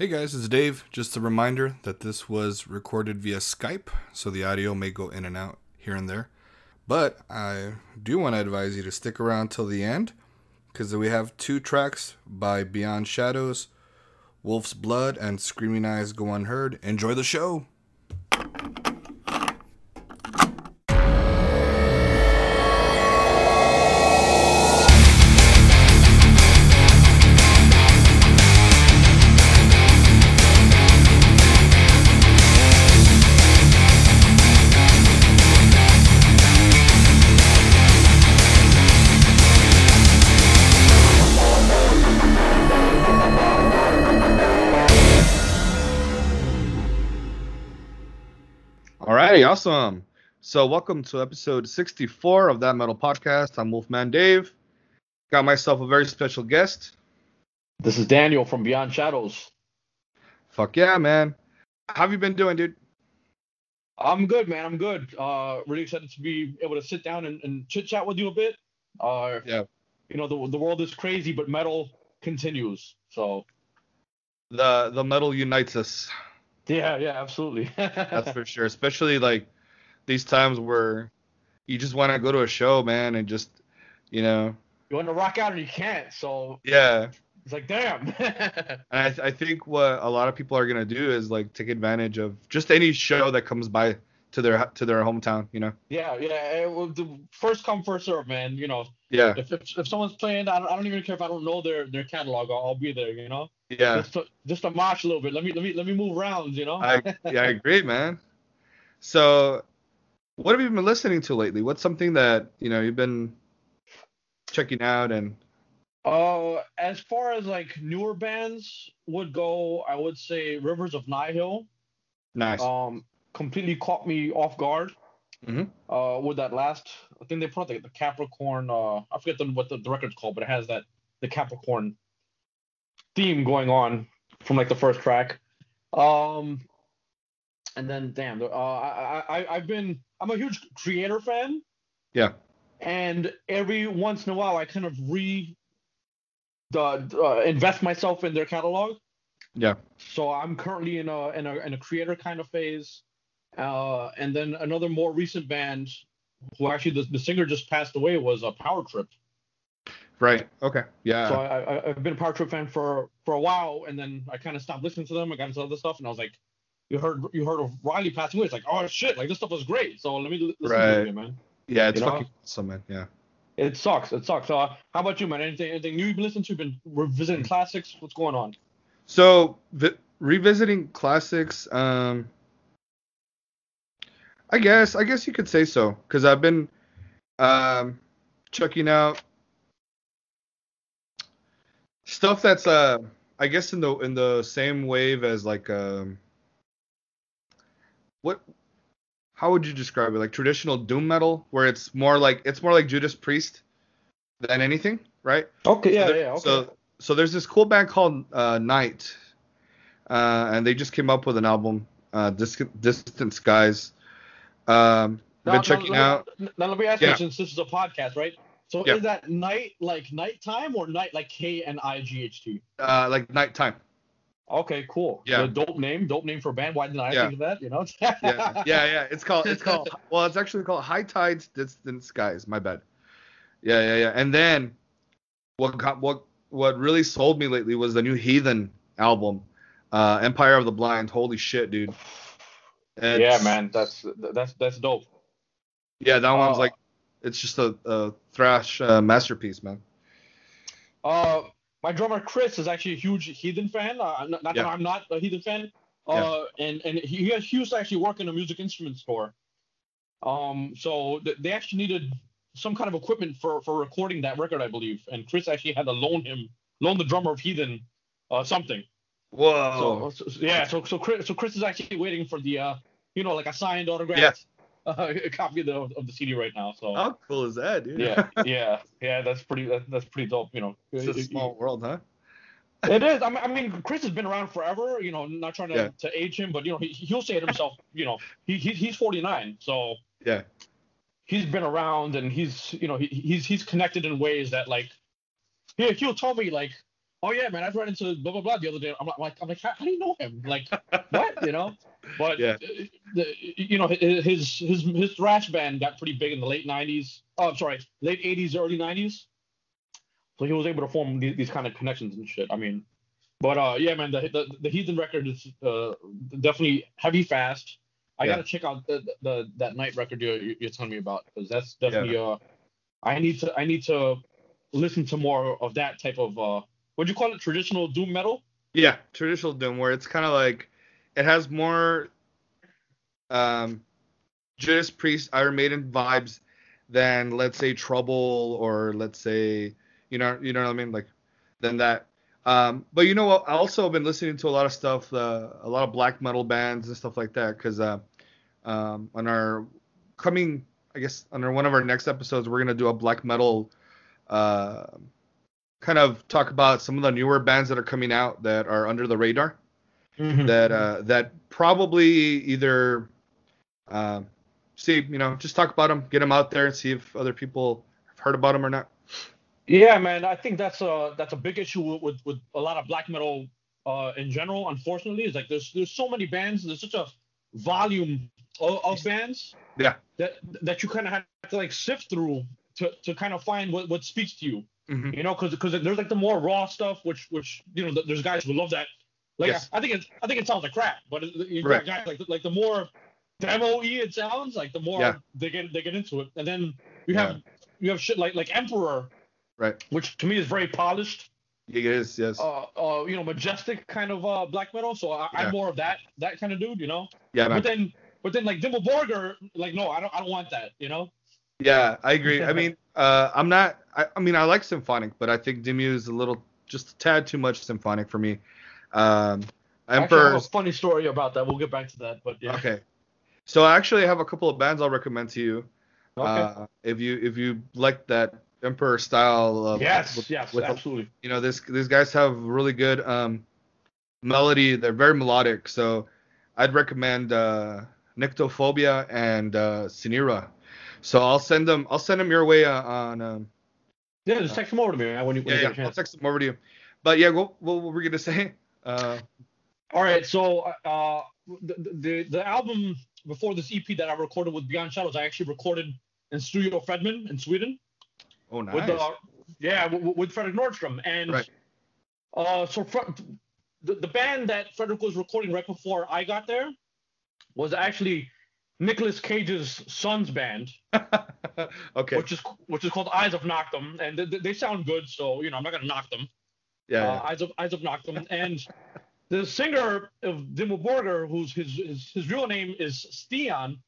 Hey guys, it's Dave. Just a reminder that this was recorded via Skype, so the audio may go in and out here and there. But I do want to advise you to stick around till the end because we have two tracks by Beyond Shadows, Wolf's Blood, and Screaming Eyes Go Unheard. Enjoy the show! Awesome. So, welcome to episode 64 of That Metal Podcast. I'm Wolfman Dave. Got myself a very special guest. This is Daniel from Beyond Shadows. Fuck yeah, man. How have you been doing, dude? I'm good, man. I'm good. Uh, really excited to be able to sit down and, and chit chat with you a bit. Uh, Yeah. You know, the the world is crazy, but metal continues. So The the metal unites us. yeah, yeah, absolutely. That's for sure. Especially like these times where you just want to go to a show, man, and just you know, you want to rock out and you can't. So yeah. it's like, damn. And I, th- I think what a lot of people are gonna do is like take advantage of just any show that comes by to their to their hometown, you know. yeah, yeah. It, was the first come, first serve, man. You know, Yeah, if if, if someone's playing, I don't, I don't even care if I don't know their their catalog. I'll, I'll be there. You know, yeah. just to, just to march a little bit. Let me let me let me move rounds. You know. I yeah, I agree, man. So, what have you been listening to lately? What's something that you know you've been checking out and Uh, as far as like newer bands would go, I would say Rivers of Nihil. nice? Um, completely caught me off guard. Mhm. Uh, with that last, I think they put out the, the Capricorn. Uh, I forget the, what the, the record's called, but it has that the Capricorn theme going on from like the first track. Um, and then damn, uh, I, I I- I've been I'm a huge Kreator fan. Yeah. And every once in a while, I kind of re the uh, invest myself in their catalog. Yeah. So I'm currently in a in a in a Kreator kind of phase. Uh, and then another more recent band, who actually the, the singer just passed away, was a Power Trip. Right. Okay. Yeah. So I, I I've been a Power Trip fan for for a while, and then I kind of stopped listening to them. I got into other stuff, and I was like, you heard you heard of Riley passing away. It's like, oh shit, like this stuff was great. So let me li- listen to Right. it again, man. yeah. It's you know? fucking awesome, man. Yeah. It sucks. It sucks. Uh, how about you, man? Anything anything new you've been listening to? Been revisiting classics? What's going on? So vi- revisiting classics. Um. I guess I guess you could say so because I've been um checking out stuff that's uh I guess in the in the same wave as like um what how would you describe it like traditional doom metal where it's more like it's more like Judas Priest than anything right Okay. so there- So so there's this cool band called uh, Night, uh, and they just came up with an album, uh, Dis- Distant Skies. Um, Now- been checking now- out. Now let me ask Yeah. you, since this is a podcast, right? So Yeah. is that night like nighttime or night like k K N I G H T? Uh, like Nighttime. Okay, cool. Yeah. The dope name, dope name for a band. Why didn't I Yeah. think of that? You know? Yeah, yeah, yeah. It's called. It's called. Well, it's actually called High Tides, Distant Skies. My bad. Yeah, yeah, yeah. And then what got what what really sold me lately was the new Heathen album, uh, Empire of the Blind. Holy shit, dude. yeah, man. That's that's that's dope. Yeah, that one's Uh, like, it's just a, a thrash uh, masterpiece, man. Uh, my drummer Chris is actually a huge Heathen fan. Uh, not, not Yeah. that I'm not a Heathen fan. Uh, and and he he used to actually work in a music instrument store. Um, so th- they actually needed some kind of equipment for for recording that record, I believe. And Chris actually had to loan him, loan the drummer of Heathen, uh, something. Whoa. So, so- yeah, so so Chris, so Chris is actually waiting for the uh, you know, like a signed autograph, Yeah. uh, copy of the of the CD right now. So How cool is that, dude? yeah, yeah, yeah, that's pretty that, that's pretty dope. You know, it's a small world, huh? it is. I mean, I mean, Chris has been around forever. You know, not trying to, Yeah. to age him, but you know, he, he'll say it himself. You know, he, he he's 49, so Yeah. he's been around and he's you know he, he's he's connected in ways that like he he'll tell me like oh yeah, man, I've run into blah blah blah the other day. I'm like, I'm like, how, how do you know him? Like, what, you know? But Yeah. the, you know, his his his thrash band got pretty big in the late '90s. Oh, I'm sorry, late '80s, early '90s. So he was able to form these, these kind of connections and shit. I mean, but uh, yeah, man, the the, the Heathen record is uh, definitely heavy, fast. I Yeah. gotta check out the, the that night record you're, you're telling me about because that's definitely uh, I need to I need to listen to more of that type of uh, what'd you call it? Traditional doom metal. Yeah, traditional doom where it's kind of like it has more um Judas Priest Iron Maiden vibes than let's say Trouble or let's say you know you know what I mean like than that. Um, but you know what? I also have been listening to a lot of stuff, uh, a lot of black metal bands and stuff like that. Because uh, um, on our coming, I guess, under one of our next episodes, we're gonna do a black metal uh, kind of talk about some of the newer bands that are coming out that are under the radar that uh, that probably either uh, see you know just talk about them, get them out there, and see if other people have heard about them or not. Yeah, man, I think that's a that's a big issue with with, with a lot of black metal uh, in general. Unfortunately, is like there's there's so many bands, there's such a volume of, of bands. Yeah. That that you kind of have to like sift through to, to kind of find what, what speaks to you. Mhm. You know, because because there's like the more raw stuff, which which you know, th- there's guys who love that. Like Yes. I, I think it's I think it sounds like crap, but it, Right. guys like like the more demo-y it sounds, like the more Yeah. they get they get into it, and then you Yeah. have you have shit like like Emperor, Right. which to me is very polished, It is. Yes. uh, uh, you know, majestic kind of uh, black metal. So I, Yeah. I'm more of that that kind of dude, you know. yeah, man. But then, but then like Dimmu Borgir, like no, I don't, I don't want that, you know. Yeah, I agree. I mean, uh, I'm not. I, I mean, I like symphonic, but I think Dimmu is a little, just a tad too much symphonic for me. Um, Actually, I have Emperor. a funny story about that. We'll get back to that, but yeah. Okay. So I actually have a couple of bands I'll recommend to you. Okay. Uh, if you if you like that Emperor style. Of, yes, with- yes, with absolutely. you know, this these guys have really good um, melody. They're very melodic. So I'd recommend uh, Nyctophobia and uh, Sinira. So I'll send them. I'll send them your way uh, on. Um, Yeah, just text them over to me man, when you, when yeah, you yeah. get a I'll text them over to you. But yeah, what, what were we gonna say? Uh, All right, so uh, the, the the album before this EP that I recorded with Beyond Shadows, I actually recorded in Studio Fredman in Sweden. oh, nice. with uh, yeah with, with Fredrik Nordstrom and Right. uh so Fre- the, the band that Frederick was recording right before I got there was actually Nicolas Cage's son's band okay. which is which is called Eyes of Noctum and they, they sound good so you know I'm not gonna knock them yeah. uh, Eyes of Eyes of Noctum and the singer of Dimmu Borgir whose his, his his real name is Stian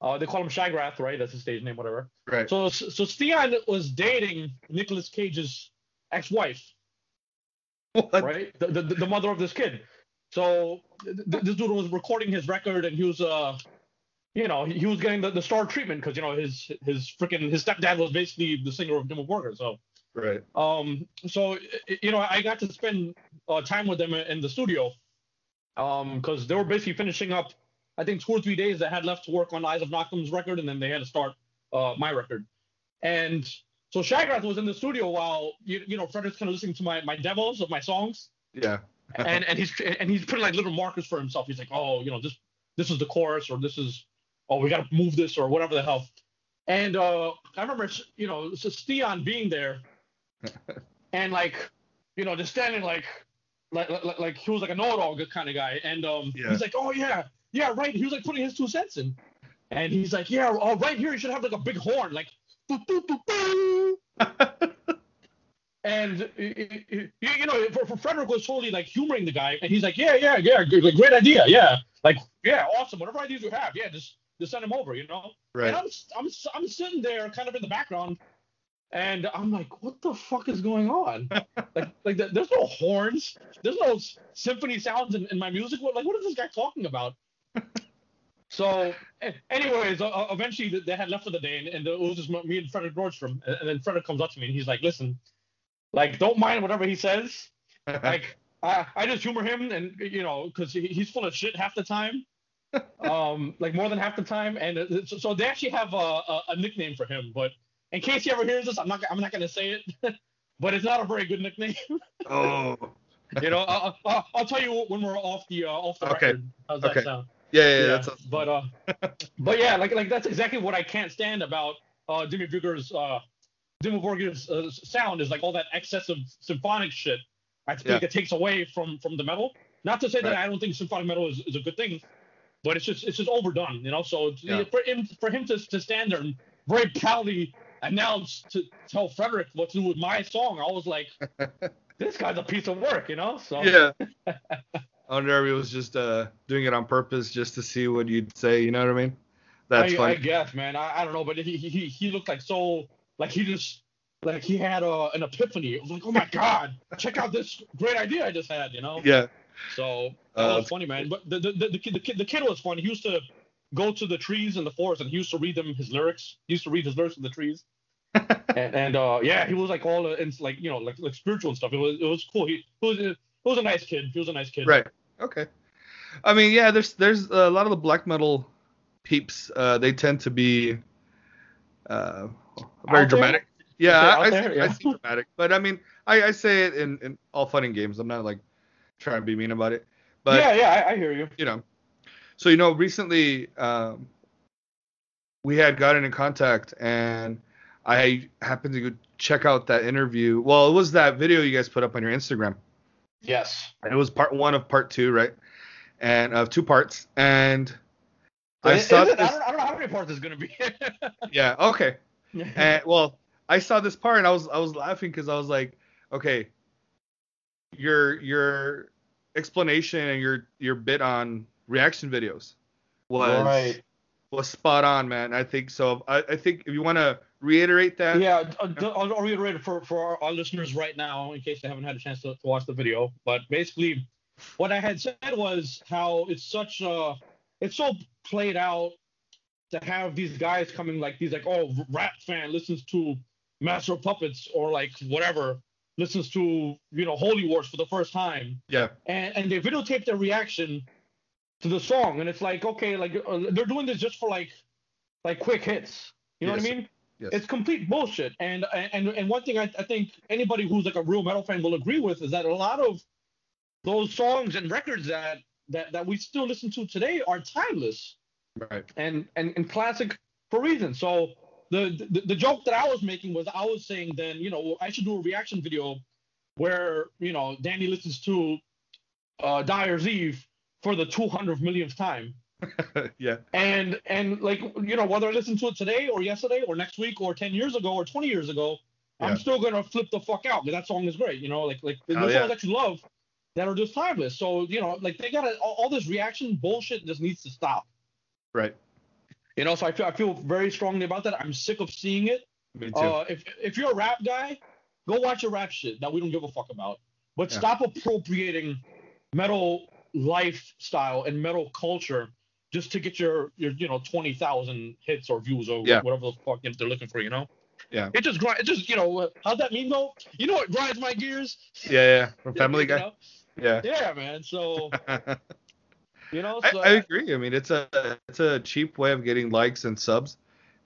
uh, they call him Shagrath, right? That's his stage name, whatever. Right. So, so Stian was dating Nicolas Cage's ex-wife, What? right? The, the, the mother of this kid. So th- this dude was recording his record, and he was, uh, you know, he he was getting the, the star treatment because you know his his freaking his stepdad was basically the singer of Dimmu Borgir. So, Right. um, so you know, I got to spend uh, time with them in the studio, um, because they were basically finishing up. I think two or three days they had left to work on Eyes of Noctum's record, and then they had to start uh, my record. And so Shagrath was in the studio while you, you know Frederick's kind of listening to my, my demos of my songs, Yeah. and and he's and he's putting like little markers for himself. He's like, oh, you know, this this is the chorus, or this is, oh, we got to move this, or whatever the hell. And uh, I remember, you know, Stian being there, and like, you know, just standing like, like, like, like he was like a know-it-all kind of guy, and um, Yeah. he's like, oh yeah, yeah, right. He was like putting his two cents in, and he's like, yeah, oh, right here you should have like a big horn, like. "Boo, boo, boo, boo." And you you know, for, for Frederick was totally like humoring the guy, and he's like, "Yeah, yeah, yeah, great idea, yeah, like, yeah, awesome. Whatever ideas you have, yeah, just just send him over, you know." right. And I'm I'm I'm sitting there, kind of in the background, and I'm like, "What the fuck is going on? like, like th- there's no horns, there's no symphony sounds in, in my music. What, like, what is this guy talking about?" So, anyways, uh, uh, eventually they had left for the day, and, and it was just me and Frederick Nordstrom. And, and then Frederick comes up to me and he's like, "Listen, like, don't mind whatever he says. Like, I, I just humor him, and you know, because he, he's full of shit half the time, um, like more than half the time. And so, so they actually have a, a, a nickname for him. But in case he ever hears this, I'm not I'm not gonna say it. but it's not a very good nickname. Oh. you know, I'll, I'll, I'll tell you when we're off the uh, off the Okay. record. How's that Okay. sound? Yeah, yeah, Yeah, that's but uh, but yeah, like like that's exactly what I can't stand about uh Dimmu Borgir's uh Dimmu Borgir's uh, sound is like all that excessive symphonic shit. I think Yeah. it takes away from from the metal. Not to say that I don't think symphonic metal is, is a good thing, but it's just it's just overdone, you know. So Yeah. for him for him to, to stand there and very proudly announce to tell Frederick what to do with my song, I was like, this guy's a piece of work, you know. So yeah. I wonder if he was just uh, doing it on purpose just to see what you'd say. You know what I mean? That's I, funny. I guess, man. I, I don't know, but he, he he looked like so like he just like he had uh, an epiphany. It was like, oh my god, check out this great idea I just had, you know. yeah. So that Uh, was funny, man. But the the, the, the, kid, the kid the kid was funny. He used to go to the trees in the forest and he used to read them his lyrics. He used to read his lyrics in the trees. and, and uh yeah, he was like all uh, in, like you know like like spiritual and stuff. It was it was cool. He, he was it was a nice kid. He was a nice kid. Right. Okay. I mean, yeah. There's there's a lot of the black metal peeps. Uh, they tend to be uh, very Out there? dramatic. Yeah, I, I, there? see, I see dramatic, but I mean, I, I say it in, in all fun and games. I'm not like trying to be mean about it. But yeah, yeah, I, I hear you. you know, so you know, recently um, we had gotten in contact, and I happened to go check out that interview. Well, it was that video you guys put up on your Instagram. Yes. And it was part one of part two, right? And of two parts. And I Is- saw is it? I, this. don't, I don't know how many parts it's gonna be. Yeah. Okay. And well, I saw this part and I was I was laughing because I was like, okay, your your explanation and your your bit on reaction videos was Right. was spot on, man. I think so. I, I think if you want to reiterate that, Yeah, uh, d- I'll, I'll reiterate it for, for our, our listeners right now in case they haven't had a chance to, to watch the video. But basically, what I had said was how it's such a, it's so played out to have these guys coming like these, like, oh, rap fan listens to Master of Puppets or like whatever, listens to, you know, Holy Wars for the first time. yeah, And, and they videotape their reaction to the song. And it's like, okay, like uh, they're doing this just for like, like quick hits. You know what I mean? yes, it's complete bullshit. And and and one thing I, I think anybody who's like a real metal fan will agree with is that a lot of those songs and records that that, that we still listen to today are timeless right, and, and and classic for reasons. So the, the the joke that I was making was I was saying then you know I should do a reaction video where you know Danny listens to uh, Dyer's Eve for the 200 millionth time. yeah, And and like you know whether I listen to it today or yesterday or next week or ten years ago or twenty years ago, Yeah. I'm still gonna flip the fuck out because that song is great. You know, like like there's Oh, yeah. songs that you love that are just timeless. So you know, like they gotta all, all this reaction bullshit just needs to stop. right. You know, so I feel I feel very strongly about that. I'm sick of seeing it. Me too. Uh, if if you're a rap guy, go watch a rap shit that we don't give a fuck about. But Yeah. stop appropriating metal lifestyle and metal culture just to get your your you know twenty thousand hits or views or Yeah. whatever the fuck they're looking for. You know. Yeah. It just grind. It just you know how's that meme go? You know what grinds my gears? yeah, yeah, from Family You Guy. know? Yeah. Yeah, man. So you know. I, I agree. I mean, it's a it's a cheap way of getting likes and subs,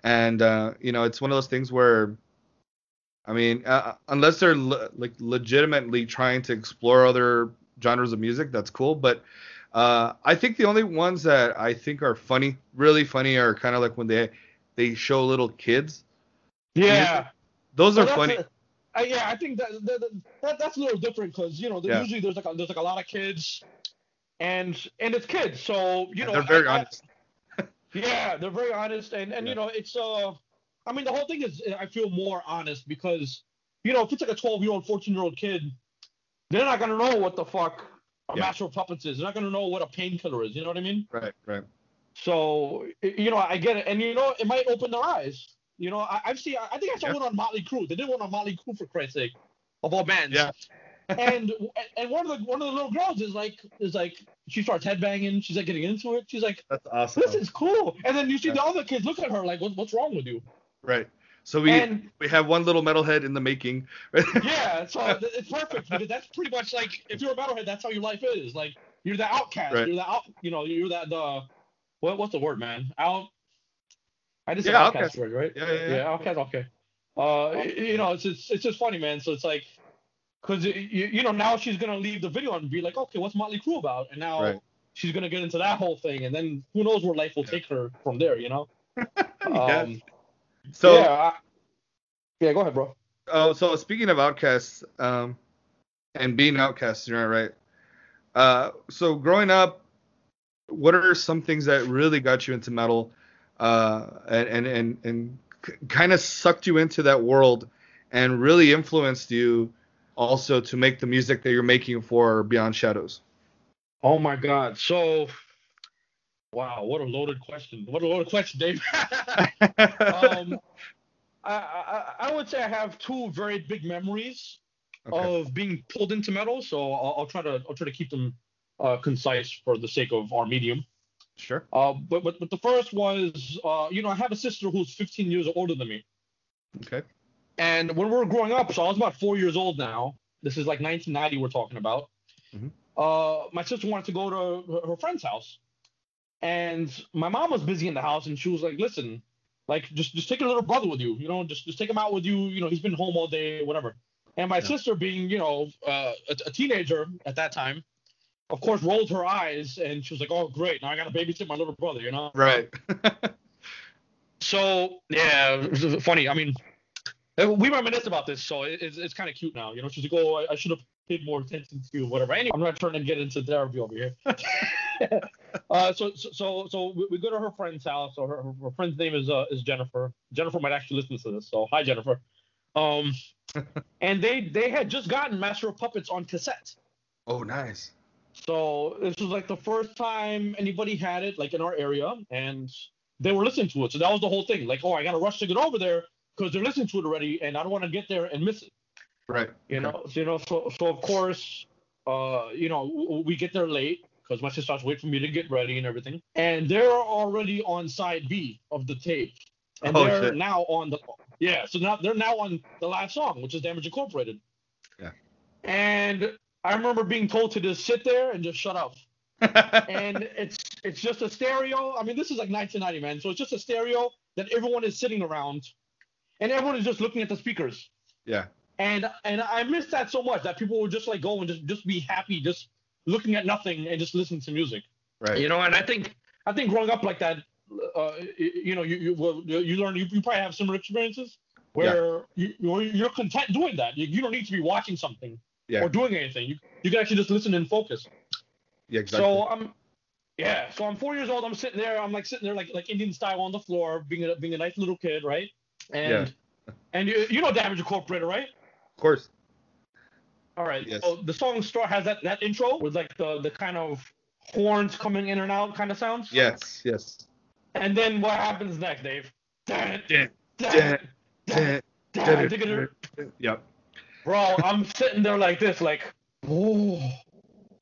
and uh, you know, it's one of those things where, I mean, uh, unless they're le- like legitimately trying to explore other genres of music, that's cool. But uh, I think the only ones that I think are funny, really funny, are kind of like when they they show little kids. yeah. Those Well, are funny. a- uh, yeah, I think that, that, that that's a little different because you know Yeah. usually there's like a, there's like a lot of kids, and and it's kids, so you know they're very I- I- honest. yeah, they're very honest, and and Yeah. you know it's uh, I mean the whole thing is I feel more honest because you know if it's like a 12 year old, 14 year old kid, they're not gonna know what the fuck a Yeah. master of puppets is. They're not gonna know what a painkiller is. You know what I mean? Right, right. So you know, I get it, and you know, it might open their eyes. You know, I, I've seen. I think I saw Yeah. one on Motley Crue. They did one on Motley Crue for Christ's sake, of all bands. Yeah. and and one of the one of the little girls is like is like she starts headbanging. She's like getting into it. She's like, That's awesome. this is cool. And then you see Yeah. the other kids look at her like, what, what's wrong with you? Right. So we and we have one little metalhead in the making. yeah, so it's perfect because that's pretty much like if you're a metalhead, that's how your life is. Like you're the outcast. Right. You're the out. You know, you're that the what what's the word, man? Out. I just said Yeah, outcast, outcast. word, right? yeah, yeah, yeah. Yeah, outcast. Okay. Uh, you know, it's it's, it's just funny, man. So it's like, cause you, you know now she's gonna leave the video and be like, okay, what's Motley Crue about? And now Right. she's gonna get into that whole thing, and then who knows where life will take her from there, you know? Yeah. Um, So, yeah, I, yeah, go ahead, bro. oh, so speaking of Outcasts, um, and being Outcasts, you're right. Uh, so growing up, what are some things that really got you into metal, uh, and and and, and kind of sucked you into that world, and really influenced you also to make the music that you're making for Beyond Shadows? Oh my God. So, wow, what a loaded question. What a loaded question, Dave. um, I, I I would say I have two very big memories okay. of being pulled into metal. So I'll, I'll try to I'll try to keep them uh, concise for the sake of our medium. Sure. Uh, but, but but the first was uh, you know I have a sister who's 15 years older than me, Okay. and when we were growing up, so I was about four years old now. This is like 1990 we're talking about. Mhm. Uh, my sister wanted to go to her friend's house, and my mom was busy in the house, and she was like, "Listen, like just just take your little brother with you. You know, just just take him out with you. You know, he's been home all day, whatever." And my Yeah. sister, being you know uh, a, a teenager at that time, of course, rolled her eyes, and she was like, "Oh, great! Now I gotta babysit my little brother." You know. Right. So yeah, funny. I mean, uh, we reminisce about this, so it- it's, it's kind of cute now. You know, she's like, "Oh, I, I should have paid more attention to you, whatever." Anyway, I'm not trying to get into therapy over here. uh, so so so we, go to her friend's house. So her, her, her friend's name is uh, is Jennifer. Jennifer might actually listen to this. So hi, Jennifer. Um, and they they had just gotten Master of Puppets on cassette. oh, nice. So this was like the first time anybody had it, like in our area, and they were listening to it. So that was the whole thing. Like, oh, I gotta rush to get over there because they're listening to it already, and I don't want to get there and miss it. Right. You Okay. know, so, you know, so so of course, uh, you know, we get there late because my sister has to wait for me to get ready and everything, and they're already on side B of the tape, and Oh, they're shit. now on the yeah. So now they're now on the last song, which is Damage Incorporated. Yeah. And I remember being told to just sit there and just shut up and it's it's just a stereo. I mean, this is like 1990, man. So it's just a stereo that everyone is sitting around, and everyone is just looking at the speakers. yeah. And and I miss that so much that people would just like go and just just be happy, just looking at nothing and just listening to music. Right. You know, and I think I think growing up like that, uh, you, know, you you well, you learn you, you probably have similar experiences where you you're, you're content doing that. You, you don't need to be watching something Yeah. or doing anything. You you can actually just listen and focus. Yeah. Exactly. So I'm, yeah. So I'm four years old. I'm sitting there. I'm like sitting there like like Indian style on the floor, being a being a nice little kid, right? And and you you know Damage Incorporated, right? of course. All right. Yes. So the song start has that that intro with like the the kind of horns coming in and out kind of sounds. Yes. Yes. And then what happens next, Dave? Yep. Bro, I'm sitting there like this, like, oh,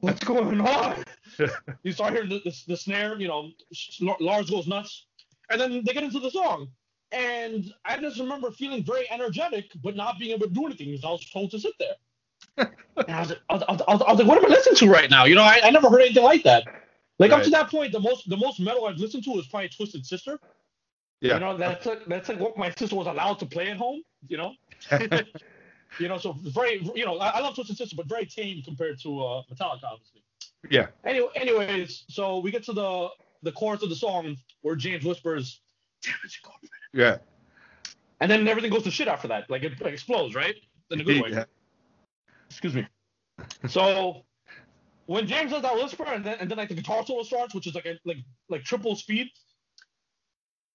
what's going on? you start hearing the, the, the snare, you know, Lars goes nuts, and then they get into the song. And I just remember feeling very energetic, but not being able to do anything because I was told to sit there. And I was, was, I, was, I was- I was like, what am I listening to right now? You know, I, I never heard anything like that. Like up to that point, the most the most metal I've listened to is probably Twisted Sister. Yeah. You know, that's like, that's like what my sister was allowed to play at home. You know, you know, so very, you know, I, love Twisted Sister, but very tame compared to uh, Metallica, obviously. Yeah. Anyway, anyways, so we get to the the chorus of the song where James whispers, "Damage Incorporated," yeah. and then everything goes to shit after that. Like it like, explodes, right? In a good way. Yeah. Excuse me. So when James does that whisper, and then and then like the guitar solo starts, which is like a, like like triple speed.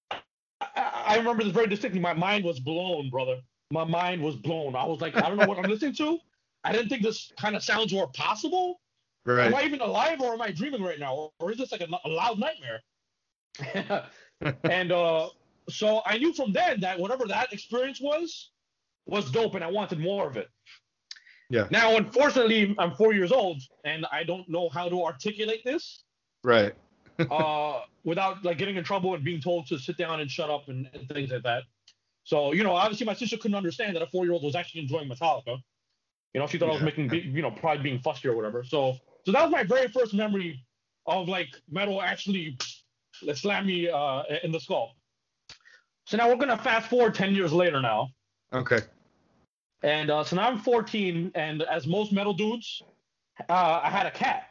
I, I remember this very distinctly. My mind was blown, brother. My mind was blown. I was like, I don't know what I'm listening to. I didn't think this kind of sounds were possible. Am I even alive or am I dreaming right now? Or is this like a, a loud nightmare? and uh, so I knew from then that whatever that experience was, was dope and I wanted more of it. Yeah. Now, unfortunately, I'm four years old and I don't know how to articulate this Right. uh, without like getting in trouble and being told to sit down and shut up and, and things like that. So, you know, obviously my sister couldn't understand that a four year old was actually enjoying Metallica. You know, she thought I was making, you know, probably being fussy or whatever. So, so that was my very first memory of like metal actually slam me uh, in the skull. So now we're gonna fast forward ten years later now, Okay. And uh, so now I'm 14, and as most metal dudes, uh, I had a cat.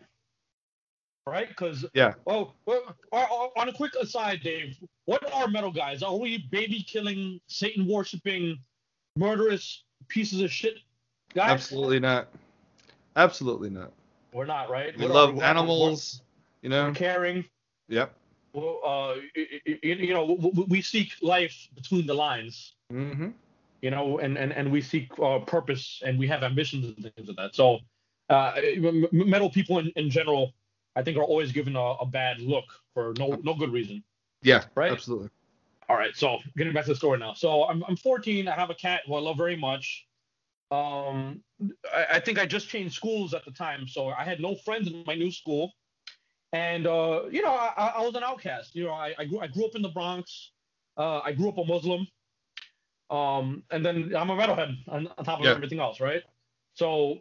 Right? Because Yeah. Oh, well, on a quick aside, Dave, what are metal guys? Are we baby killing, Satan worshipping, murderous pieces of shit guys? Absolutely not. Absolutely not. We're not, right? We What love We're- animals. You We're, know. we're caring. Yep. Well, uh, y- y- y- you know, we seek life between the lines. Mm-hmm. You know, and and and we seek uh, purpose, and we have ambitions and things like that. So, uh, metal people in, in general, I think, are always given a, a bad look for no no good reason. Yeah. Right? Absolutely. All right, so getting back to the story now. So I'm, I'm 14. I have a cat who I love very much. Um, I, I think I just changed schools at the time, so I had no friends in my new school, and uh, you know I, I I was an outcast. You know I, I grew I grew up in the Bronx. Uh, I grew up a Muslim. Um, and then I'm a metalhead on, on top of Yeah. everything else, right? So,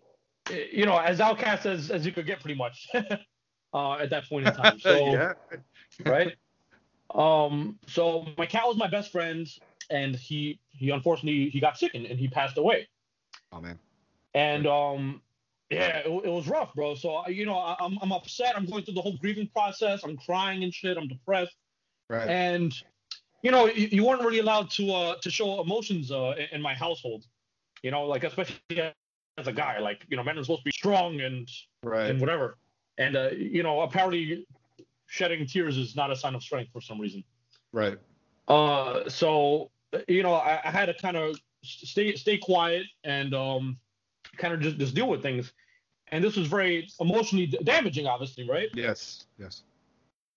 eh, you know, as outcast as, as you could get, pretty much, uh, at that point in time. So, yeah. right? Um, so my cat was my best friend, and he he unfortunately he got sick and, and he passed away. Oh man. And um, yeah, it, it was rough, bro. So you know I, I'm I'm upset. I'm going through the whole grieving process. I'm crying and shit. I'm depressed. Right. And you know you, you weren't really allowed to uh to show emotions uh in, in my household. You know, like especially as a guy, like you know men are supposed to be strong and right. and whatever. And uh, you know, apparently, shedding tears is not a sign of strength for some reason. Right. Uh, so you know, I, I had to kind of stay stay quiet and um, kind of just just deal with things. And this was very emotionally damaging, obviously, right? Yes. Yes.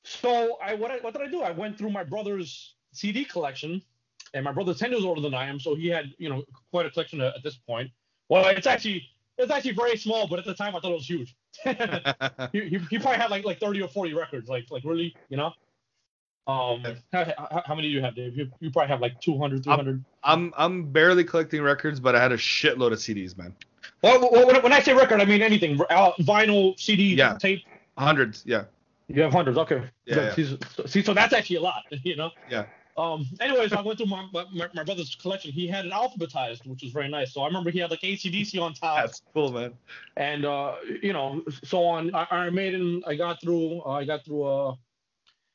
So I what I, what did I do? I went through my brother's CD collection, and my brother's ten years older than I am, so he had you know quite a collection at, at this point. Well, it's actually it's actually very small, but at the time I thought it was huge. he, he, he probably had like like 30 or 40 records like like really you know um how, how, how many do you have dave you, you probably have like 200 300 I'm I'm barely collecting records, but I had a shitload of CDs, man. well, well, when, when i say record i mean anything uh, vinyl cd Yeah. tape Hundreds. Yeah. you have hundreds okay Yeah, so, see so that's actually a lot you know Yeah. Um anyways i went through my, my, my brother's collection he had it alphabetized which was very nice so i remember he had like acdc on top That's cool, man. and uh, you know, so on I- Iron Maiden, I got through. Uh, I got through. Uh,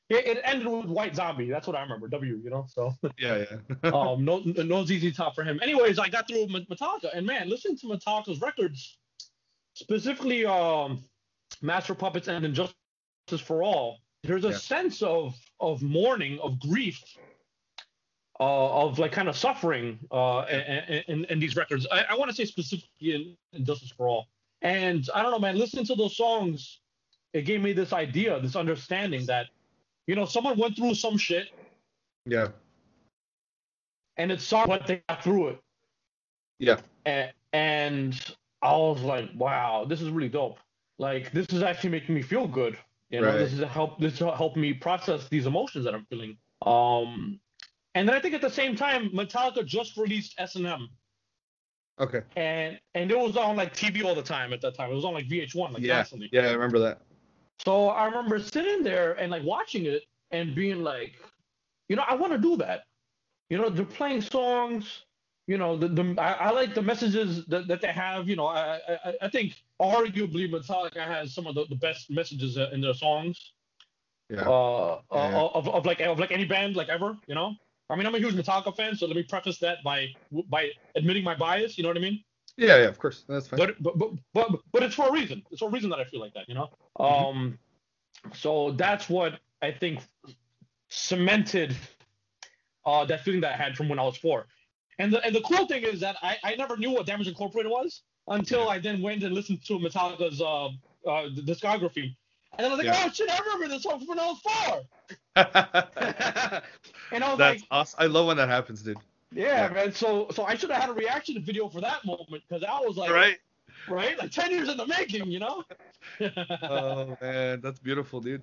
it, it ended with White Zombie. That's what I remember. W, you know. So Yeah. Yeah. um, no, no ZZ Top for him. Anyways, I got through Met- Metallica, and man, listening to Metallica's records, specifically um, Master Puppets and Injustice for All, there's a Yeah. sense of of mourning, of grief. Uh, of like kind of suffering uh, in, in, in these records. I, I want to say specifically in And Justice for All. And I don't know, man, listening to those songs, it gave me this idea, this understanding that, you know, someone went through some shit yeah. and it saw what they got through it. Yeah. And, and I was like, wow, this is really dope. Like, this is actually making me feel good. You know, Right. this is help. This will help me process these emotions that I'm feeling. Um, and then I think at the same time, Metallica just released S and M, Okay. and and it was on like TV all the time at that time. It was on like VH1, like Yeah. constantly. Yeah. I remember that. So I remember sitting there and like watching it and being like, you know, I want to do that. You know, they're playing songs. You know, the, the I, I like the messages that, that they have. You know, I, I I think arguably Metallica has some of the, the best messages in their songs. Yeah. Uh, Yeah. uh, of, of like of like any band like ever. You know, I mean, I'm a huge Metallica fan, so let me preface that by by admitting my bias. You know what I mean? Yeah. Yeah. Of course. That's fine. but but but but but it's for a reason. It's for a reason that I feel like that, you know. Mhm. Um, so that's what I think cemented uh that feeling that I had from when I was four. And the and the cool thing is that I I never knew what Damage Incorporated was until I then went and listened to Metallica's uh uh discography. And then I was like, Yeah. oh shit, I remember this song from when I was four. and I was That's like, awesome. I love when that happens, dude. yeah, yeah. man. So so I should have had a reaction video for that moment because I was like, right? right, like ten years in the making, you know. Oh man, that's beautiful, dude.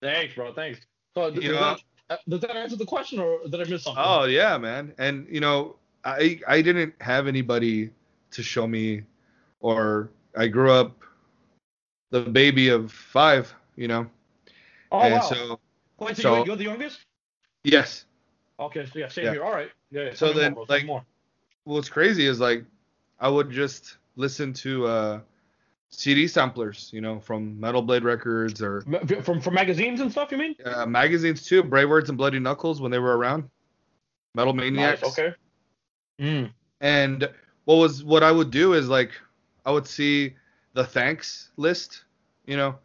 Thanks, bro. Thanks. So, does, You know- that, uh, does that answer the question, or did I miss something? Oh yeah, man. And you know, I I didn't have anybody to show me, or I grew up the baby of five, you know, oh and wow. so Wait, so, so- you're, the youngest? yes, Okay, so yeah, same Yeah. here. All right. Yeah. yeah So then, more, bro. Tell me like, more. what's crazy is like I would just listen to uh, CD samplers, you know, from Metal Blade Records or From from magazines and stuff, you mean? uh, magazines too, Brave Words and Bloody Knuckles when they were around, Metal Maniacs. Nice, okay. Mm. And what was what I would do is like I would see the thanks list, you know,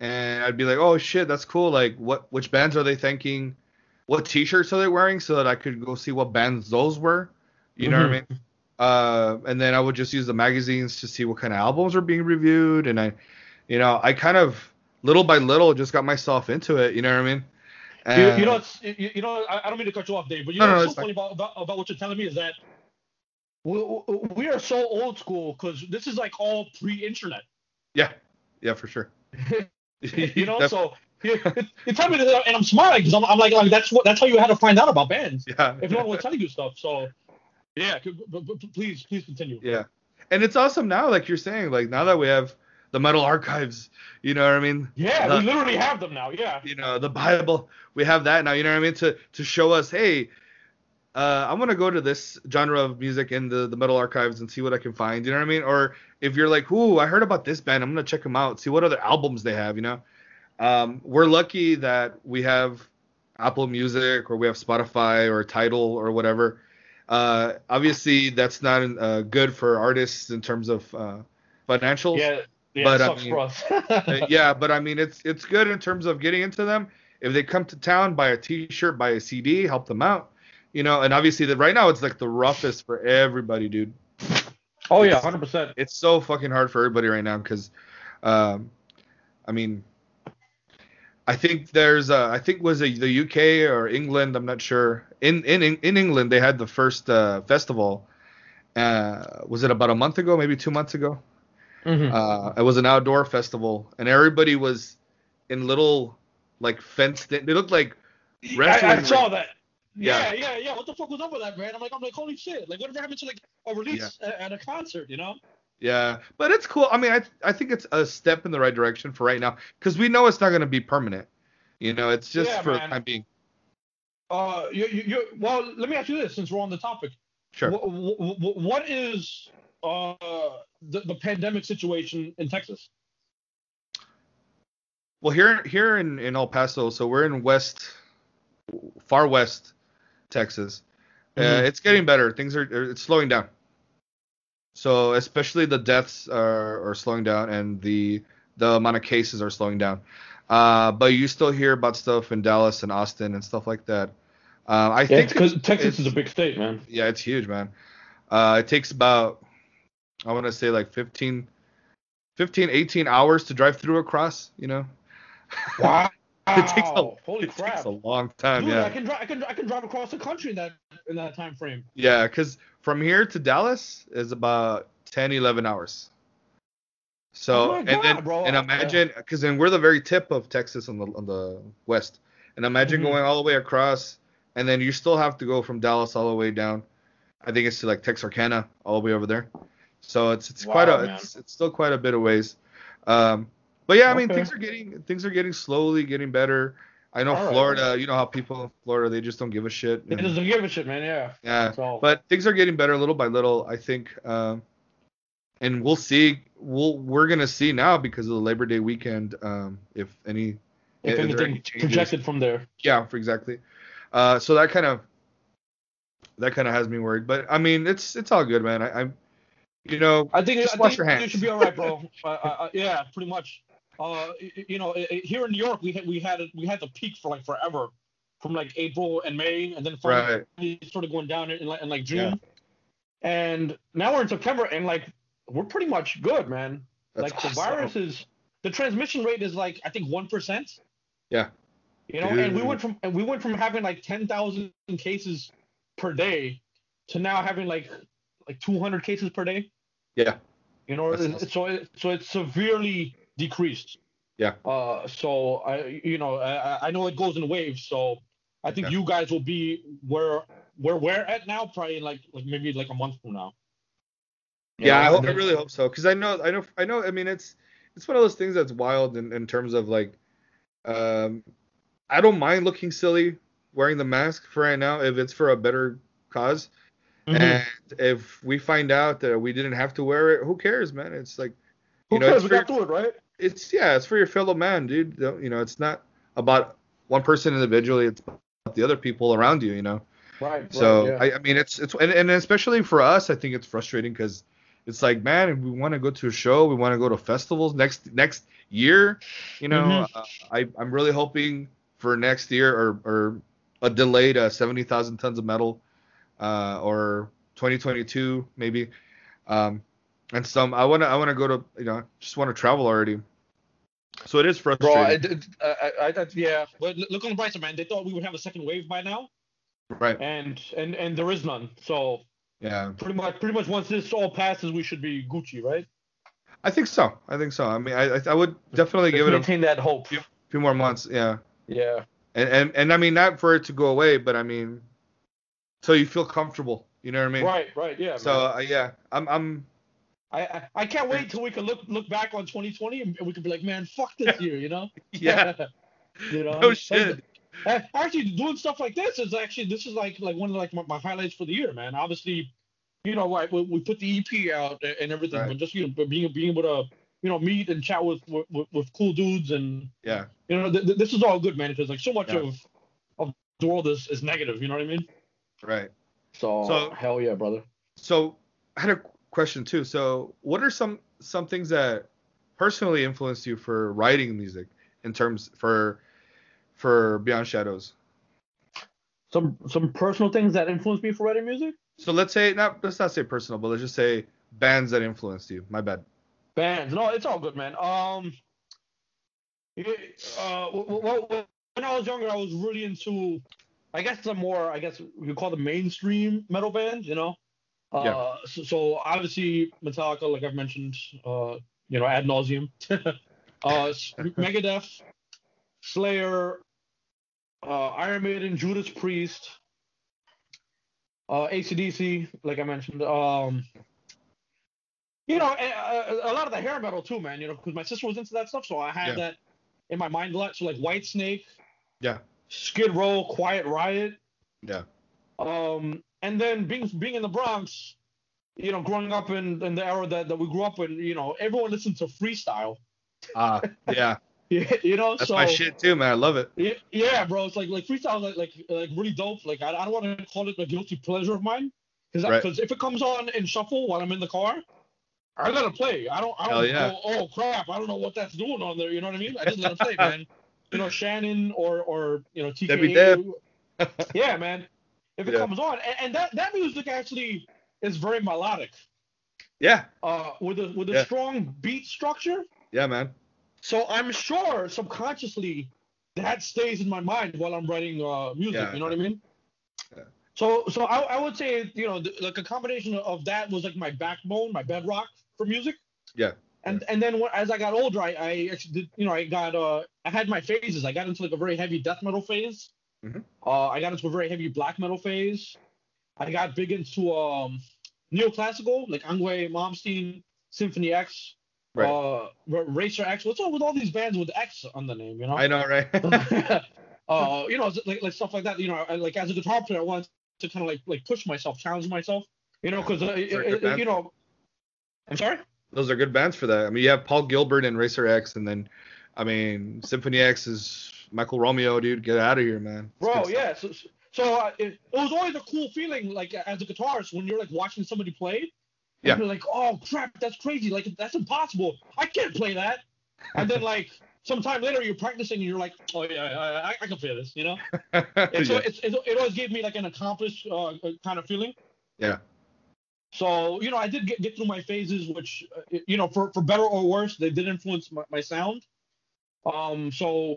and I'd be like, oh shit, that's cool. Like what which bands are they thanking? What T-shirts are they wearing so that I could go see what bands those were. You know what I mean? Uh, and then I would just use the magazines to see what kind of albums were being reviewed, and I, you know, I kind of little by little just got myself into it. You know what I mean? You, you know, it's, you, you know, I, I don't mean to cut you off, Dave, but you No, know no, what's so funny about, about about what you're telling me is that we, we are so old school because this is like all pre-internet. yeah, yeah, for sure. you know, so you, you tell me that, and I'm smiling because I'm, I'm like, like that's what that's how you had to find out about bands yeah, if no one was telling you stuff. So yeah, c- but, but please please continue. Yeah. And it's awesome now, like you're saying, like now that we have the metal archives, you know what I mean? Yeah, The- we literally have them now. Yeah. You know, the Bible, we have that now, you know what I mean? To to show us, hey, uh, I'm gonna go to this genre of music in the, the metal archives and see what I can find, you know what I mean? Or if you're like, ooh, I heard about this band, I'm gonna check them out, see what other albums they have, you know? Um, we're lucky that we have Apple Music or we have Spotify or Tidal or whatever. Uh, obviously, that's not uh, good for artists in terms of uh, financials. Yeah. Yeah, But, it I sucks mean, for us. Uh, yeah, but I mean, it's it's good in terms of getting into them. If they come to town, buy a T-shirt, buy a CD, help them out. You know, and obviously, that right now it's like the roughest for everybody, dude. oh yeah, hundred percent. It's so fucking hard for everybody right now because, um, I mean, I think there's uh, I think was it the UK or England, I'm not sure. In in in England, they had the first uh, festival. Uh, was it about a month ago, maybe two months ago? Mm-hmm. Uh, it was an outdoor festival, and everybody was in little like fenced. In, they looked like I, wrestling. I saw that. Yeah. Yeah, yeah, yeah. What the fuck was up with that, man? I'm like, I'm like, holy shit! Like, whatever happened to like a release at, at a concert, you know? Yeah, but it's cool. I mean, I I think it's a step in the right direction for right now because we know it's not going to be permanent. You know, it's just Yeah, for the man. time being. Uh, you, you, you, well, let me ask you this, since we're on the topic. Sure. Wh- wh- wh- what is uh the, the pandemic situation in Texas? Well, here here in in El Paso, so we're in west, far west, Texas. Uh, Mhm. it's getting better. Things are it's slowing down. So especially the deaths are, are slowing down and the the amount of cases are slowing down. Uh, but you still hear about stuff in Dallas and Austin and stuff like that. Uh, I Yeah, think because Texas is a big state, man. yeah, it's huge, man. Uh, it takes about, I want to say like 15, 15, 18 hours to drive through across, you know? Wow. It takes a, holy it crap. takes a long time, Dude, yeah. I can drive. I can. I can drive across the country in that in that time frame. Yeah, because from here to Dallas is about 10, 11 hours. So, Oh my and then, bro. and imagine, because then we're the very tip of Texas on the, on the west. And imagine Mhm. going all the way across, and then you still have to go from Dallas all the way down. I think it's to like Texarkana, all the way over there. So it's it's quite a man. it's, it's still quite a bit of ways. Um, but yeah, I mean Okay. things are getting things are getting slowly getting better. I know All right. Florida, you know how people in Florida they just don't give a shit. It and- doesn't give a shit, man. Yeah. yeah, but things are getting better little by little, I think. Um, and we'll see. We'll we're gonna see now because of the Labor Day weekend. Um, if any, If any anything changes. projected from there. Yeah, for exactly. Uh, so that kind of that kind of has me worried. But I mean, it's it's all good, man. I, I'm, you know, I think, Just I wash think your you hands. should be all right, bro. uh, uh, yeah, pretty much. Uh, you know, here in New York, we had we had we had the peak for like forever, from like April and May, and then finally sort of going down in, like, in like June, and now we're in September, and like we're pretty much good, man. that's like the virus is the transmission rate is like I think one percent. Yeah. You know, and we went from and we went from having like ten thousand cases per day to now having like like two hundred cases per day. Yeah. You know, That's awesome. so it, so it's severely decreased. Yeah. Uh, so I you know I I know it goes in waves. So I think Yeah. you guys will be where where we're at now, probably in like like maybe like a month from now. You Yeah, I, hope, and I really hope so because I know, I know, I know. I mean, it's it's one of those things that's wild in, in terms of like, um, I don't mind looking silly wearing the mask for right now if it's for a better cause. Mhm. And if we find out that we didn't have to wear it, who cares, man? It's like Who you know, cares? it's We for, got through it, right? It's yeah, it's for your fellow man, dude. You know, it's not about one person individually. It's about the other people around you. You know. Right. So right, yeah. I, I mean, it's it's and, and especially for us, I think it's frustrating because it's like, man, we want to go to a show, we want to go to festivals next next year. You know, Mhm. uh, I I'm really hoping for next year or or a delayed uh, seventy thousand tons of metal, uh, or 2022 maybe, um, and some I wanna I wanna go to you know just want to travel already. So it is Bro, frustrating, I, I, I, I, yeah. But look on the bright side, man. They thought we would have a second wave by now, right? and and and there is none. So Yeah, pretty much, pretty much, once this all passes, we should be Gucci, right? I think so. I think so. I mean, I I would definitely give it a maintain that hope. few more months. Yeah. Yeah. And, and and I mean not for it to go away, but I mean, so you feel comfortable. You know what I mean? Right. Right. Yeah. So uh, yeah, I'm I'm I, I can't wait till we can look look back on 2020 and we can be like, man, fuck this year, you know? yeah. you know. No shit. uh, Actually, doing stuff like this is actually this is like like one of like my, my highlights for the year, man. Obviously, you know, like we, we put the EP out and everything, Right. but just you know, being being able to you know meet and chat with with, with cool dudes and Yeah. you know th- th- this is all good, man. Because like so much Yeah. of of the world is, is negative, you know what I mean? Right. So, So- hell yeah, brother. So I had a question too. So what are some some things that personally influenced you for writing music in terms for for Beyond Shadows? Some some personal things that influenced me for writing music. So let's say not let's not say personal, but let's just say bands that influenced you. My bad. Bands. No, it's all good, man. Um, uh, when I was younger, I was really into, I guess the more, I guess you call the mainstream metal bands, you know. Uh, Yeah. so, so obviously Metallica, like I've mentioned, uh, you know, ad nauseum. uh, Megadeth, Slayer, uh, Iron Maiden, Judas Priest, uh, ACDC, like I mentioned. Um, you know, a, a, a lot of the hair metal too, man. You know, because my sister was into that stuff, so I had Yeah. that in my mind a lot. So like Whitesnake, Yeah. Skid Row, Quiet Riot, Yeah. um, and then being being in the Bronx, you know, growing up in, in the era that, that we grew up in, you know, everyone listened to freestyle. Ah, yeah. you know, That's so my shit too, man. I love it. yeah, yeah, bro. It's like like freestyle, like like like really dope. Like I, I don't want to call it a guilty pleasure of mine, because Right. if it comes on in shuffle while I'm in the car, I gotta play. I don't I don't yeah. go oh crap I don't know what that's doing on there. You know what I mean? I just let it play, man. You know Shannon or or you know TK. Debbie Deb. yeah, man. If it Yeah. comes on, and, and that that music actually is very melodic, Yeah. uh, with a with a Yeah. strong beat structure. Yeah, man. So I'm sure subconsciously that stays in my mind while I'm writing uh, music. Yeah. You know what I mean? Yeah. So so I, I would say you know th- like a combination of that was like my backbone, my bedrock for music. Yeah. And and then when, as I got older, I, I did you know I got uh I had my phases. I got into like a very heavy death metal phase. Mhm. Uh, I got into a very heavy black metal phase. I got big into um neoclassical like Yngwie, Malmsteen, Symphony X, Right. uh, R- Racer X. What's up with all these bands with X on the name? You know. I know, right? uh, you know, like, like stuff like that. You know, I, like as a guitar player, I wanted to kind of like like push myself, challenge myself. You know, because uh, it- Very good it- band. you know. I'm sorry. Those are good bands for that. I mean, you have Paul Gilbert and Racer X, and then, I mean, Symphony X is Michael Romeo, dude. Get out of here, man. It's Bro, yeah. So, so uh, it, it was always a cool feeling, like as a guitarist, when you're like watching somebody play. and Yeah. You're like, oh crap, that's crazy. Like that's impossible. I can't play that. And then like sometime later, you're practicing, and you're like, oh yeah, I, I, I can play this. You know. And so yeah. it's, it, it always gave me like an accomplished uh, uh, kind of feeling. Yeah. So you know, I did get, get through my phases, which uh, you know, for for better or worse, they did influence my, my sound. Um, so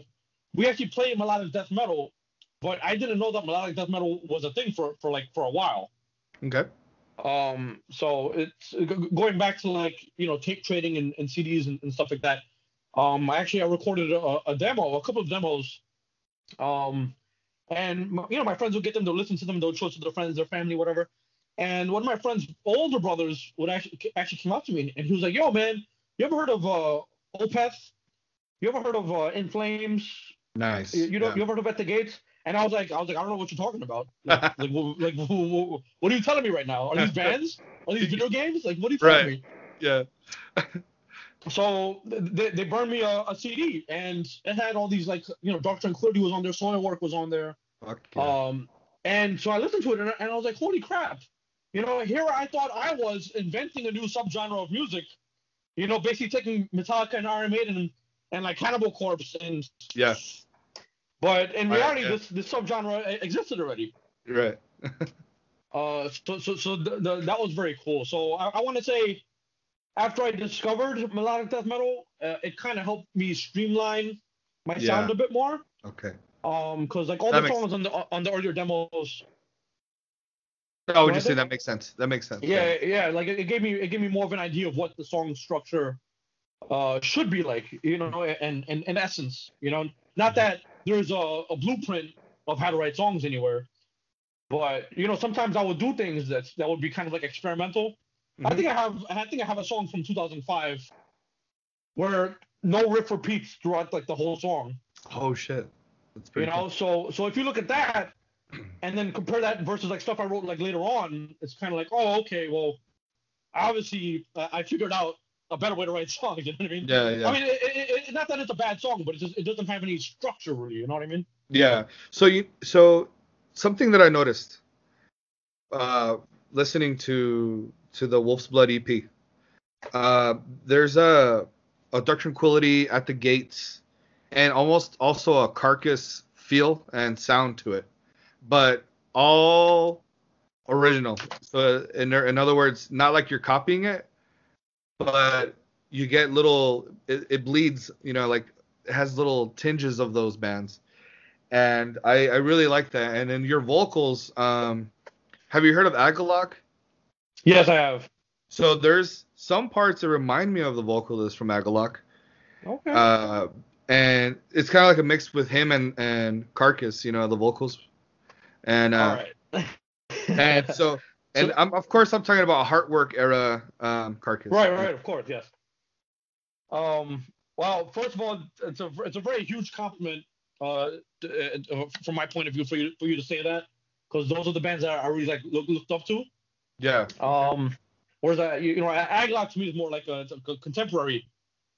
we actually played melodic death metal, but I didn't know that melodic death metal was a thing for for like for a while. Okay. Um, so it's going back to like you know tape trading and, and CDs and, and stuff like that. Um, I actually, I recorded a, a demo, a couple of demos. Um, and you know my friends would get them to listen to them, they'll show it to their friends, their family, whatever. And one of my friends' older brothers would actually actually come up to me and he was like, "Yo, man, you ever heard of uh, Opeth? You ever heard of uh, In Flames? Nice. You, you know, yeah. you ever heard of At the Gates?" And I was like, I was like, I don't know what you're talking about. Like, like, what, like what, what, are you telling me right now? Are these bands? Are these video games? Like, what are you telling Right. me? Yeah. So they, they burned me a, a CD, and it had all these like, you know, Dark Tranquillity was on there, Soilwork was on there. Fuck yeah. Um, and so I listened to it, and, I- and I was like, holy crap! You know, here I thought I was inventing a new subgenre of music. You know, basically taking Metallica and Iron Maiden and, and like Cannibal Corpse, and yeah. But in Right, reality, yeah. this this subgenre existed already. Right. Uh, so so so the, the, that was very cool. So I, I want to say, after I discovered melodic death metal, uh, it kind of helped me streamline my Yeah. sound a bit more. Okay. Um, because like all That the songs on the on the earlier demos Oh, would you say that makes sense? That makes sense. yeah yeah like it, it gave me it gave me more of an idea of what the song structure uh should be like you know and and in essence you know not that there's a, a blueprint of how to write songs anywhere but you know sometimes i would do things that that would be kind of like experimental i Mhm. think i have i think i have a song from 2005 where no riff repeats throughout like the whole song Oh shit. That's you know so so if you look at that and then compare that versus like stuff i wrote like later on it's kind of like oh okay well obviously uh, i figured out a better way to write songs you know what i mean. Yeah, yeah. i mean it, it, not that it's a bad song but it just it doesn't have any structure really you know what i mean Yeah. So you so something that I noticed uh listening to to the Wolf's Blood EP. Uh there's a a Dark Tranquillity at the gates and almost also a carcass feel and sound to it. But all original. So in in other words, not like you're copying it, but you get little it, it bleeds, you know, like it has little tinges of those bands and I, I really like that. And then your vocals, um, have you heard of Agalloch? yes i have So there's some parts that remind me of the vocalist from Agalloch, okay uh, and it's kind of like a mix with him and and Carcass, you know, the vocals, and uh, all right and so and I'm of course I'm talking about Heartwork era um, Carcass. Right, right, of course, yes. Um, well, first of all, it's a it's a very huge compliment uh, uh, from my point of view for you for you to say that because those are the bands that I really like look, looked up to. Yeah. Um, whereas uh, you, you know, Agalloch to me is more like a, a contemporary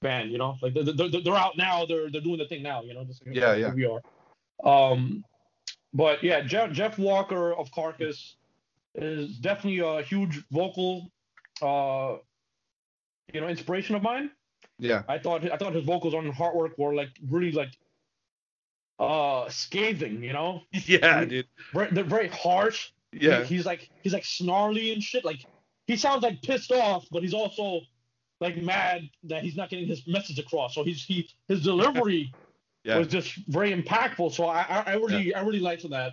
band. You know, like they're, they're, they're out now, they're they're doing the thing now. You know, just like Yeah, yeah. we are. Um, but yeah, Jeff Jeff Walker of Carcass is definitely a huge vocal, uh, you know, inspiration of mine. Yeah. I thought I thought his vocals on Heartwork were like really like uh scathing, you know. Yeah, dude. Very, they're very harsh. Yeah. He- he's like he's like snarly and shit. Like he sounds like pissed off, but he's also like mad that he's not getting his message across. So he's he his delivery Yeah. was just very impactful. So I I, I really I really liked that.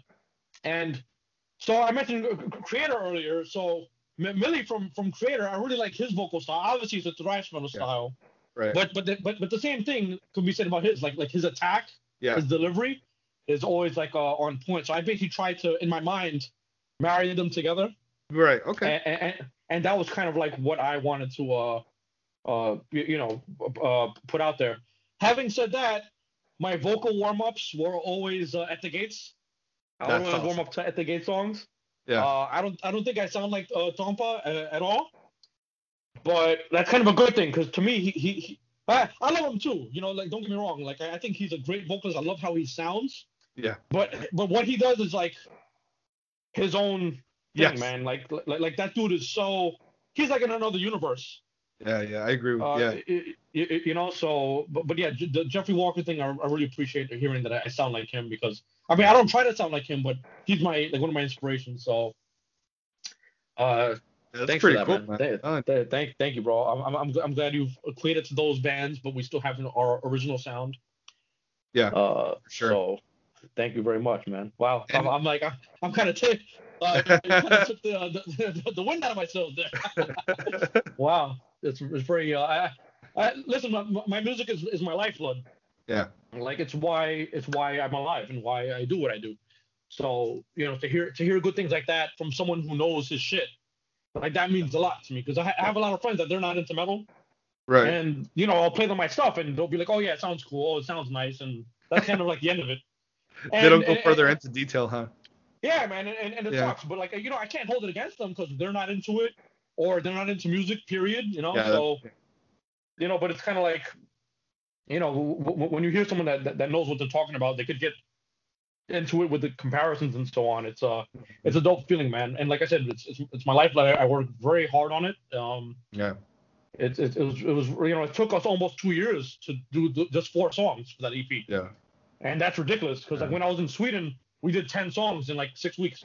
And so I mentioned Kreator earlier. So M- Mille from from Kreator, I really like his vocal style. Obviously, it's a thrash metal Yeah. style, Right. but but the, but but the same thing could be said about his like like his attack, yeah. his delivery is always like uh, on point. So I basically tried to in my mind marry them together, Right. Okay. and, and and that was kind of like what I wanted to uh uh you, you know uh put out there. Having said that, my vocal warm ups were always uh, at the gates. I That's always warm awesome. up to at the gate songs. Yeah. Uh, I don't I don't think I sound like uh, Tompa uh, at all. But that's kind of a good thing because to me he, he, he I, I love him too. You know, like don't get me wrong. Like I, I think he's a great vocalist. I love how he sounds. Yeah. But but what he does is like his own thing, Yes. man. Like, like like that dude is so he's like in another universe. Yeah. Yeah. I agree. With, Uh, yeah. i- i- i- you know, so but, but yeah, the Jeffrey Walker thing, I, I really appreciate hearing that I sound like him because I mean I don't try to sound like him, but he's my like one of my inspirations. So, uh, That's thanks pretty for that, cool, man. man. Th- Oh, th- thank thank you, bro. I'm, I'm I'm glad you've equated to those bands, but we still have our original sound. Yeah, Uh, sure. So, thank you very much, man. Wow, I'm, I'm like I'm, I'm kind of t- uh, you kinda took the, uh, the, the the wind out of myself there. Wow, it's, it's very. Uh, I, I, listen, my, my music is, is my lifeblood. Yeah. Like it's why it's why I'm alive and why I do what I do. So you know, to hear to hear good things like that from someone who knows his shit, like that means a lot to me because I, ha- I have a lot of friends that they're not into metal, right. and you know I'll play them my stuff and they'll be like, oh yeah, it sounds cool, oh it sounds nice, and that's kind of like the end of it. they don't go and- further and- into detail, huh? Yeah, man, and, and it Yeah. sucks. But like, you know, I can't hold it against them because they're not into it, or they're not into music. Period. You know. Yeah, so, you know, but it's kind of like, you know, w- w- when you hear someone that, that that knows what they're talking about, they could get into it with the comparisons and so on. It's uh, it's a dope feeling, man. And like I said, it's it's, it's my lifeline. I worked very hard on it. Um, Yeah. it, it, it was it was you know it took us almost two years to do th- just four songs for that EP, Yeah. and that's ridiculous because like when I was in Sweden, we did ten songs in like six weeks.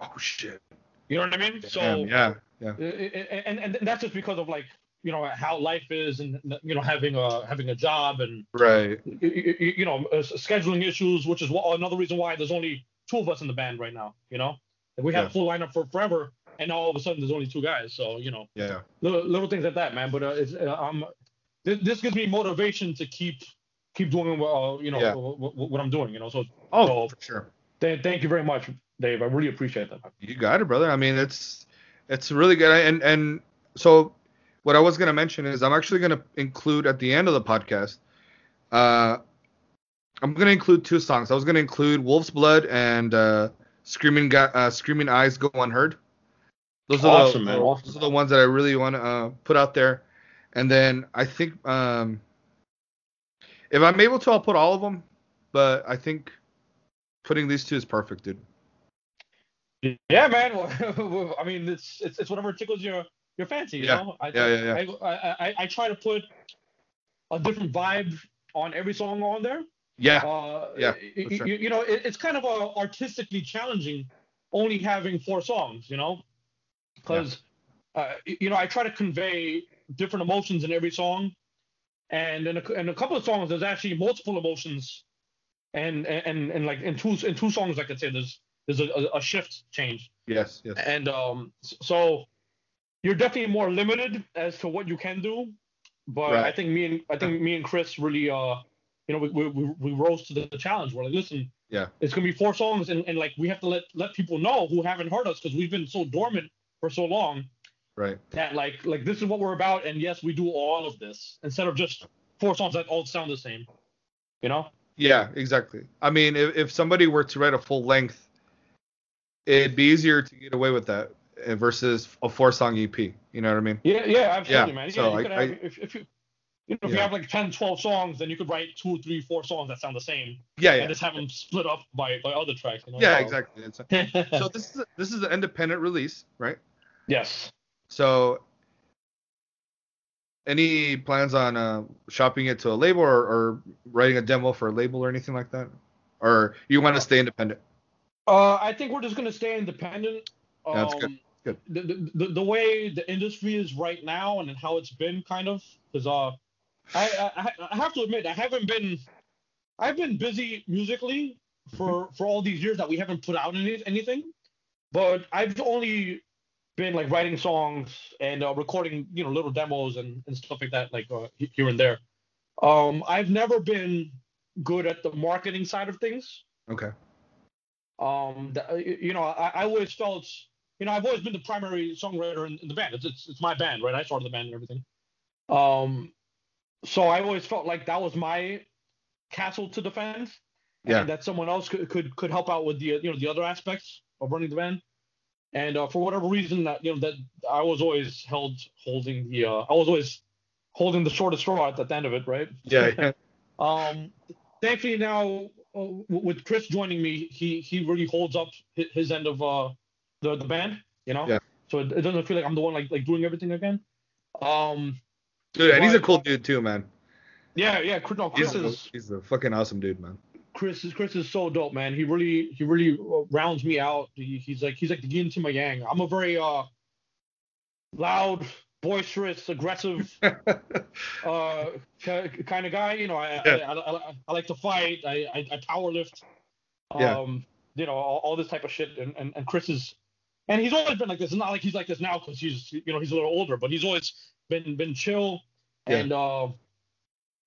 Oh shit. You know what I mean? So Damn, yeah. Yeah. I- and and that's just because of like you know how life is and you know having a having a job and Right. y- y- y- you know uh, scheduling issues, which is another reason why there's only two of us in the band right now. You know, we had Yeah. a full lineup for forever, and all of a sudden there's only two guys. So you know, Yeah. little, little things like that, man. But uh, it's, uh, um, this, this gives me motivation to keep keep doing uh, you know Yeah. wh- wh- what I'm doing. You know, so Oh, So- for sure. th- thank you very much, Dave. I really appreciate that. You got it, brother. I mean, it's it's really good. And and so what I was gonna mention is I'm actually gonna include at the end of the podcast. Uh, I'm gonna include two songs. I was gonna include Wolf's Blood and uh, Screaming uh, Screaming Eyes Go Unheard. Those are Awesome, the. Awesome. those are the ones that I really want to uh, put out there. And then I think um, if I'm able to, I'll put all of them. But I think putting these two is perfect, dude. Yeah, man. Well, I mean, it's, it's it's whatever tickles your your fancy. You Yeah. know, I, Yeah, yeah, yeah. I, I, I, I try to put a different vibe on every song on there. Yeah. Uh, Yeah, y- for y- sure. You, know, it, it's kind of uh artistically challenging, only having four songs. You know, because uh, you know I try to convey different emotions in every song, and in a, in a couple of songs there's actually multiple emotions, and and and, like in two in two songs I could say there's there's a, a, a shift change, Yes. Yes. and um so you're definitely more limited as to what you can do, but I think me and I think me and Chris really uh you know we we, we, rose to the challenge. We're like listen. Yeah. It's gonna be four songs, and, and like we have to let let people know who haven't heard us because we've been so dormant for so long Right. that like like this is what we're about and yes we do all of this instead of just four songs that all sound the same you know Yeah, exactly. I mean, if, if somebody were to write a full length, it'd be easier to get away with that versus a four song EP. You know what I mean? yeah yeah absolutely Yeah, man so yeah you I- could I- if, if you you know, if you have like 10 12 songs then you could write two three four songs that sound the same Yeah, yeah. and just have them split up by by other tracks you know Yeah, So- exactly. So this is a, this is an independent release, right? yes So any plans on uh, shopping it to a label or, or writing a demo for a label or anything like that? Or you want to stay independent? Uh, I think we're just gonna stay independent. Um, That's good. Good. The, the, the way the industry is right now and how it's been kind of because uh, I, I I have to admit I haven't been I've been busy musically for for all these years that we haven't put out any, anything, but I've only been like writing songs and uh, recording you know little demos and, and stuff like that like uh, here and there. Um, I've never been good at the marketing side of things Okay. um the, you know I, I always felt you know i've always been the primary songwriter in, in the band it's, it's it's my band right i started the band and everything um so i always felt like that was my castle to defend Yeah. and that someone else could, could could help out with the you know the other aspects of running the band and uh, for whatever reason that you know that i was always held holding the uh i was always holding the shortest straw at the end of it right Yeah. yeah. um, thankfully now uh, with Chris joining me, he he really holds up his end of uh the the band, you know. Yeah. So it, it doesn't feel like I'm the one like like doing everything again. Um, Dude, and he's a cool dude too, man. yeah, yeah. Chris, no, Chris He's a, is he's a fucking awesome dude, man. Chris is Chris is so dope, man. He really he really uh, rounds me out. He, he's like he's like the yin to my yang. I'm a very uh loud, boisterous, aggressive uh kind of guy. You know, I, Yeah. I, I, I, I like to fight. I I, I power lift. Um, Yeah. you know, all, all this type of shit. And, and and Chris is, and he's always been like this. It's not like he's like this now because he's you know he's a little older, but he's always been been chill Yeah. and uh,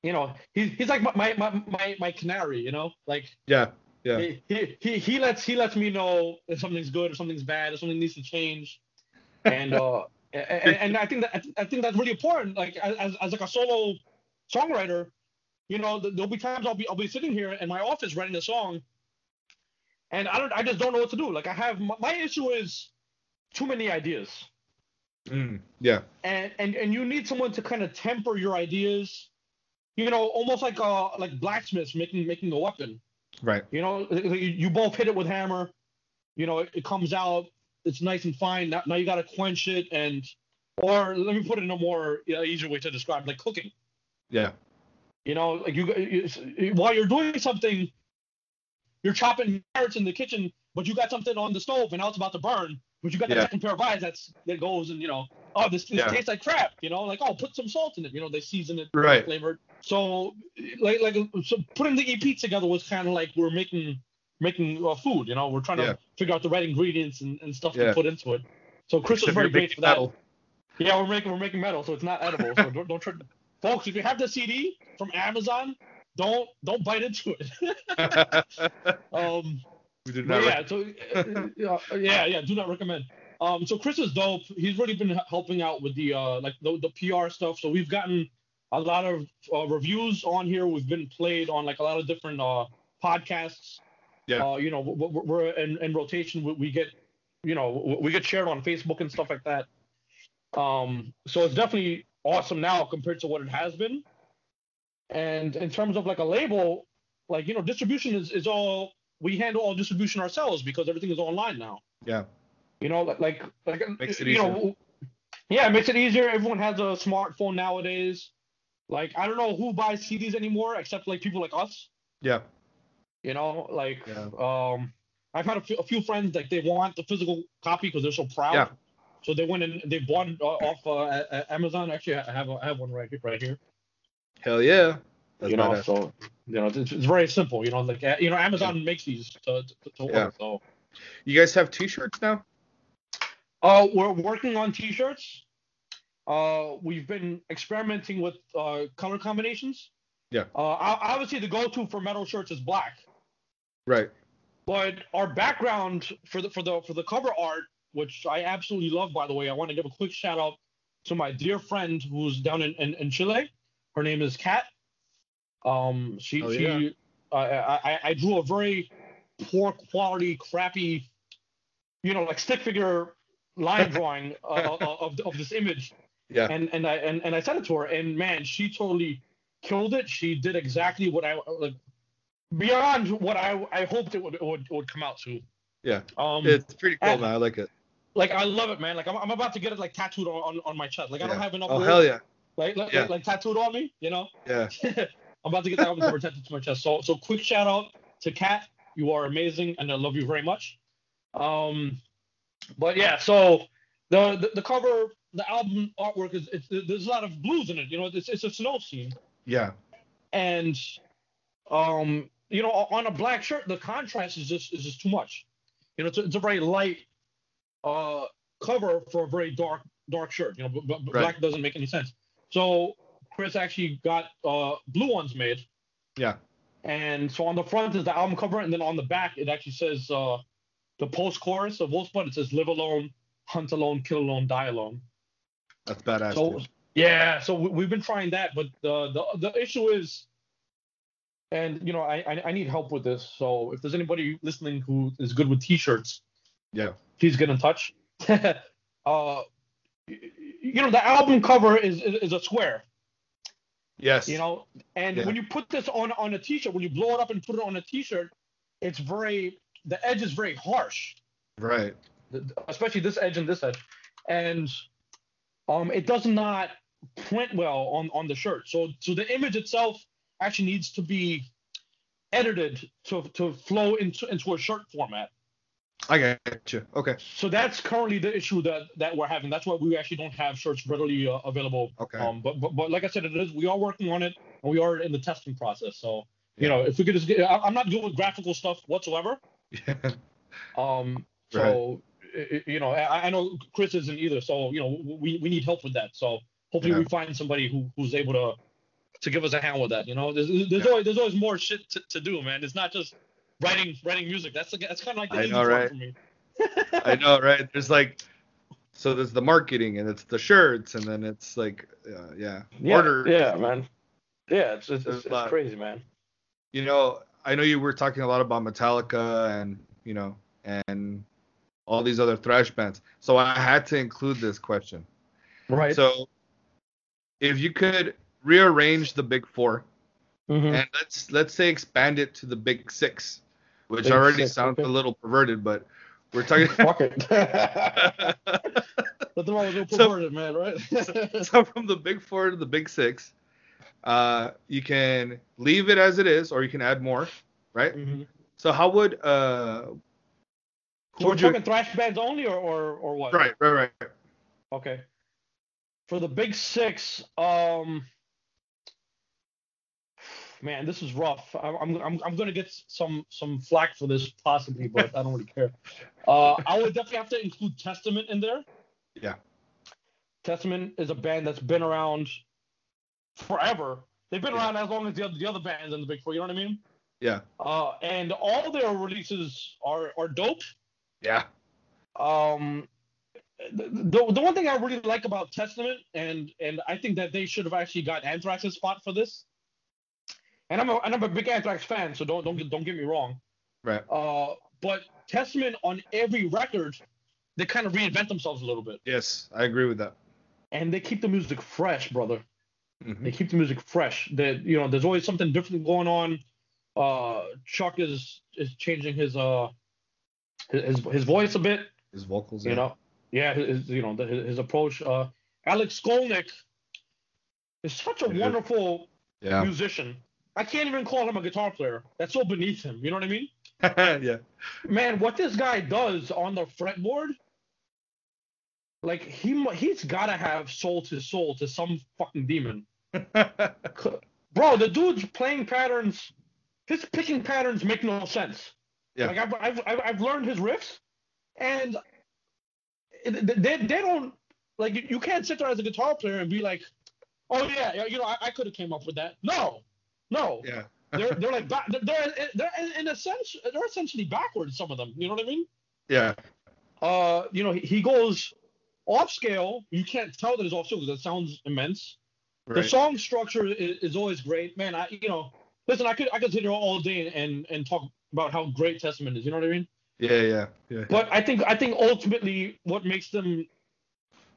you know he's he's like my my my my, canary. You know, like yeah. Yeah. he, he he he lets he lets me know if something's good or something's bad or something needs to change, and uh and, and I think that I think that's really important. Like as as like a solo songwriter, you know, there'll be times I'll be I'll be sitting here in my office writing a song, and I don't I just don't know what to do. Like I have my, my issue is too many ideas. Mm, yeah. And and and you need someone to kind of temper your ideas. You know, almost like uh like blacksmiths making making a weapon. Right. You know, you, you both hit it with hammer. You know, it, it comes out. It's nice and fine. Now, now you got to quench it and, or let me put it in a more you know, easier way to describe, like cooking. Yeah. You know, like you, you while you're doing something, you're chopping carrots in the kitchen, but you got something on the stove and now it's about to burn. But you got the Yeah. second pair of eyes that's that goes and you know, oh this, this Yeah. tastes like crap. You know, like oh put some salt in it. You know, they season it, Right. flavored. So like like so putting the EP together was kind of like we're making making uh, food. You know, we're trying to Yeah. figure out the right ingredients and, and stuff to put into it. So Chris was very great for that. metal. Yeah, we're making we're making metal, so it's not edible. So don't, don't try. Folks, if you have the CD from Amazon, don't don't bite into it. um, we did not. yeah, so uh, uh, yeah, yeah, do not recommend. Um, so Chris is dope. He's really been helping out with the uh like the, the PR stuff. So we've gotten a lot of uh, reviews on here. We've been played on like a lot of different uh podcasts. Yeah. Uh, you know, we're, we're in, in rotation. We, we get, you know, we get shared on Facebook and stuff like that. Um, so it's definitely awesome now compared to what it has been. And in terms of like a label, like you know, distribution is, is all we handle all distribution ourselves because everything is online now. Yeah. You know, like like like Makes it you know, yeah, it makes it easier. Everyone has a smartphone nowadays. Like I don't know who buys CDs anymore except like people like us. Yeah. You know, like Yeah. um, I've had a few, a few friends like they want the physical copy because they're so proud. Yeah. So they went and they bought it uh, off uh, Amazon. Actually, I have a, I have one right here, right here. Hell yeah. That's you know, badass. so you know, it's, it's very simple. You know, like you know, Amazon makes these to, to, to order. Yeah. So You guys have T-shirts now? Uh, we're working on T-shirts. Uh, we've been experimenting with uh, color combinations. Yeah. Uh, obviously, the go-to for metal shirts is black, Right. but our background for the for the for the cover art, which I absolutely love, by the way, I want to give a quick shout out to my dear friend who's down in, in, in Chile. Her name is Kat. Um, she Oh, yeah. she uh, I, I I drew a very poor quality, crappy, you know, like stick figure line drawing uh, of of this image Yeah. and and I and, and I sent it to her, and man, she totally killed it. She did exactly what I like, beyond what I I hoped it would it would, would come out to. Yeah. Um, It's pretty cool, uh, man. I like it. like I love it, man. Like I'm, I'm about to get it like tattooed on, on, on my chest. Like I don't have enough. Oh hell yeah. Like like, Yeah. like like tattooed on me, you know. Yeah. I'm about to get that album tattooed to my chest. So so quick shout out to Kat. You are amazing, and I love you very much. Um, but yeah, so the the, the cover, the album artwork is it's, there's a lot of blues in it. You know, it's it's a snow scene, Yeah. and um, you know, on a black shirt, the contrast is just is just too much. You know, it's a, it's a very light uh cover for a very dark dark shirt. You know, but, but Right. black doesn't make any sense. So Chris actually got uh blue ones made. Yeah. And so on the front is the album cover, and then on the back it actually says uh, the post chorus of Wolf's Blood. It says "Live alone, hunt alone, kill alone, die alone." That's badass. So dude. yeah, so we, we've been trying that, but the the the issue is, and you know, I, I I need help with this. So if there's anybody listening who is good with T-shirts, Yeah. please get in touch. uh, you know, the album cover is is, is a square. Yes. you know and Yeah. when you put this on on a t-shirt when you blow it up and put it on a t-shirt it's very the edge is very harsh Right. especially this edge and this edge and um it does not print well on on the shirt so so the image itself actually needs to be edited to to flow into into a shirt format I got you. Okay. so that's currently the issue that that we're having that's why we actually don't have shirts readily uh, available Okay. um, but, but but like I said, it is we are working on it and we are in the testing process. So you know, if we could just get, I, I'm not good with graphical stuff whatsoever. Yeah. Um, so i- you know, I, I know Chris isn't either. So you know, we we need help with that. So hopefully Yeah. we find somebody who who's able to to give us a hand with that. You know, there's there's Yeah. always there's always more shit to, to do, man. It's not just writing writing music. That's like, that's kind of like the I easy know, part right? for me. I know, right? There's like, so there's the marketing and it's the shirts and then it's like, uh, yeah, Yeah, order. yeah, man. Yeah, it's it's, There's it's, crazy, man. You know, I know you were talking a lot about Metallica and you know, and all these other thrash bands. So I had to include this question. Right. So if you could rearrange the big 4 Mhm. and let's let's say expand it to the big six, which Big already six, sounds okay. a little perverted, but we're talking. Fuck it. Nothing wrong with So- perverted, man, right? so from the big four to the big six, uh, you can leave it as it is, or you can add more, right? Mhm. So how would uh, So we're would you? thrash bands only, or or, or what? Right, right, right. Okay. For the big six, um, man, this is rough. I'm I'm I'm, I'm gonna get some some flack for this possibly, but I don't really care. Uh, I would definitely have to include Testament in there. Yeah. Testament is a band that's been around forever. They've been around as long as the other the other bands in the big four. You know what I mean? Yeah, Uh, and all their releases are are dope. yeah, Um, the, the the one thing I really like about Testament, and and I think that they should have actually got Anthrax's spot for this. And I'm a and I'm a big Anthrax fan, so don't don't get don't get me wrong. right. Uh, but Testament on every record, they kind of reinvent themselves a little bit, Yes, I agree with that. and they keep the music fresh, brother. Mhm. They keep the music fresh. That you know, there's always something different going on. Uh, Chuck is is changing his uh his his voice a bit. His vocals, you yeah. know yeah his, you know the, his, approach uh alex skolnick is such a wonderful yeah, musician i can't even call him a guitar player. That's so beneath him. You know what i mean? Yeah, man what this guy does on the fretboard like he he's gotta have soul to soul to some fucking demon. Bro the dude's playing patterns his picking patterns make no sense. Yeah. like I've, I've, I've I've learned his riffs and they, they don't like you- you can't sit there as a guitar player and be like oh yeah you know i, I could have came up with that. No no yeah, they're they're like they're they're, in, in a sense they're essentially backwards some of them you know what i mean yeah, uh you know he, he goes off scale you can't tell that it's off scale because it sounds immense the song structure is, is always great, man. I you know, listen, I could I could sit here all day and and talk about how great Testament is. You know what I mean? Yeah, yeah, yeah. But I think I think ultimately what makes them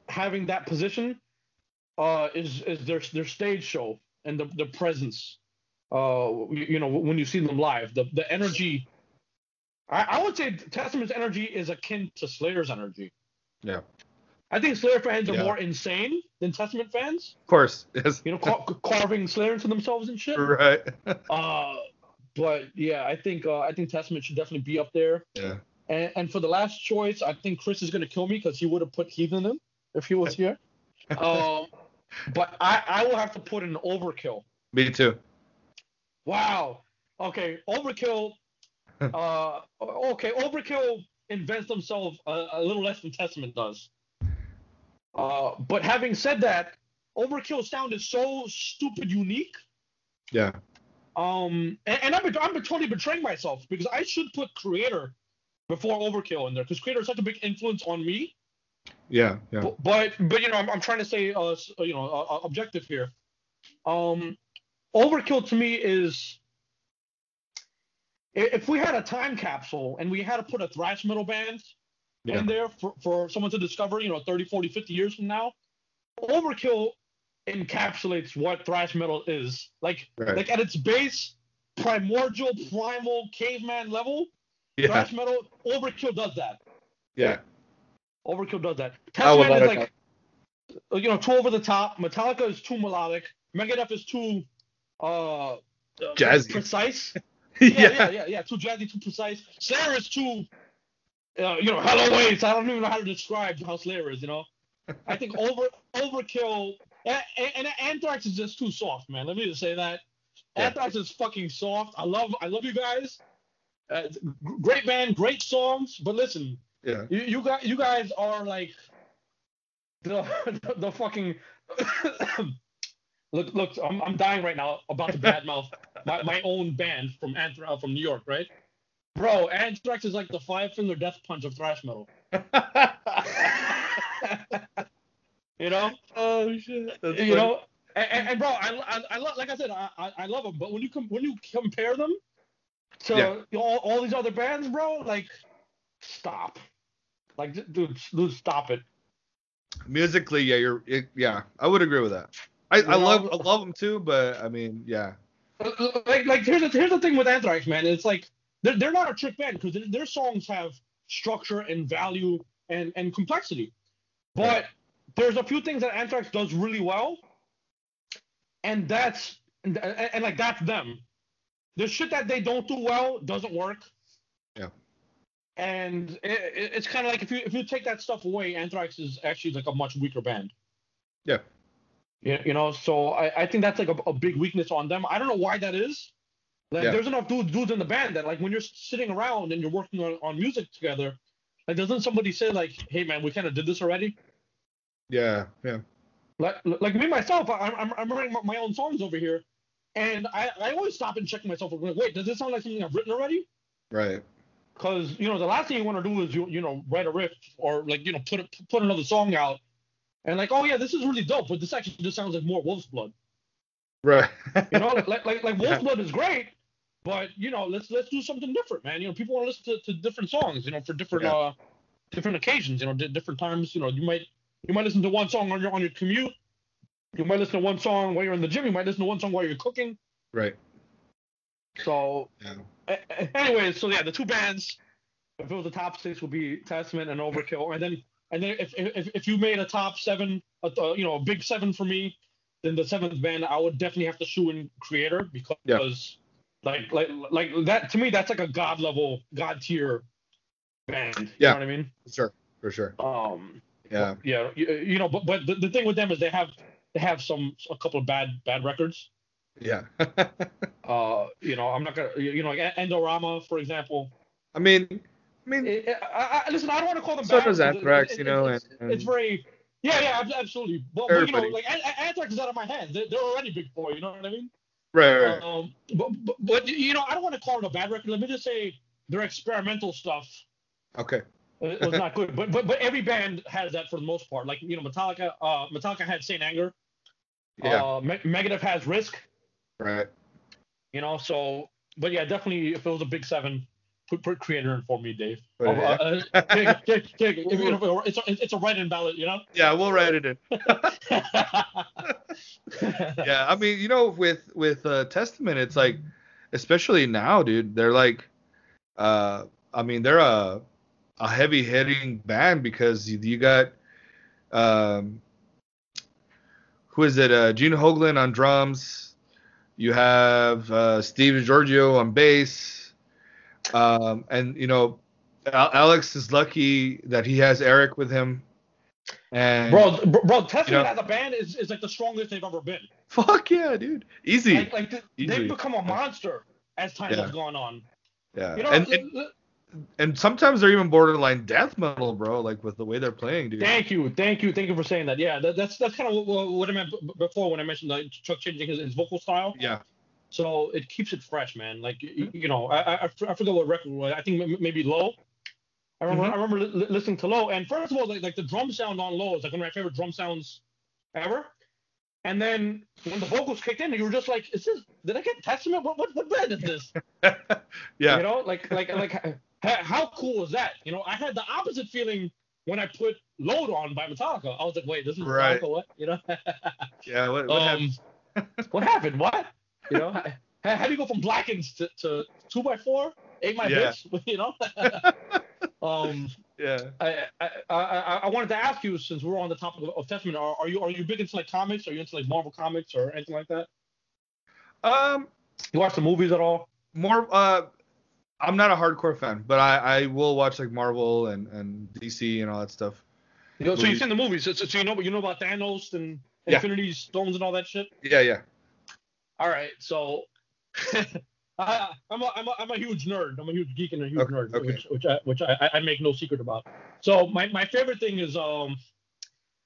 having that position uh, is is their their stage show and the the presence. Uh, you, you know when you see them live, the the energy. I, I would say Testament's energy is akin to Slayer's energy. Yeah. I think Slayer fans are Yeah. more insane than Testament fans. Of course, yes. You know, car- carving Slayer into themselves and shit. Right. Uh, but yeah, I think uh, I think Testament should definitely be up there. yeah. And, and for the last choice, I think Chris is gonna kill me because he would have put Heathen in if he was here. um, but I, I will have to put an Overkill. Me too. Wow. Okay, Overkill. uh, okay, Overkill invents themselves a, a little less than Testament does. Uh, but having said that, Overkill sound is so stupid unique. Yeah. Um, and, and I'm, I'm totally betraying myself because I should put Kreator before Overkill in there because Kreator is such a big influence on me. Yeah. Yeah. But but, but you know, I'm, I'm trying to say, uh, you know, uh, objective here. Um, Overkill to me is if we had a time capsule and we had to put a thrash metal band Yeah. in there for, for someone to discover, you know, 30, 40, 50 years from now, Overkill encapsulates what thrash metal is. Like Right. like at its base, primordial, primal, caveman level, Yeah. thrash metal, Overkill does that. Yeah. Overkill does that. Testament is like, you know, too over the top. Metallica is too melodic. Megadeth is too uh, uh, Jazzy. precise. Yeah, yeah. yeah, yeah, yeah, Too jazzy, too precise. Slayer is too, uh, you know, hello waits. I don't even know how to describe how Slayer is. You know, I think over overkill and, and, and Anthrax is just too soft, man. Let me just say that. Yeah. Anthrax is fucking soft. I love, I love you guys. Uh, great band, great songs. But listen, Yeah. you, you guys, you guys are like the the, the fucking. Look, look, I'm, I'm dying right now about to badmouth my, my own band from Anthrax uh, from New York, right? Bro, Anthrax is like the five finger death punch of thrash metal. you know, oh shit. That's you funny. know, and, and, and bro, I, I, I love, like I said, I, I, I love them, but when you com- when you compare them to Yeah. all, all these other bands, bro. Like, stop. Like, dude, dude, stop it. Musically, yeah, you're it, yeah, I would agree with that. I, I love I love them too, but I mean, yeah. Like, like here's the here's the thing with Anthrax, man. It's like they're, they're not a trick band because their, songs have structure and value and and complexity. But there's a few things that Anthrax does really well, and that's and, and, and like that's them. The shit that they don't do well doesn't work. Yeah. And it- it's kind of like if you if you take that stuff away, Anthrax is actually like a much weaker band. Yeah. Yeah, you know, so I, I think that's like a, a big weakness on them. I don't know why that is. Like, Yeah. there's enough dudes, dudes in the band that like when you're sitting around and you're working on, on music together, like doesn't somebody say like, "Hey man, we kind of did this already"? Yeah, yeah. Like like me myself, I, I'm I'm writing my- my own songs over here, and I, I always stop and check myself. Like, wait, does this sound like something I've written already? Right. Because you know the last thing you want to do is you you know write a riff or like you know put a, put another song out, and like oh yeah this is really dope, but this actually just sounds like more Wolf's Blood. Right. You know, like like like. Wolf's Blood is great, but you know let's let's do something different, man. You know people want to listen to, to different songs, you know, for different Yeah. uh different occasions, you know, di- different times. You know, you might you might listen to one song on your on your commute. You might listen to one song while you're in the gym. You might listen to one song while you're cooking. right. So, Yeah. a- a- anyways, so yeah, the two bands, if it was the top six, would be Testament and Overkill, and then and then if if, if you made a top seven, a, you know, a big seven for me, then the seventh band I would definitely have to shoe in Kreator because like like like that to me that's like a god level, god tier band. You Yeah. know what I mean? Sure. For sure. Um, Yeah. yeah, you, you know, but but the, the thing with them is they have they have some a couple of bad bad records. Yeah. Uh, you know, I'm not gonna, you know, like Endorama, for example. I mean, I mean, It, it- I, I, listen, I don't want to call them So bad does because it- Anthrax, it- you know, it's, and- it's very, yeah, yeah, absolutely. But, but you know, like An- An- Anthrax is out of my hands. They're, they're already big boy. You know what I mean? right, right. Um, but, but, but you know, I don't want to call it a bad record. Let me just say their experimental stuff Okay. it was not good. But but but every band has that for the most part. Like you know, Metallica, uh, Metallica had Saint Anger. Yeah. Uh, Me- Megadeth has Risk. Right. You know, so but yeah, definitely if it was a big seven, put put Kreator in for me, Dave. Put Uh, in. uh, take take take it. If- if- It's a, it's a write-in ballot, you know. Yeah, we'll write it in. yeah, I mean, you know, with with uh, Testament, it's like, especially now, dude, they're like, uh, I mean, they're a a heavy hitting band because you, you got, um, who is it? Uh, Gene Hoglan on drums. You have uh, Steve Giorgio on bass, um, and you know, Alex is lucky that he has Eric with him. And bro, bro, Testament You know- as a band is, is like the strongest they've ever been. Fuck yeah, dude. Easy. Like, like th- Easily. they've become a monster as time Yeah. has gone on. yeah. You know, and, and and sometimes they're even borderline death metal, bro. Like with the way they're playing, dude. thank you, thank you, thank you for saying that. Yeah, that, that's that's kind of what, what I meant before when I mentioned like Chuck changing his, his vocal style. Yeah. So it keeps it fresh, man. Like you, you know, I forget what record was. I think maybe Low. I remember Mhm. I remember li- listening to Low, and first of all, like, like the drum sound on Low is like one of my favorite drum sounds ever. And then when the vocals kicked in, you were just like, "Is this? Did I get Testament? What what, what band is this?" yeah. You know, like like like how cool is that? You know, I had the opposite feeling when I put Load on by Metallica. I was like, "Wait, this is Metallica? What? You know?" yeah. What, what um, what happened? What? You know, how, how do you go from Blackened to, to two by four, Ain't my Yeah. bitch? You know. um, yeah. I, I I I wanted to ask you since we're on the topic of, of Testament, are, are you are you big into like comics? Are you into like Marvel comics or anything like that? Um, You watch the movies at all? more. Uh, I'm not a hardcore fan, but I I will watch like Marvel and and DC and all that stuff. You know, so you've seen the movies, so, so you know you know about Thanos and Yeah. Infinity Stones and all that shit. Yeah, yeah. All right, so I, I'm a, I'm a I'm a huge nerd. I'm a huge geek and a huge Okay, nerd, okay. which which I which I, I make no secret about. So my, my favorite thing is um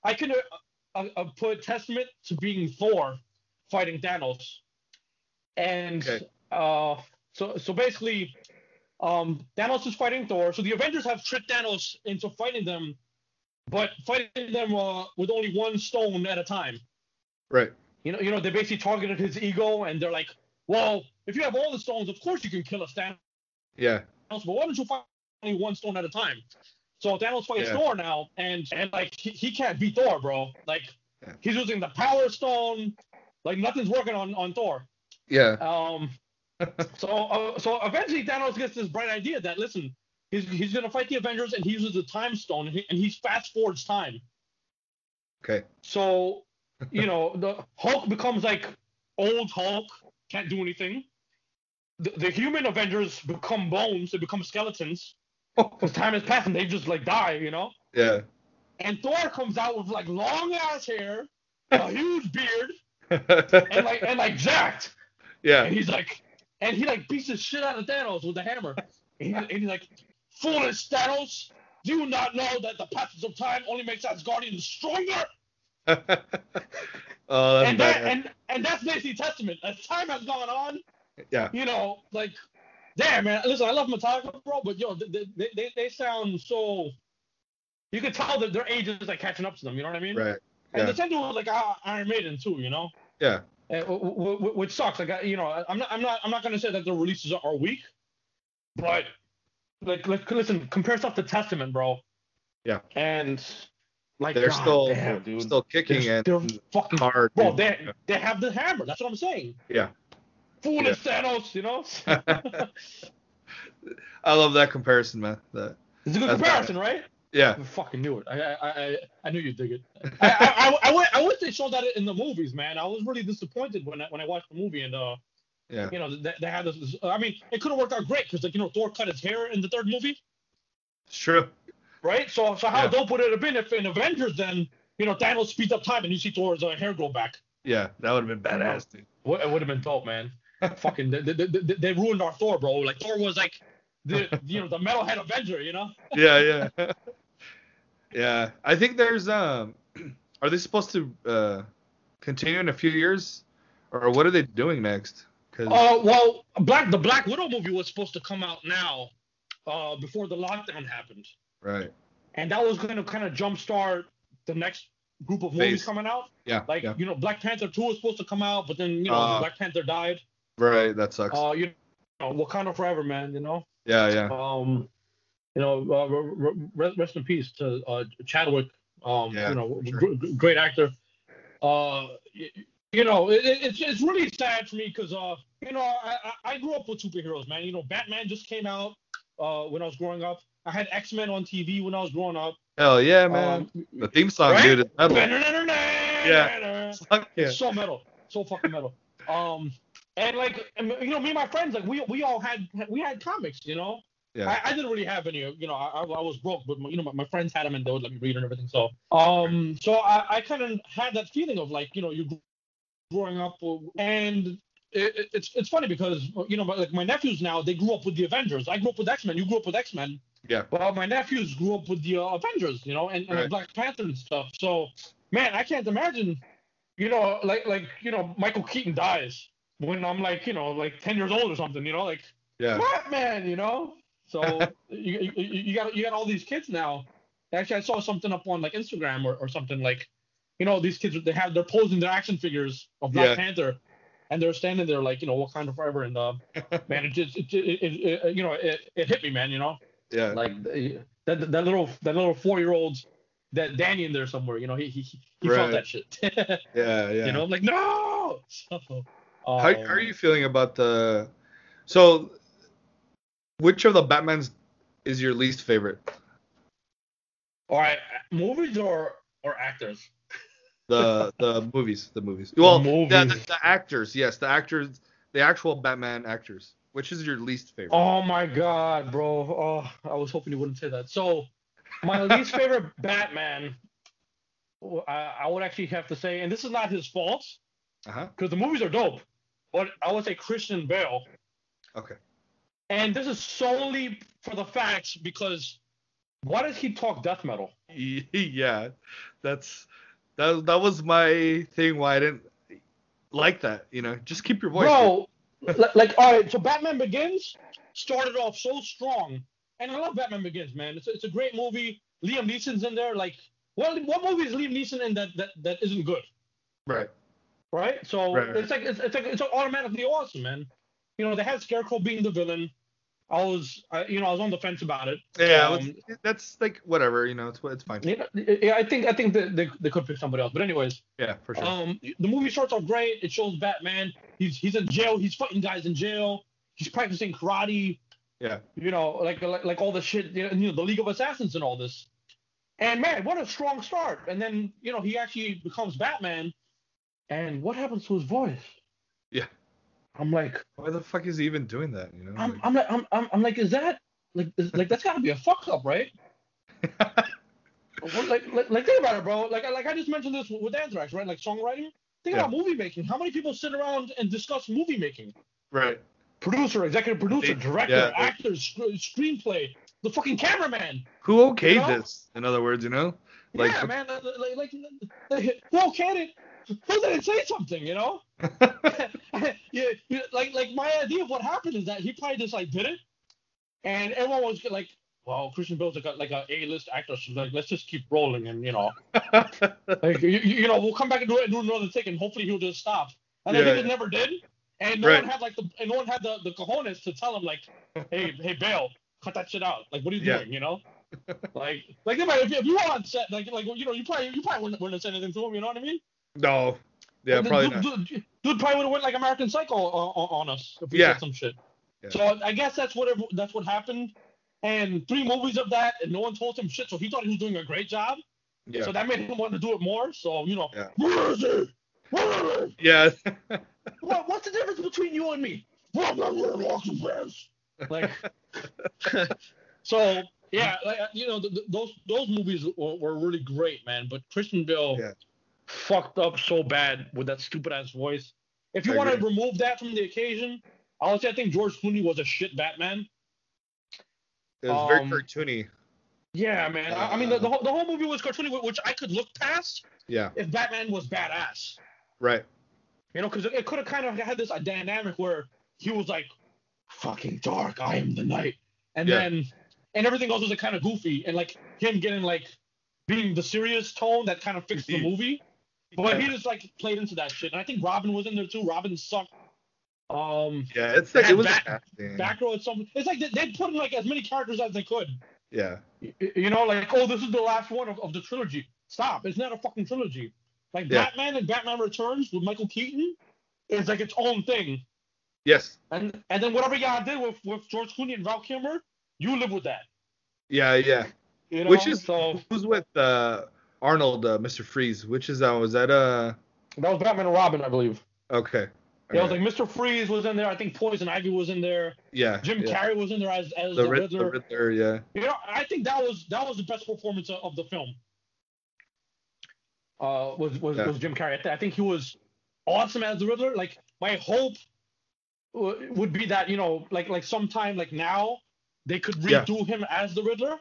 I can uh, uh, uh, put Testament to being Thor fighting Thanos, and Okay. uh so so basically um Thanos is fighting Thor. So the Avengers have tricked Thanos into fighting them, but fighting them uh, with only one stone at a time. Right. You know, you know, they basically targeted his ego, and they're like, "Well, if you have all the stones, of course you can kill us, Thanos. Yeah. But why don't you fight only one stone at a time? So Thanos fights Yeah. Thor now, and and like he, he can't beat Thor, bro. Like Yeah. he's using the Power Stone, like nothing's working on on Thor. Yeah. Um, so uh, so eventually Thanos gets this bright idea that listen, he's he's gonna fight the Avengers and he uses the Time Stone and he, and he's fast forwards time. Okay. So you know the Hulk becomes like old Hulk, can't do anything. The, the human Avengers become bones, they become skeletons because time has passed and they just like die, you know. Yeah. And Thor comes out with like long ass hair, a huge beard, and like and like jacked. yeah. And he's like, and he like beats the shit out of Thanos with the hammer. And, he, and he's like, foolish Thanos, do you not know that the passage of time only makes Asgardians stronger? oh, and that and and that's basically testament. As time has gone on, yeah. you know, like, damn man, listen, I love Metallica, bro, but yo, they they, they, sound so. You can tell that their age is like catching up to them. You know what I mean? Right. And Yeah. the thing with like uh, Iron Maiden too. You know. Yeah. Uh, w- w- which sucks. Like, you know, I'm not, I'm not, I'm not gonna say that the releases are weak, but like, like, listen, compare stuff to Testament, bro. Yeah. And like, They're God still damn, dude. still kicking they're, and they're fucking hard. bro. They they have the hammer. That's what I'm saying. Yeah. Foolish Thanos, you know. I love that comparison, man. That It's a good That's comparison, right? yeah. I fucking knew it. I I I, I knew you'd dig it. I, I, I, I, wish- I wish they showed that in the movies, man. I was really disappointed when I, when I watched the movie and uh Yeah. you know they, they had this. I mean, it could have worked out great because like you know Thor cut his hair in the third movie, It's true. Right? So so how Yeah. dope would it have been if in Avengers then you know Thanos speeds up time and you see Thor's uh, hair grow back? Yeah, that would have been badass, dude. Wo- It would have been dope, man. Fucking they, they, they, they ruined our Thor, bro. Like Thor was like the you know the metalhead Avenger, you know? Yeah, yeah. yeah. I think there's um are they supposed to uh continue in a few years? Or what are they doing next? Cuz Uh, well, Black the Black Widow movie was supposed to come out now, uh, before the lockdown happened, right. and that was going to kind of jumpstart the next group of movies Phase. coming out. Yeah. Like yeah. you know, Black Panther two was supposed to come out, but then you know Uh, Black Panther died. Right, that sucks. Uh, you know, Wakanda forever, man. You know, yeah, yeah. um, you know, uh, re- re- rest, rest in peace to uh, Chadwick. Um, Yeah, you know, gr- great actor. Uh, y- you know, it, it- it's it's really sad for me because uh, you know, I, I I grew up with superheroes, man. You know, Batman just came out uh when I was growing up. I had X Men on TV when I was growing up. Hell yeah, man. Um, the theme song, right? dude, is metal. yeah. Fuck yeah. It's so metal, so fucking metal. Um, and like, you know, me and my friends, like, we we all had we had comics, you know. Yeah. I, I didn't really have any, you know, I, I was broke, but you know, my, my friends had them and they would let me read and everything. So, um, so I, I kind of had that feeling of like, you know, you growing up, and it, it- it's it's funny because you know, my, like my nephews now, they grew up with the Avengers. I grew up with X Men. You grew up with X Men. Yeah. Well, my nephews grew up with the uh, Avengers, you know, and, and Right. Black Panther and stuff. So, man, I can't imagine, you know, like like you know, Michael Keaton dies when I'm like, you know, like ten years old or something, you know, like Yeah. Batman, you know. So you, you you got you got all these kids now. Actually, I saw something up on like Instagram or, or something like, you know, these kids they have they're posing their action figures of Black Yeah. Panther, and they're standing there like you know Wakanda forever and uh, man, it just it, it, it, it you know it, it hit me, man, you know Yeah. like that that little that little four year old that Danny in there somewhere, you know, he he, he Right. felt that shit. Yeah, yeah. You know, I'm like no. So, how, how um, are you feeling about the so which of the Batmans is your least favorite? All right, movies or or actors? The the movies, the movies. Well, the, movies. the actors, yes, the actors, the actual Batman actors. Which is your least favorite? Oh my god, bro. Oh, I was hoping you wouldn't say that. So, my least favorite Batman, I, I would actually have to say, and this is not his fault Uh-huh. because the movies are dope, but I would say Christian Bale. Okay. And this is solely for the facts because why does he talk death metal? yeah, that's that. That was my thing. Why I didn't like that. You know, just keep your voice. Bro, li- like, all right, so Batman Begins started off so strong. And I love Batman Begins, man. It's a, it's a great movie. Liam Neeson's in there. Like, what, what movie is Liam Neeson in that, that, that isn't good? Right. Right? So Right, right. it's like it's, it's like it's automatically awesome, man. You know, they had Scarecrow being the villain. I was, I, you know, I was on the fence about it. Yeah, Um, that's like whatever. You know, it's it's fine. Yeah, yeah, I think I think that they, they could pick somebody else. But anyways, Yeah, for sure. um, the movie starts off great. It shows Batman. He's he's in jail. He's fighting guys in jail. He's practicing karate. Yeah. You know, like like, like all the shit. You know, the League of Assassins and all this. And man, what a strong start. And then you know he actually becomes Batman. And what happens to his voice? Yeah. I'm like, Why the fuck is he even doing that? You know. I'm like- I'm like I'm I'm, I'm like, is that like is, like that's gotta be a fuck up, right? Like, like, like think about it, bro. Like, like I just mentioned this with Anthrax, right? Like songwriting. Think Yeah. about movie making. How many people sit around and discuss movie making? right. Producer, executive producer, They- director, yeah, they- actor, sc- screenplay, the fucking cameraman. Who okayed You know? this? In other words, you know. Like- yeah, man. Like, like, like who okayed it? Who didn't say something? You know? yeah, yeah, like, like my idea of what happened is that he probably just like did it, and everyone was like, well, Christian Bale's like a like a A-list actor, so like let's just keep rolling, and you know. Like you, you know, we'll come back and do it and do another thing, and hopefully he'll just stop. And Yeah, then he just never did. And no Right. one had like the and no one had the, the cojones to tell him like, hey, hey, Bale, cut that shit out. Like, what are you Yeah. doing? You know? like, like if, you- if you were on set, like, like you know, you probably you probably wouldn't, wouldn't have said anything to him. You know what I mean? No. Yeah, then probably dude, not. Dude, dude probably would have went like American Psycho on, on us if we Yeah. said some shit. Yeah. So I guess that's what that's what happened. And three movies of that, and no one told him shit. So he thought he was doing a great job. Yeah. So that made him want to do it more. So you know, Yeah. where is it? Where is it? yeah. What, what's the difference between you and me? Like, so yeah, like, you know, th- th- those those movies were, were really great, man. But Christian Bale Yeah. Fucked up so bad with that stupid ass voice. If you want to remove that from the occasion, honestly, I think George Clooney was a shit Batman. It was very Um, cartoony. Yeah, man. I, I mean, the, the, whole, the whole movie was cartoony, which I could look past Yeah. if Batman was badass. Right. You know, because it, it could have kind of had this uh, dynamic where he was like, "Fucking dark, I am the night," and Yeah. then and everything else was like kind of goofy, and like him getting like being the serious tone that kind of fixed the Mhm. movie. But he just like played into that shit, and I think Robin was in there too. Robin sucked. Um, Yeah, it's like it was back- casting. Batgirl at some. It's like they, they put in like as many characters as they could. Yeah. Y- You know, like oh, this is the last one of, of the trilogy. Stop! It's not a fucking trilogy. Like Yeah. Batman and Batman Returns with Michael Keaton is like its own thing. Yes. And and then whatever y'all did with, with George Clooney and Val Kilmer, you live with that. Yeah, yeah. You know? Which is so who's with uh Arnold, uh, Mr. Freeze? Which is that? Was that uh? that was Batman and Robin, I believe. Okay. Yeah, it was like Mr. Freeze was in there. I think Poison Ivy was in there. yeah. Jim yeah. Carrey was in there as, as The, the, Rid- the Riddler. Riddler. Yeah. You know, I think that was that was the best performance of, of the film. Uh, was was, Yeah. was Jim Carrey? I, th- I think he was awesome as the Riddler. Like my hope w- would be that you know, like like sometime like now they could Yeah. redo him as the Riddler.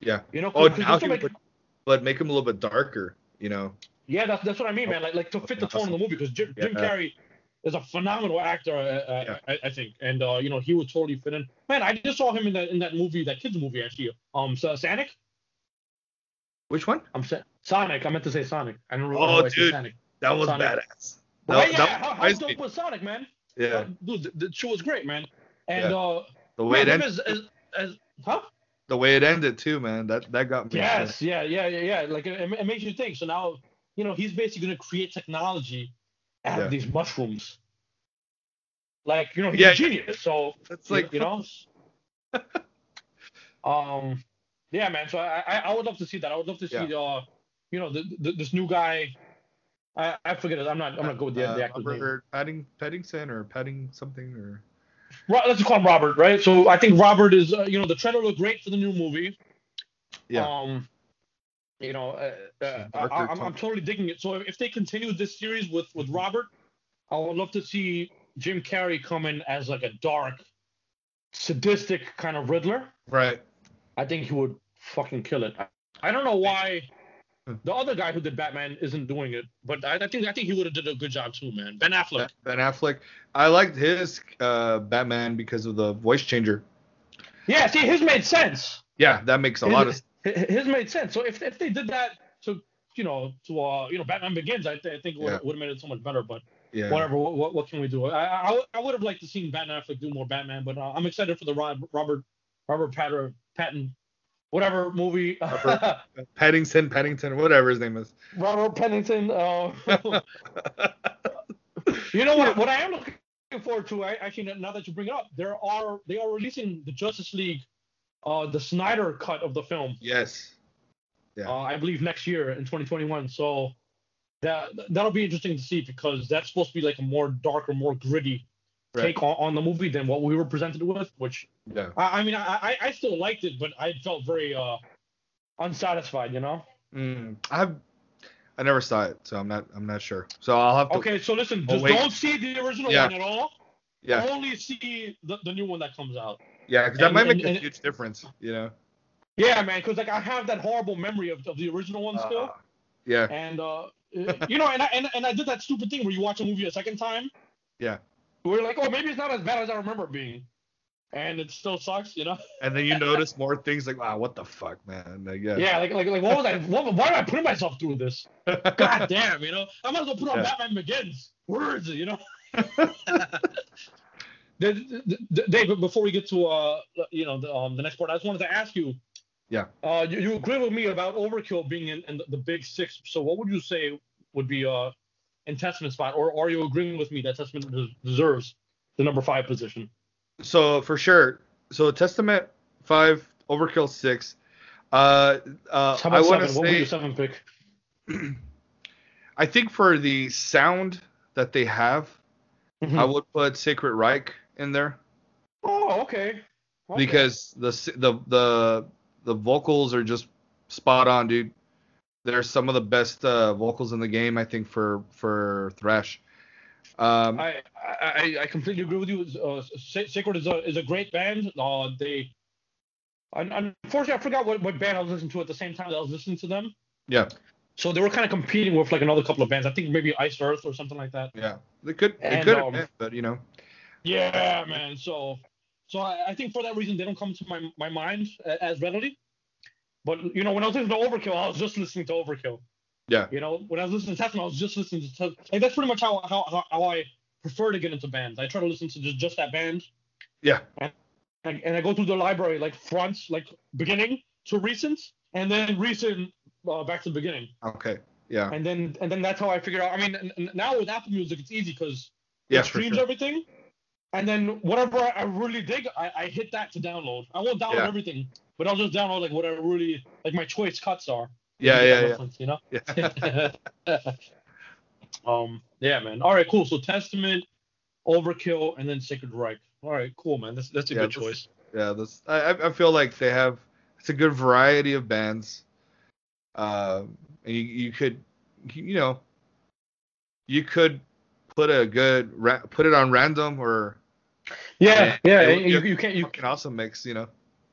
Yeah. You know, Oh, now this he would, but make him a little bit darker. You know. Yeah, that's that's what I mean, man. Like like to fit the tone of the movie because Jim, Jim Yeah. Carrey is a phenomenal actor, uh, uh, Yeah. I, I think, and uh, you know he would totally fit in. Man, I just saw him in that in that movie, that kids movie actually. Um, so Sonic. Which one? I'm sa- Sonic. I meant to say Sonic. I don't know Oh, why I said dude. Sonic. That was Sonic. badass. Right? That, yeah, that how, how dope me. was Sonic, man? Yeah. Dude, the, the show was great, man. And uh, The way it man, him ended. as, as, as, huh? The way it ended too, man. That that got me. Yes, yeah, yeah, yeah, yeah. Like it, it makes you think. So now, you know, he's basically gonna create technology out Yeah. of these mushrooms. Like, you know, he's Yeah. a genius. So It's like you know. um, yeah, man. So I, I I would love to see that. I would love to see uh, you know, the, the, this new guy. I, I forget it. I'm not I'm not good with the, the uh, actor's name. Robert Padding Paddington or Padding something or let's call him Robert, right? So I think Robert is, uh, you know, the trailer looked great for the new movie. Yeah. Um, you know, uh, uh, I, I'm, I'm totally digging it. So if, they continue this series with with Robert, I would love to see Jim Carrey come in as like a dark, sadistic kind of Riddler. right. I think he would fucking kill it. I, I don't know why. The other guy who did Batman isn't doing it, but I, I think I think he would have did a good job too, man. Ben Affleck. Ben Affleck. I liked his uh, Batman because of the voice changer. Yeah, see, his made sense. Yeah, that makes a his, lot of his made sense. So if, if they did that to you know to uh you know Batman Begins, I, th- I think it would Yeah. have made it so much better. But Yeah. whatever. What, what, what can we do? I I, I would have liked to see Batman Affleck do more Batman, but uh, I'm excited for the Rob, Robert Robert Patter, Patton, whatever movie. Paddington, Paddington, whatever his name is. Robert Pennington. Uh, you know what? What I am looking forward to, I, actually, now that you bring it up, there are they are releasing the Justice League, uh, the Snyder cut of the film. yes. Yeah. Uh, I believe next year in 2021. So that that'll be interesting to see because that's supposed to be like a more darker, more gritty Right. take on, on the movie than what we were presented with. Which Yeah. I, I mean, I, I I still liked it, but I felt very uh unsatisfied. You know. Mm, I've I never saw it, so I'm not I'm not sure. So I'll have to. Okay, so listen, Oh, just wait. don't see the original Yeah. one at all. Yeah. Only see the, the new one that comes out. Yeah, because that might make and- a and- huge difference. You know. Yeah, man, because like I have that horrible memory of, of the original one still, Uh, yeah. and uh, you know, and I and, and I did that stupid thing where you watch a movie a second time. Yeah. We're like, oh, maybe it's not as bad as I remember it being, and it still sucks, you know. And then you notice more things like, wow, what the fuck, man? Like, yeah. Yeah, like like like what was I? What, why am I putting myself through this? God damn, you know. I might as well put on Yeah. Batman Begins. Words, you know. Dave, before we get to uh, you know, the, um, the next part, I just wanted to ask you. Yeah. Uh, you, you agree with me about Overkill being in, in the, the big six. So what would you say would be uh in Testament spot, or are you agreeing with me that Testament deserves the number five position? So for sure. So Testament five, Overkill six. Uh, uh, I want to seven? What would your seven pick? I think for the sound that they have, Mhm. I would put Sacred Reich in there Oh, okay. Okay. because the the the the vocals are just spot on, dude. They're some of the best uh, vocals in the game, I think, for for thrash. Um, I, I I completely agree with you. Uh, Sacred is a is a great band. Uh, they, un- unfortunately, I forgot what, what band I was listening to at the same time that I was listening to them. yeah, So they were kind of competing with like another couple of bands. I think maybe Iced Earth or something like that. yeah, they could they And, could um, been, but you know, Yeah, man. So so I, I think for that reason they don't come to my my mind as readily. But you know, when I was listening to Overkill, I was just listening to Overkill. Yeah. You know, when I was listening to Testament, I was just listening to Test- like that's pretty much how how how, I prefer to get into bands. I try to listen to just just that band. Yeah. And, and I go through the library like fronts, like beginning to recent, and then recent uh, back to the beginning, okay, yeah, and then and then that's how I figure out. I mean, now with Apple Music, it's easy because yeah, it streams sure. everything. And then whatever I I really dig, I, I hit that to download. I won't download Yeah. everything, but I'll just download like whatever really like my choice cuts are. Yeah, yeah, yeah. You know. yeah. um. Yeah, man. All right, cool. So Testament, Overkill, and then Sacred Reich. All right, cool, man. That's that's a Yeah, good this- choice. yeah this I, I- I feel like they have it's a good variety of bands um and you, you could you know you could put a good ra- put it on random or Yeah, yeah. you, you can't you can also mix you know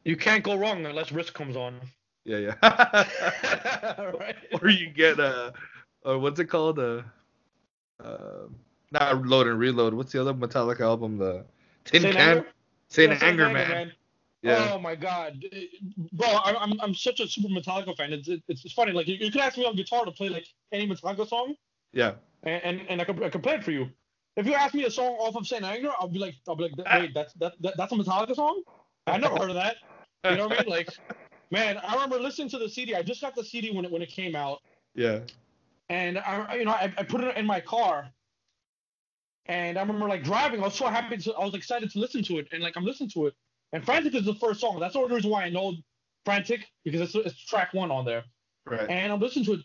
you can't go wrong unless Risk comes on. yeah yeah right. or you get a uh, what's it called uh, uh not load and reload what's the other metallica album the tin Saint can Anger? Saint Yeah, Saint anger man yeah Oh my god, bro! I'm I'm, I'm such a super Metallica fan. It's it's, it's funny. Like you, you could ask me on guitar to play like any Metallica song, yeah and and, and I could I could play it for you. If you ask me a song off of Saint Anger, I'll be like I'll be like wait that's that, that that's a Metallica song? I never heard of that. You know what I mean? Like, man, I remember listening to the CD. I just got the CD when it when it came out, yeah and I you know I, I put it in my car. And I remember like driving, I was so happy to, I was excited to listen to it, and like I'm listening to it, and Frantic is the first song. That's the only reason why I know Frantic because it's, it's track one on there. right And I'm listening to it,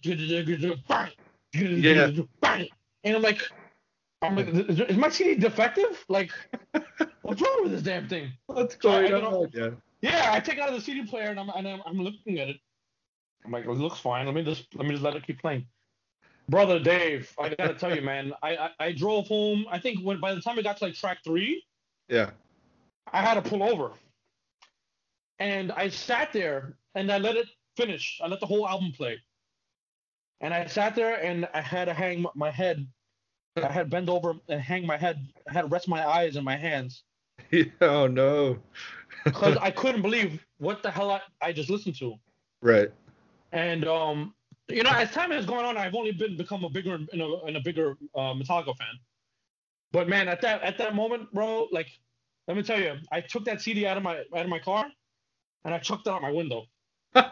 Yeah. and I'm like, I'm like, is, my CD defective? Like, what's wrong with this damn thing? what's going don't- on yeah Yeah, I take it out of the CD player and I'm and I'm, I'm looking at it. I'm like, it looks fine. Let me just let me just let it keep playing. Brother Dave, I gotta tell you, man, I, I I drove home. I think when by the time I got to like track three, yeah I had to pull over. And I sat there and I let it finish. I let the whole album play. And I sat there and I had to hang my head. I had to bend over and hang my head. I had to rest my eyes in my hands oh no because I couldn't believe what the hell I, I just listened to. right And um, you know, as time has gone on, I've only been become a bigger and a, and a bigger uh, Metallica fan. But man, at that at that moment, bro, like, let me tell you, I took that CD out of my out of my car, and I chucked it out my window. and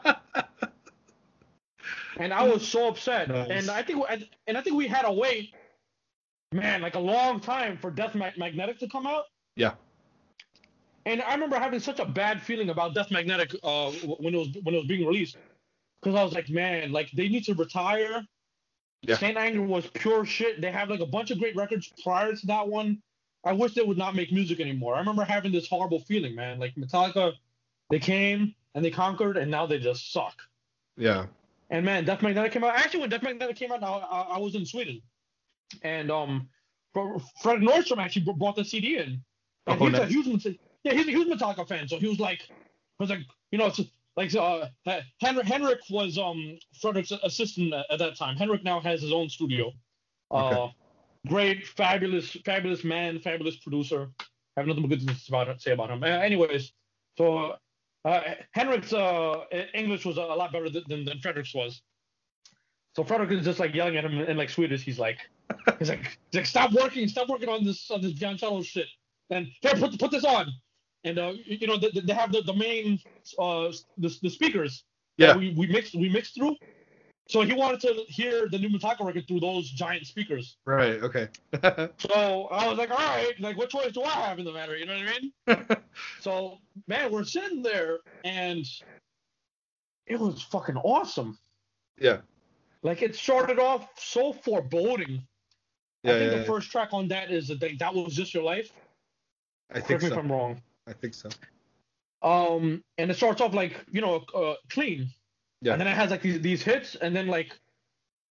I was so upset. Nice. And I think and I think we had to wait, man, like a long time for Death Ma- Magnetic to come out. Yeah. And I remember having such a bad feeling about Death Magnetic uh, when it was when it was being released, because I was like, man, like they need to retire. Yeah. Saint Anger was pure shit. They have like a bunch of great records prior to that one. I wish they would not make music anymore. I remember having this horrible feeling, man. Like Metallica, they came and they conquered, and now they just suck. Yeah. And man, Death Magnetic came out. Actually, when Death Magnetic came out, I, I, I was in Sweden, and um, Fred Nordstrom actually brought the CD in. And Oh, he's a huge, yeah, he's a huge Metallica fan. So he was like, was like, you know, it's like uh, Henrik, Henrik was um Frederick's assistant at, at that time. Henrik now has his own studio. Uh, Okay. great, fabulous, fabulous man, fabulous producer. I have nothing but good things about say about him. Uh, anyways, so uh, Henrik's uh, English was a lot better than, than, Frederick's was. So Frederick is just like yelling at him in like Swedish. He's like, he's like, he's like, stop working, stop working on this on this John Shadow shit. And here, put put this on. And uh, you know, they, they have the, the main uh the, the speakers. Yeah. that We we mixed we mixed through. So he wanted to hear the new Metallica record through those giant speakers. Right. Okay. So I was like, all right, like what choice do I have in the matter? You know what I mean? So man, we're sitting there and it was fucking awesome. yeah. Like it started off so foreboding. Yeah. I think yeah, the yeah. first track on that is that that was just your life. I think Correct me if. I'm wrong. I think so. Um, and it starts off like you know uh, clean, Yeah. and then it has like these these hits, and then like,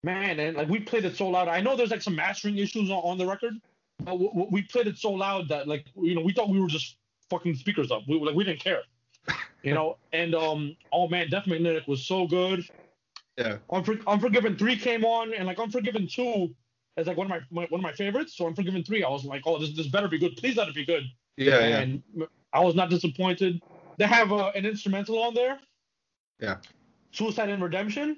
man, and like we played it so loud. I know there's like some mastering issues on, on the record, but w- w- we played it so loud that like you know we thought we were just fucking speakers up. We like we didn't care, you know. And um, oh man, Death Magnetic was so good. Yeah. Unfor- Unforgiven three came on, and like Unforgiven two is like one of my, my one of my favorites. So Unforgiven three, I was like, oh, this this better be good. Please let it be good. Yeah. Yeah. I was not disappointed. They have uh, an instrumental on there. Yeah. Suicide and Redemption,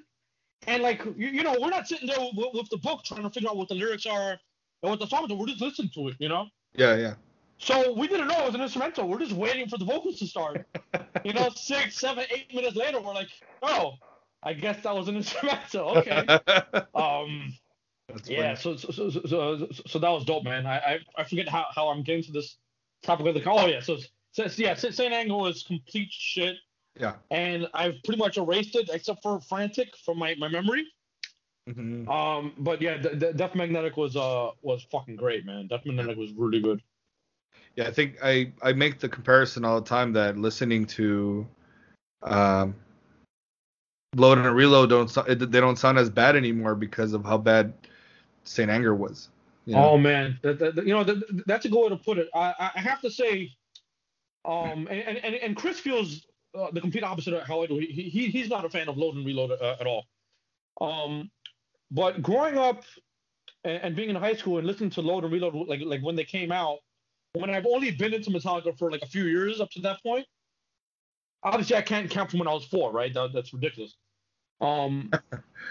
and like you, you know, we're not sitting there with, with the book trying to figure out what the lyrics are and what the songs are. We're just listening to it, you know. Yeah. Yeah. So we didn't know it was an instrumental. We're just waiting for the vocals to start. you know, six, seven, eight minutes later, we're like, oh, I guess that was an instrumental. Okay. um. That's Yeah, so so, so so so that was dope, man. I I, I forget how, how I'm getting to this topic of the oh yeah, so so yeah, Saint Anger is complete shit, Yeah. and I've pretty much erased it except for Frantic from my, my memory. Mhm. Um, but yeah, D- D- Death Magnetic was uh was fucking great, man. Death Magnetic was really good. Yeah, I think I I make the comparison all the time that listening to um Load and Reload don't they don't sound as bad anymore because of how bad Saint Anger was. You know? Oh man, that, that, you know that, that's a good way to put it. I- I have to say, um, and and, and Chris feels uh, the complete opposite of how I do. He, he he's not a fan of Load and Reload uh, at all. Um, but growing up and, and being in high school and listening to Load and Reload like like when they came out, when I've only been into Metallica for like a few years up to that point. Obviously, I can't count from when I was four, right? That, that's ridiculous. Um,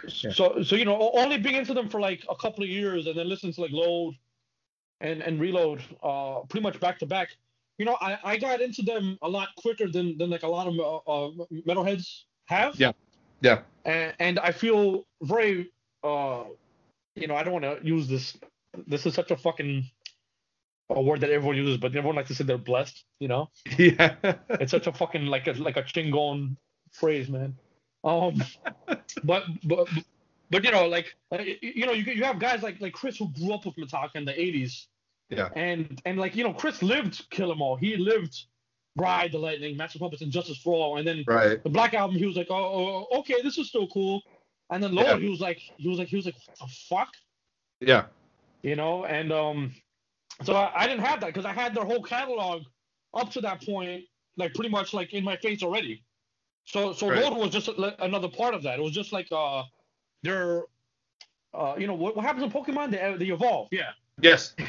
Yeah. so so you know, only being into them for like a couple of years and then listening to like Load and and Reload, uh, pretty much back to back. You know, I, I got into them a lot quicker than than like a lot of uh, uh, metalheads have. Yeah. Yeah. And, and I feel very, uh, you know, I don't want to use this. This is such a fucking a word that everyone uses, but everyone likes to say they're blessed. You know, yeah. it's such a fucking like a like a chingon phrase, man. Um, but but but you know, like uh, you know, you you have guys like like Chris who grew up with Metallica in the '80s, Yeah. and and like you know, Chris lived Kill 'Em All. He lived Ride the Lightning, Master Puppets, and Justice for All. And then Right. the Black Album, he was like, oh, oh, okay, this is still cool. And then Load, Yeah. he was like, he was like, he was like, what the fuck, Yeah. you know? And um, so I, I didn't have that because I had their whole catalog up to that point, like pretty much like in my face already. So so Right. Load was just like, another part of that. It was just like uh, their, uh, you know, what, what happens in Pokemon? They, they evolve, yeah. Yes.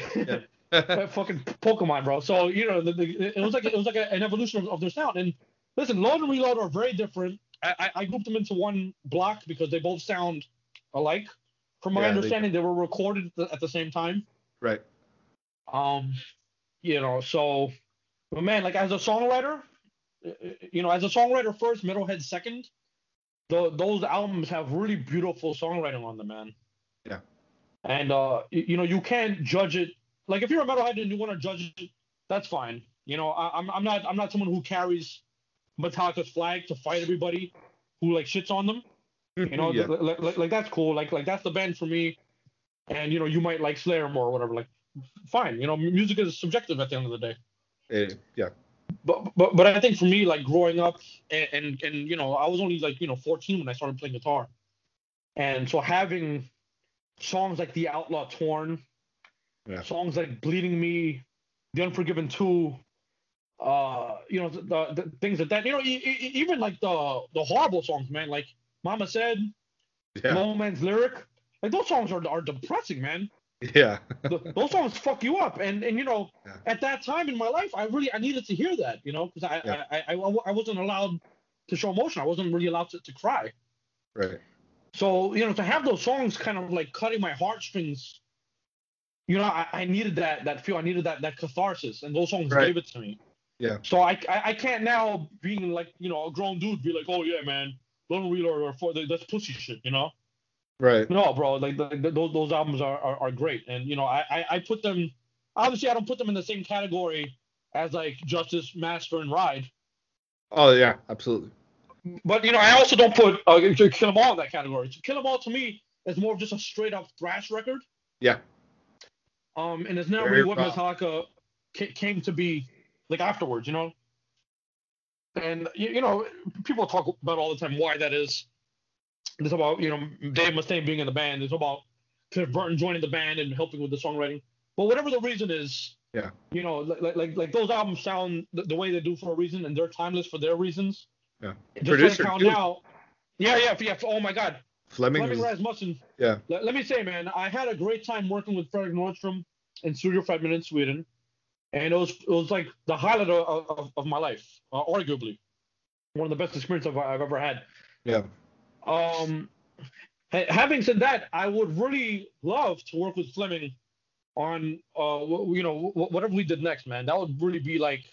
Uh, fucking Pokemon, bro. So you know, the, the, it was like it was like a, an evolution of, of their sound. And listen, Load and Reload are very different. I, I, I grouped them into one block because they both sound alike. From my Yeah, they understanding, they, were recorded at the, at the same time. right. Um, you know, so, but man, like as a songwriter, you know, as a songwriter first, Metalhead second, the, those albums have really beautiful songwriting on them, man. Yeah. And uh, you know, you can't judge it. Like if you're a metalhead and you want to judge it, that's fine. You know, I, I'm I'm not I'm not someone who carries Metallica's flag to fight everybody who like shits on them. You know, Yeah. like, like, like that's cool. Like like that's the band for me. And you know, you might like Slayer more or whatever. Like, fine. You know, music is subjective at the end of the day. Eh, yeah. But but but I think for me, like growing up, and and, and you know, I was only like you know 14 when I started playing guitar, and so having songs like The Outlaw Torn, Yeah. songs like Bleeding Me, The Unforgiven Two, uh, you know, the, the, the things like that. You know, e- e- even like the the horrible songs, man. Like Mama Said, Yeah. Low Man's Lyric. Like those songs are are depressing, man. Yeah. Th- those songs fuck you up, and and you know, Yeah. at that time in my life, I really I needed to hear that, you know, because I, Yeah. I, I I I wasn't allowed to show emotion. I wasn't really allowed to, to cry. Right. So you know, to have those songs kind of like cutting my heartstrings, you know, I, I needed that that feel. I needed that that catharsis, and those songs Right. gave it to me. Yeah. So I, I I can't now being like you know a grown dude be like, oh yeah, man, Lone Wheeler or for that's pussy shit, you know. Right. No, bro, like those those albums are, are are great, and you know I, I I put them obviously I don't put them in the same category as like Justice, Master, and Ride, Oh yeah, absolutely. But you know I also don't put uh, Kill 'Em All in that category. So Kill 'Em All to me is more of just a straight up thrash record. Yeah. Um, and it's not Very really what. Metallica ca- came to be like afterwards, you know. And you, you know, people talk about all the time why that is. It's about you know Dave Mustaine being in the band. It's about Cliff Burton joining the band and helping with the songwriting. But whatever the reason is, Yeah. you know, like like like those albums sound the, the way they do for a reason, and they're timeless for their reasons. Yeah. Just Producer, too. now. Yeah, yeah, yeah. Oh my God, Flemming. Flemming was- Rasmussen. Yeah. Let, let me say, man, I had a great time working with Fredrik Nordstrom in Studio Fredman in Sweden, and it was it was like the highlight of, of, of my life, uh, arguably one of the best experiences I've, I've ever had. Yeah. Um, ha- having said that, I would really love to work with Flemming on, uh, you know, wh- whatever we did next, man. That would really be like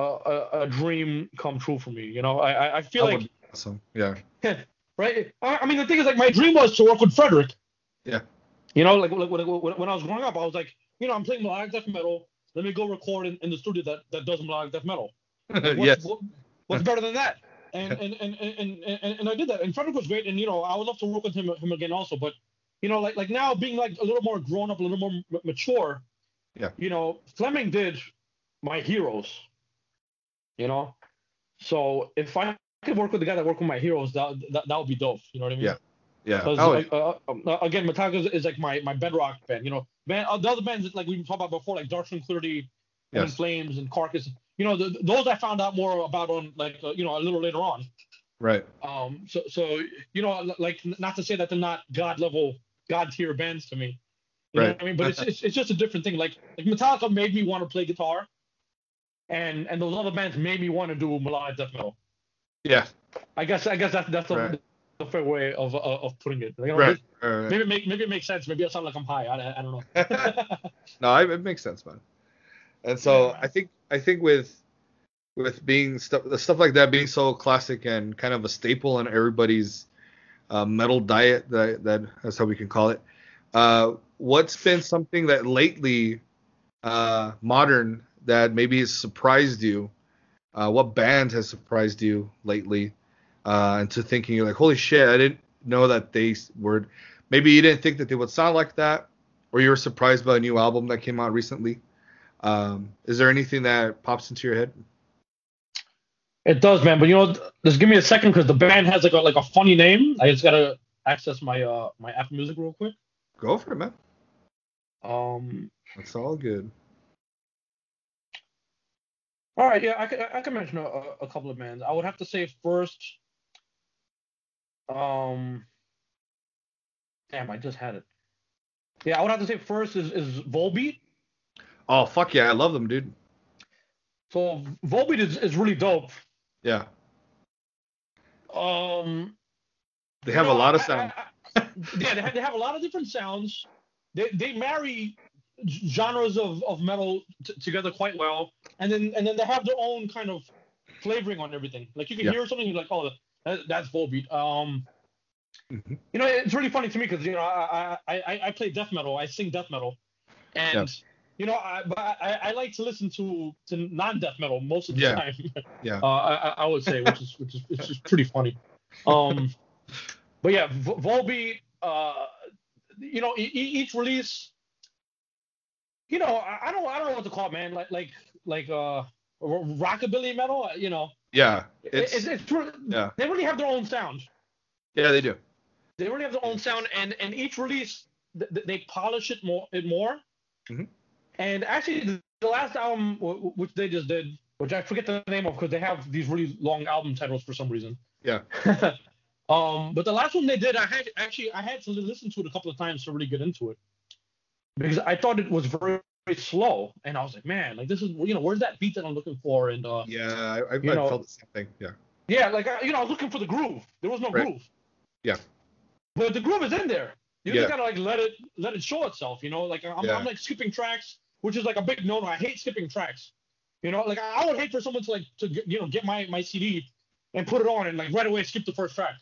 a, a, a dream come true for me. You know, I I, feel That like awesome. Yeah. right? I, I mean, the thing is, like, my dream was to work with Frederick. Yeah. You know, like, like when, when, when I was growing up, I was like, you know, I'm playing melodic death metal. Let me go record in, in the studio that, that does melodic death metal. What's, yes. what- what's better than that? And and, and, and, and and I did that. And Frederick was great. And you know, I would love to work with him him again also. But you know, like like now being like a little more grown up, a little more m- mature. Yeah. You know, Flemming did my heroes. You know, so if I could work with the guy that worked with my heroes, that that, that would be dope. You know what I mean? Yeah. Yeah. Oh, uh, uh, uh, again, Metallica is, is like my my bedrock band. You know, man, uh, the other bands that, like we talked about before, like Dark and Yes. Flames, and Carcass. You know, th those I found out more about on like uh, you know a little later on. right. Um, so so you know, like not to say that they're not god level, god tier bands to me. You know Right. what I mean? But it's, it's it's just a different thing. Like like Metallica made me want to play guitar, and and those other bands made me want to do melodic death metal. Yeah. I guess I guess that's that's the, Right. the fair way of of, of putting it. Like, you know, Right. right. Maybe it make maybe it makes sense. Maybe I sound like I'm high. I, I don't know. no, I, it makes sense, man. And so Yeah. I think I think with with being stuff the stuff like that being so classic and kind of a staple in everybody's uh, metal diet that that that's how we can call it. Uh, what's been something that lately uh, modern that maybe has surprised you? Uh, what band has surprised you lately? Uh, into thinking you're like, holy shit, I didn't know that they were. Maybe you didn't think that they would sound like that, or you were surprised by a new album that came out recently. Um, is there anything that pops into your head? It does, man. But you know, just give me a second because the band has like a like a funny name. I just gotta access my uh my Apple Music real quick. Go for it, man. Um. It's all good. All right, yeah, I can I can mention a, a- couple of bands. I would have to say first. Um. Damn, I just had it. Yeah, I would have to say first is is Volbeat. Oh fuck yeah, I love them, dude. So Volbeat is, is really dope. Yeah, Um. they have you a lot of I- sound. I- I- yeah, they have, they have a lot of different sounds. They they marry genres of, of metal t- together quite well, and then and then they have their own kind of flavoring on everything. Like you can Yeah. hear something you're like, oh, that, that's Volbeat. Um, Mhm. you know, it's really funny to me because you know I, I I I play death metal, I sing death metal, and you know I but I, I like to listen to to non death metal most of the Yeah. time. Yeah. Uh, I, I- would say, which is which is which is pretty funny. Um, but yeah, V- Volbeat. Uh, you know, e- each release. You know, I, I don't I don't know what to call it, man. Like like like uh rockabilly metal. uh, You know, Yeah. it's It's, it's, it's yeah. they really have their own sound. Yeah, they do. They really have their own sound, and and each release th- th- they polish it more it more. Mhm. And actually, the, the last album w- which they just did, which I forget the name of because they have these really long album titles for some reason. Yeah. um, but the last one they did, I had actually I had to listen to it a couple of times to really get into it because I thought it was very, very slow, and I was like, man, like this is you know where's that beat that I'm looking for, and uh, Yeah, I, I, You I know- felt the same thing. Yeah. yeah, like I, you know, I was looking for the groove. There was no Right. groove. Yeah. But the groove is in there. You Yeah. just gotta like let it let it show itself. You know, like I'm, Yeah. I'm like skipping tracks, which is like a big no-no. I hate skipping tracks. You know, like I I would hate for someone to like to you know get my my CD and put it on and like right away skip the first track.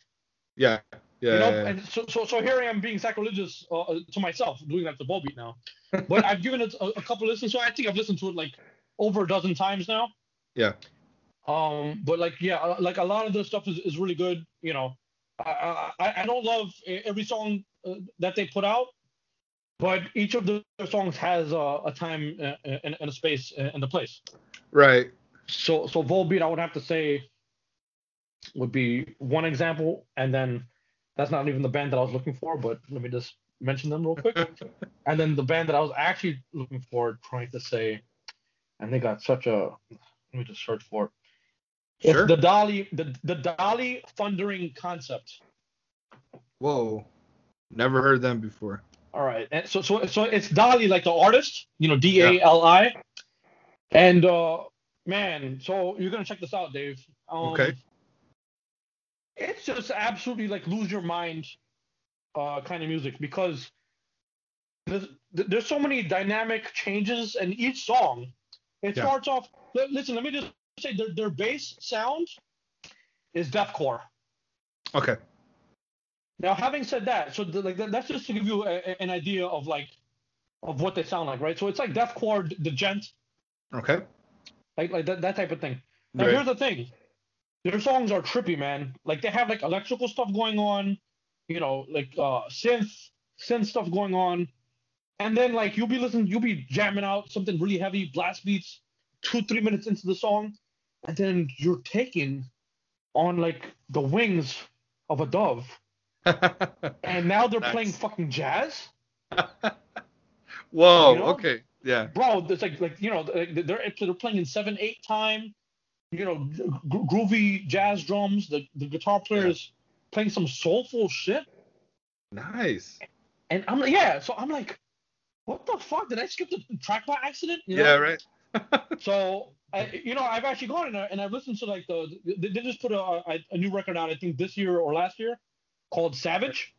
Yeah. Yeah. you know, yeah, yeah. and so, so so here I am being sacrilegious uh, uh, to myself doing that to Volbeat now. But I've given it a, a couple listens, so I think I've listened to it like over a dozen times now. Yeah. Um, but like yeah, uh, like a lot of the stuff is, is really good. You know, I I, I don't love every song uh, that they put out, but each of the songs has uh, a time uh, and, and a space uh, and a place. Right. So so Volbeat, I would have to say, would be one example, and then that's not even the band that I was looking for, but let me just mention them real quick. and then the band that I was actually looking for, trying to say, and they got such a let me just search for it. It's Sure. the Dali the the Dali Thundering Concept. Whoa. Never heard them before. All right, and so so so it's Dali like the artist, you know, D A L I, and uh man, so you're gonna check this out, Dave. Um, Okay. It's just absolutely like lose your mind, uh, kind of music because there's there's so many dynamic changes in each song. It Yeah. starts off. Listen, let me just say their their bass sound is deathcore. Okay. Now, having said that, so the, like that, that's just to give you a, a- an idea of like of what they sound like, right? So it's like deathcore, the djent, Okay. like like that, that type of thing. Now, Right. here's the thing: their songs are trippy, man. Like they have like electrical stuff going on, you know, like uh synth synth stuff going on, and then like you'll be listening, you'll be jamming out something really heavy, blast beats, two three minutes into the song, and then you're taking on like the wings of a dove, and now they're Nice. playing fucking jazz. Whoa. You know? Okay. Yeah. bro, it's like like you know they're they're playing in seven eight time, you know, gro- groovy jazz drums. The the guitar player Yeah. is playing some soulful shit, Nice. and I'm like, yeah. So I'm like, what the fuck? Did I skip the track by accident? You know? Yeah. Right. So I, you know, I've actually gone in there and I've listened to like the they they just put a, a a new record out I think this year or last year called Savage.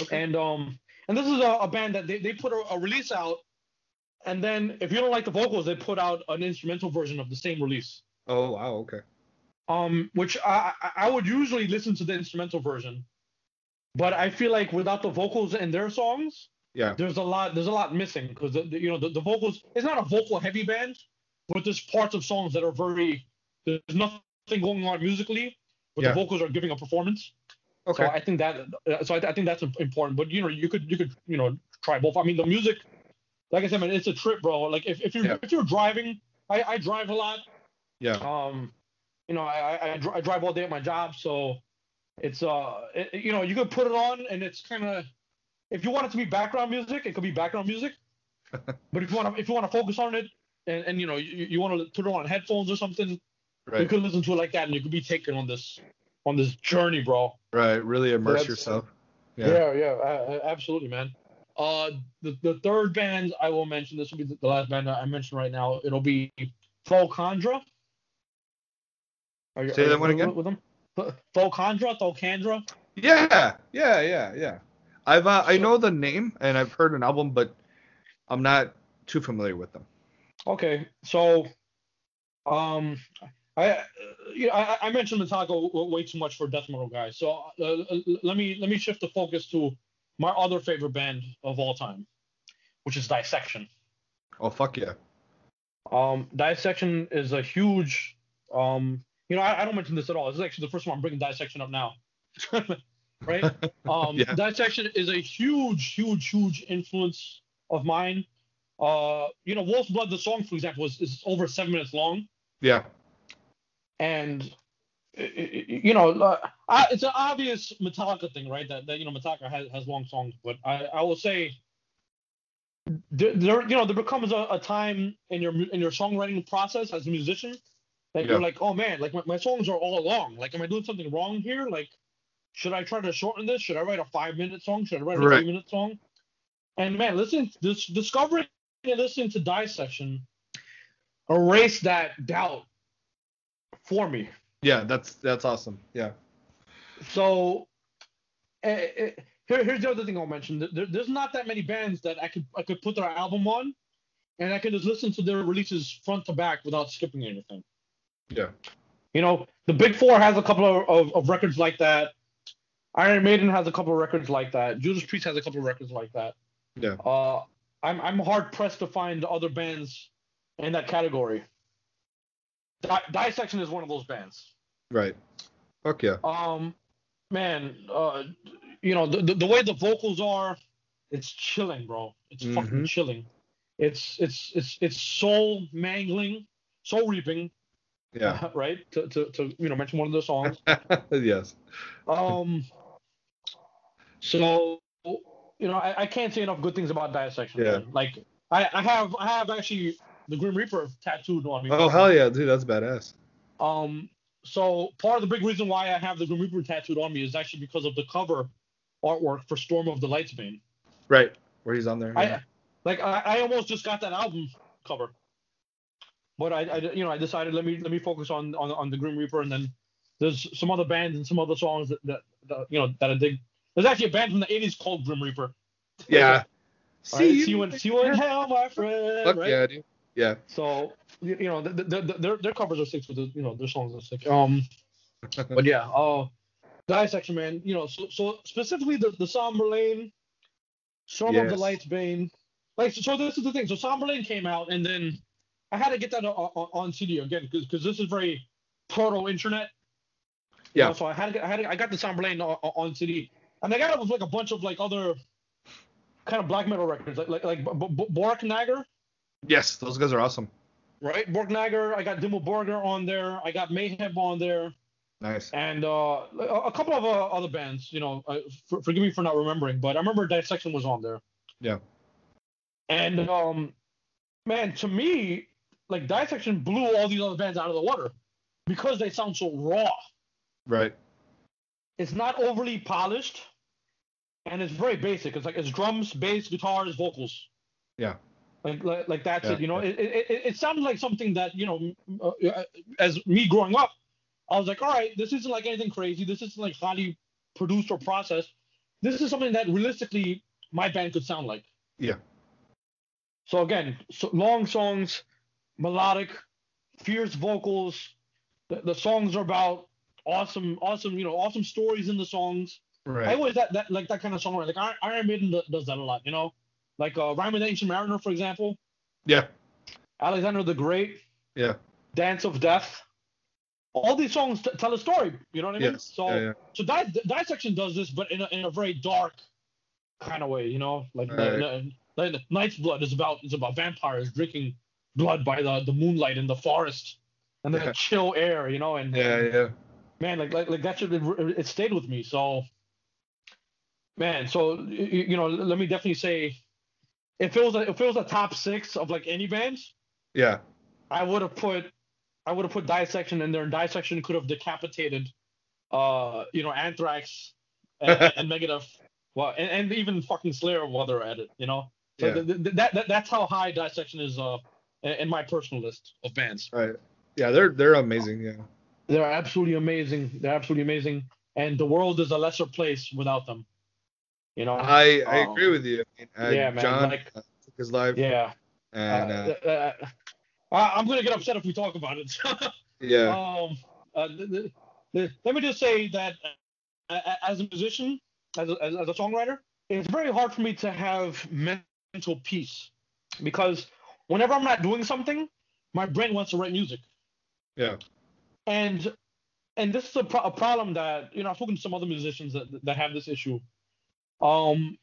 Okay. And um, and this is a, a band that they, they put a, a release out, and then if you don't like the vocals, they put out an instrumental version of the same release. Oh wow. Okay. Um, which I I- would usually listen to the instrumental version, but I feel like without the vocals in their songs, Yeah. there's a lot there's a lot missing because the, the- you know the, the vocals it's not a vocal heavy band, but there's parts of songs that are very there's nothing going on musically, but Yeah. the vocals are giving a performance. Okay. So I think that uh, so I, I think that's important. But you know, you could you could you know try both. I mean, the music, like I said, man, it's a trip, bro. Like if, if you're Yeah. if you're driving, I, I drive a lot. Yeah. Um, you know, I I, I, drive all day at my job, so it's uh, it, you know, you could put it on and it's kind of if you want it to be background music, it could be background music. but if you want to if you want to focus on it and, and you know you, you want to put it on headphones or something, you Right. could listen to it like that, and you could be taken on this on this journey, bro. Right. Really immerse That's- yourself. Yeah, Yeah. yeah, absolutely, man. Uh, the, the third band I will mention, this will be the, last band I mention right now. It'll be Thulcandra. Are you, Say are that you one again? With them? Th- Thulcandra, Thulcandra. Yeah. Yeah. Yeah. Yeah. I've uh, I know the name and I've heard an album, but I'm not too familiar with them. Okay, so um, I you know, I, I mentioned Metallica way too much for death metal guys. So uh, let me let me shift the focus to my other favorite band of all time, which is Dissection. Oh fuck yeah. Um, Dissection is a huge um, you know I, I don't mention this at all. This is actually the first one I'm bringing Dissection up now. right? Um, Yeah. Dissection is a huge, huge, huge influence of mine. Uh, you know, Wolf's Blood, the song, for example, is, is over seven minutes long. Yeah. and you know, uh, I, it's an obvious Metallica thing, right? That, that you know, Metallica has, has long songs, but I, I will say, there, there you know, there becomes a, a time in your in your songwriting process as a musician that you're like, oh man, like my, my songs are all long. Like, am I doing something wrong here? Like, should I try to shorten this? Should I write a five minute song? Should I write a Right. three minute song? And man, listen, this discovering and listening to Dissection erased that doubt for me. Yeah, that's that's awesome. Yeah. So, uh, uh, here, here's the other thing I'll mention. There, there's not that many bands that I could I could put their album on, and I could just listen to their releases front to back without skipping anything. Yeah. You know, the Big Four has a couple of, of, of records like that. Iron Maiden has a couple of records like that. Judas Priest has a couple of records like that. Yeah. Uh, I'm I'm hard pressed to find other bands in that category. Di- Dissection is one of those bands. Right. Fuck yeah. Um, man, uh, you know the, the way the vocals are, it's chilling, bro. It's fucking Mhm. chilling. It's it's it's it's soul mangling, soul reaping, Yeah. right? To, to to you know mention one of the songs. yes. Um, so you know I, I can't say enough good things about Dissection. Yeah. man. Like I I have I have actually the Grim Reaper tattooed on me. Oh hell yeah, dude, that's badass. Um, so part of the big reason why I have the Grim Reaper tattooed on me is actually because of the cover artwork for Storm of the Light's Bane. Right. Where he's on there. I like I, I almost just got that album cover, but I, I you know I decided let me let me focus on on, on the Grim Reaper and then there's some other bands and some other songs that, that, that you know that I dig. There's actually a band from the '80s called Grim Reaper. yeah. All right, see you in see you in hell, my friend. Fuck right? yeah, dude. Yeah. So you, you know, the, the, the, their their covers are sick with the you know their songs are sick. Um, but yeah, uh, dissection man. You know, so so specifically the the Somberlain, Storm of the Light's Bane. Like so, so this is the thing. So Somberlain came out, and then I had to get that on, on, on CD again because this is very proto internet. Yeah. so I had to get, I had to, I got the Somberlain on, on CD, and I got it with like a bunch of like other kind of black metal records, like like like B- B- Borknagar Yes, those guys are awesome. right? Borknagar, I got Dimmu Borgir on there, I got Mayhem on there, Nice. and uh, a a couple of uh, other bands. You know, uh, for, forgive me for not remembering, but I remember Dissection was on there. Yeah. And um, man, to me, like Dissection blew all these other bands out of the water because they sound so raw. Right. It's not overly polished, and it's very basic. It's like it's drums, bass, guitars, vocals. Yeah. Like, like, like that's Yeah, it, you know. yeah. It, it, it, it sounded like something that, you know, uh, as me growing up, I was like, all right, this isn't like anything crazy. This isn't like highly produced or processed. This is something that realistically my band could sound like. Yeah. So again, so long songs, melodic, fierce vocals. The, the songs are about awesome, awesome, you know, awesome stories in the songs. I Right. always that, that like that kind of song. Like Iron- Iron Maiden does that a lot, you know. Like uh, Rhyme of the Ancient Mariner, for example. Yeah. Alexander the Great, Yeah. Dance of Death. All these songs t- tell a story. You know what I mean? Yes. So yeah, yeah. so Di- Dissection does this, but in a, in a very dark kind of way. You know, like Right. like Night's Blood is about is about vampires drinking blood by the the moonlight in the forest and then Yeah. the chill air. You know, and Yeah, yeah. man, like like like that should it, it stayed with me. So, man, so you, you know, let me definitely say, if it was a, if it was a top six of like any bands, Yeah. I would have put I would have put dissection in there, and dissection could have decapitated, uh, you know, Anthrax and, and Megadeth, well, and, and even fucking Slayer while they're at it, you know. So Yeah. th- th- that, that that's how high dissection is uh in my personal list of bands. Right. Yeah, they're they're amazing. Yeah. They're absolutely amazing. They're absolutely amazing, and the world is a lesser place without them. You know. I I Um, agree with you. I mean, uh, yeah, man, Jon, like- uh, his live. Yeah. And uh, Uh, uh, I- I'm gonna get upset if we talk about it. yeah, um, uh, th- th- th- let me just say that uh, as a musician, as a, as, as a songwriter, it's very hard for me to have mental peace because whenever I'm not doing something, my brain wants to write music. yeah, and and this is a, pro- a problem that you know I've spoken to some other musicians that that have this issue. Um,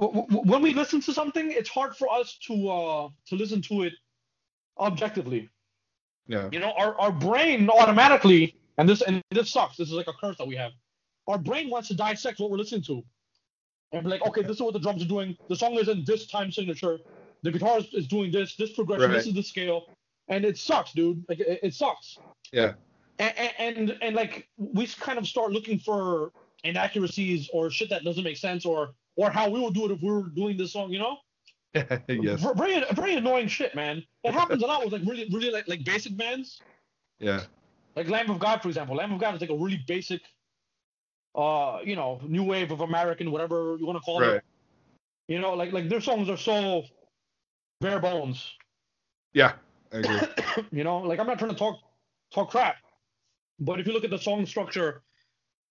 w- w- when we listen to something, it's hard for us to uh to listen to it objectively. yeah, You know, our our brain automatically, and this and this sucks. This is like a curse that we have. Our brain wants to dissect what we're listening to, and be like, okay, this is what the drums are doing. The song is in this time signature. The guitar is, doing this, this progression, this is the scale, and it sucks, dude. Like it, it sucks yeah, and, and and like we kind of start looking for inaccuracies or shit that doesn't make sense or or how we would do it if we were doing this song, you know? yes, Very very annoying shit, man. It happens a lot with like really really like like basic bands, yeah, like Lamb of God, for example. Lamb of God is like a really basic, uh, you know, new wave of American, whatever you want to call right, it. You know, like like their songs are so bare bones. yeah, I agree. you know, like I'm not trying to talk talk crap, but if you look at the song structure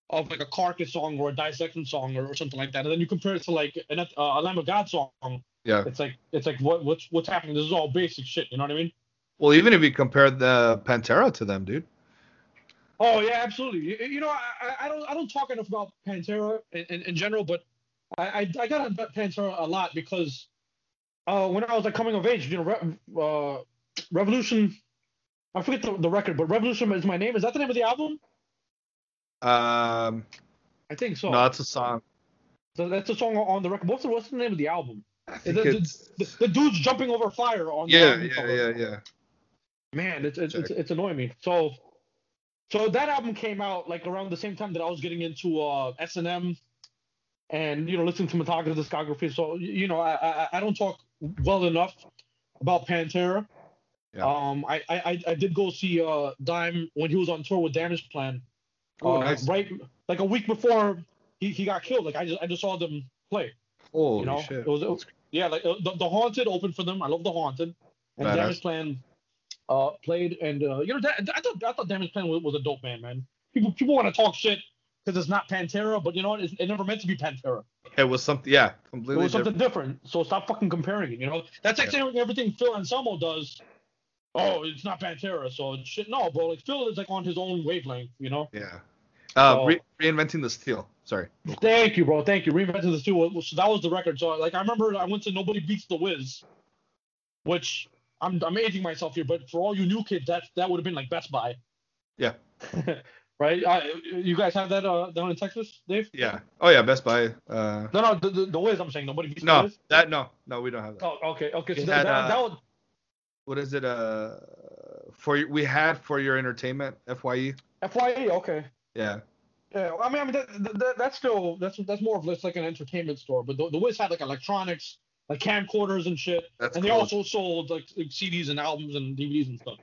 of like a carcass song or a dissection song or, or something like that, and then you compare it to like an, uh, a Lamb of God song, Yeah. it's like it's like what what's what's happening? This is all basic shit. You know what I mean? Well, even if you compare the Pantera to them, dude. Oh yeah, absolutely. You, you know, I, I- don't I don't talk enough about Pantera in, in, in general, but I, I I got on Pantera a lot because uh when I was like coming of age, you know, Re- uh, Revolution. I forget the, the record, but Revolution is my name. Is that the name of the album? Um, I think so. no, that's a song. So that's a song on the record. What's the, what's the name of the album? I The, think the, it's. the, dude's jumping over fire on the Yeah, album yeah, cover. yeah, yeah. Man, it's it's, it's it's annoying me. So so that album came out like around the same time that I was getting into uh S and M and you know listening to Metallica's discography. So you know I, I I don't talk well enough about Pantera. Yeah. Um I, I I- did go see uh Dime when he was on tour with Damageplan. Oh, uh, nice. Right like a week before he, he got killed. Like I just I just saw them play. Holy you know, shit. it was, it was yeah, like uh, the, the haunted opened for them. I love the haunted, and Badass. Damageplan uh played, and uh, you know that, I thought I thought Damageplan was, was a dope band, man. People people want to talk shit because it's not Pantera, but you know what? It's, it never meant to be Pantera. It was something. Yeah, completely. It was something different. different. So stop fucking comparing it. You know, that's like saying everything Phil Anselmo does. Oh, it's not Pantera, so it's shit. No, bro. Like Phil is like on his own wavelength. You know. Yeah. Uh, So- re- reinventing the steel. Sorry. Thank you, bro. Thank you. Reinventing the Steel. So that was the record. So like I remember I went to Nobody Beats the Wiz, which I'm I'm aging myself here, but for all you new kids, that that would have been like Best Buy. Yeah. right? Uh, you guys have that uh, down in Texas, Dave? Yeah. Oh yeah, Best Buy. Uh, No, no, the, the, the Wiz. I'm saying Nobody no, Wiz. that no, no, we don't have that. Oh, okay, okay. So that, had, that, uh, that was, What is it? Uh, for we had for your entertainment, Fye. FYE. Okay. Yeah. Yeah, I mean, I mean that, that, that's still that's that's more of like an entertainment store, but the, the Wiz had like electronics, like camcorders and shit. That's and cool. they also sold like, like CDs and albums and DVDs and stuff.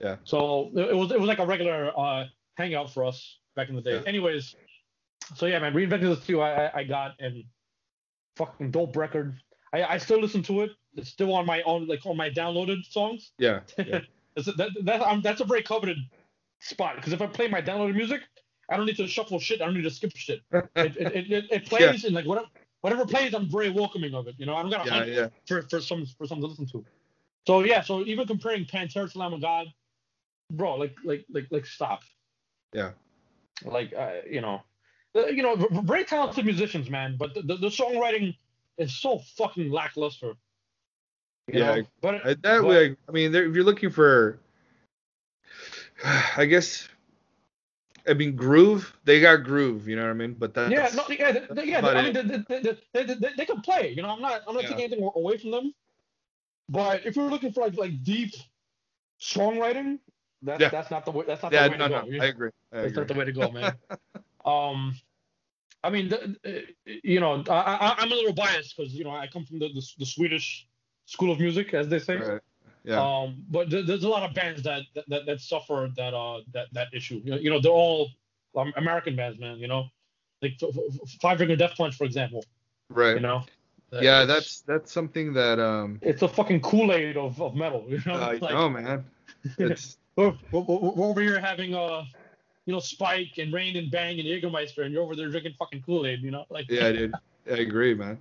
Yeah. So it was it was like a regular uh, hangout for us back in the day. Yeah. Anyways, so yeah, man, reinvented the two I, I I got and fucking dope record. I I still listen to it. It's still on my own like on my downloaded songs. Yeah. yeah. That, that, um, that's a very coveted spot because if I play my downloaded music, I don't need to shuffle shit. I don't need to skip shit. It, it, it, it, plays and like whatever whatever plays, I'm very welcoming of it. You know, I don't got to yeah, hunt yeah. for for some for some to listen to. So yeah, so even comparing Pantera to Lamb of God, bro, like like like like stop. Yeah. Like uh, you know, you know, very talented musicians, man, but the, the, the songwriting is so fucking lackluster. Yeah, know? but that way, I mean, if you're looking for, I guess, I mean, groove. They got groove. You know what I mean? But that's yeah, no, yeah, they, yeah. I mean, they, they, they, they, they, they can play. You know, I'm not, I'm not Yeah. taking anything away from them. But if you're looking for like like deep songwriting, that's Yeah. that's not the way. That's not yeah, the way no, to no, go. I agree. I That's agree. not the way to go, man. um, I mean, the, you know, I, I, I'm a little biased because you know I come from the, the the Swedish school of music, as they say. Right. Yeah. Um, but there, there's a lot of bands that that, that suffer that uh that that issue. You know, you know they're all um, American bands, man. You know, like F- F- Five Finger Death Punch, for example. right. You know, Yeah, It's- that's that's something that um. it's a fucking Kool Aid of, of metal. You know, I Like, know, man. It's We're, we're, we're over here having uh, you know, Spike and Rain and Bang and Jägermeister, and you're over there drinking fucking Kool Aid. You know, like yeah, dude. I agree, man.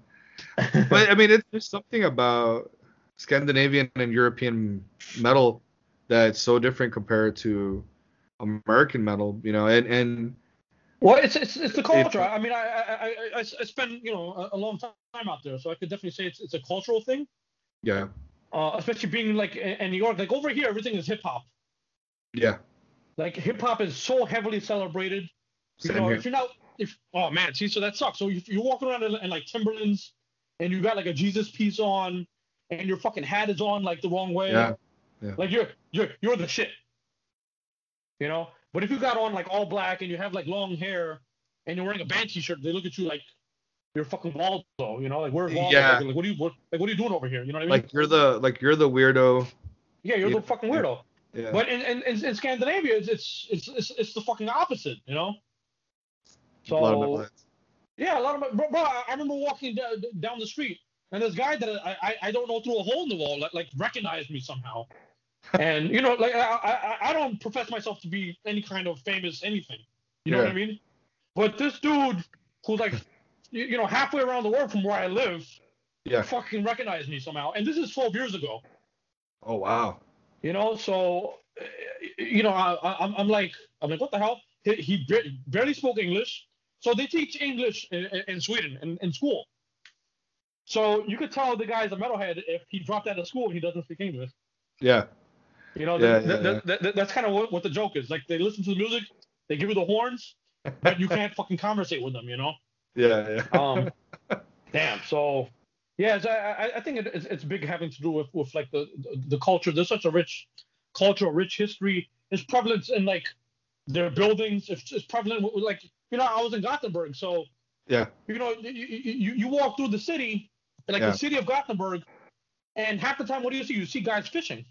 But I mean, it's there's something about Scandinavian and European metal that's so different compared to American metal, you know, and and Well, it's it's, it's the culture. I mean, I I, I, I, I spend you know a, a long time out there, so I could definitely say it's it's a cultural thing. yeah, Uh, especially being like in, in New York, like over here, everything is hip hop. Yeah, Like hip hop is so heavily celebrated. You Same know, here. if you're not, if oh man, see, so that sucks. So if you're walking around in, in like Timberlands, and you got like a Jesus piece on, and your fucking hat is on like the wrong way. Yeah, yeah. Like you're you're you're the shit. You know, but if you got on like all black and you have like long hair, and you're wearing a band T-shirt, they look at you like you're fucking Waldo. You know, like where's Waldo? Yeah. Like, what are you what, like? What are you doing over here? You know what I mean? like you're the like you're the weirdo. yeah, you're the fucking weirdo. Yeah, But in, in, in, in Scandinavia, it's, it's it's it's it's the fucking opposite, you know. a lot of So yeah, a lot of my, bro, bro. I remember walking down, down the street, and this guy that I, I I don't know through a hole in the wall like, like recognized me somehow, and you know like I, I I don't profess myself to be any kind of famous anything, you know what I mean? But this dude who's like you, you know halfway around the world from where I live, Yeah. fucking recognized me somehow, and this is 12 years ago. Oh wow. You know, so uh, you know, I, I, I'm, I'm like, I'm like, what the hell? He, he barely spoke English, so they teach English in, in, Sweden in, in school. So you could tell the guy's a metalhead if he dropped out of school and he doesn't speak English. Yeah. You know, Yeah, that, yeah, that- yeah. that- that's kind of what, what the joke is. Like they listen to the music, they give you the horns, but you can't fucking conversate with them. You know. Yeah. Yeah. Um, damn. So, yeah, so I, I- think it, it's, it's big having to do with, with like the, the culture. There's such a rich culture, rich history. It's prevalent in like their buildings. It's, it's prevalent with, like you know I was in Gothenburg, so Yeah. you know you you, you walk through the city, like Yeah. the city of Gothenburg, and half the time what do you see? You see guys fishing.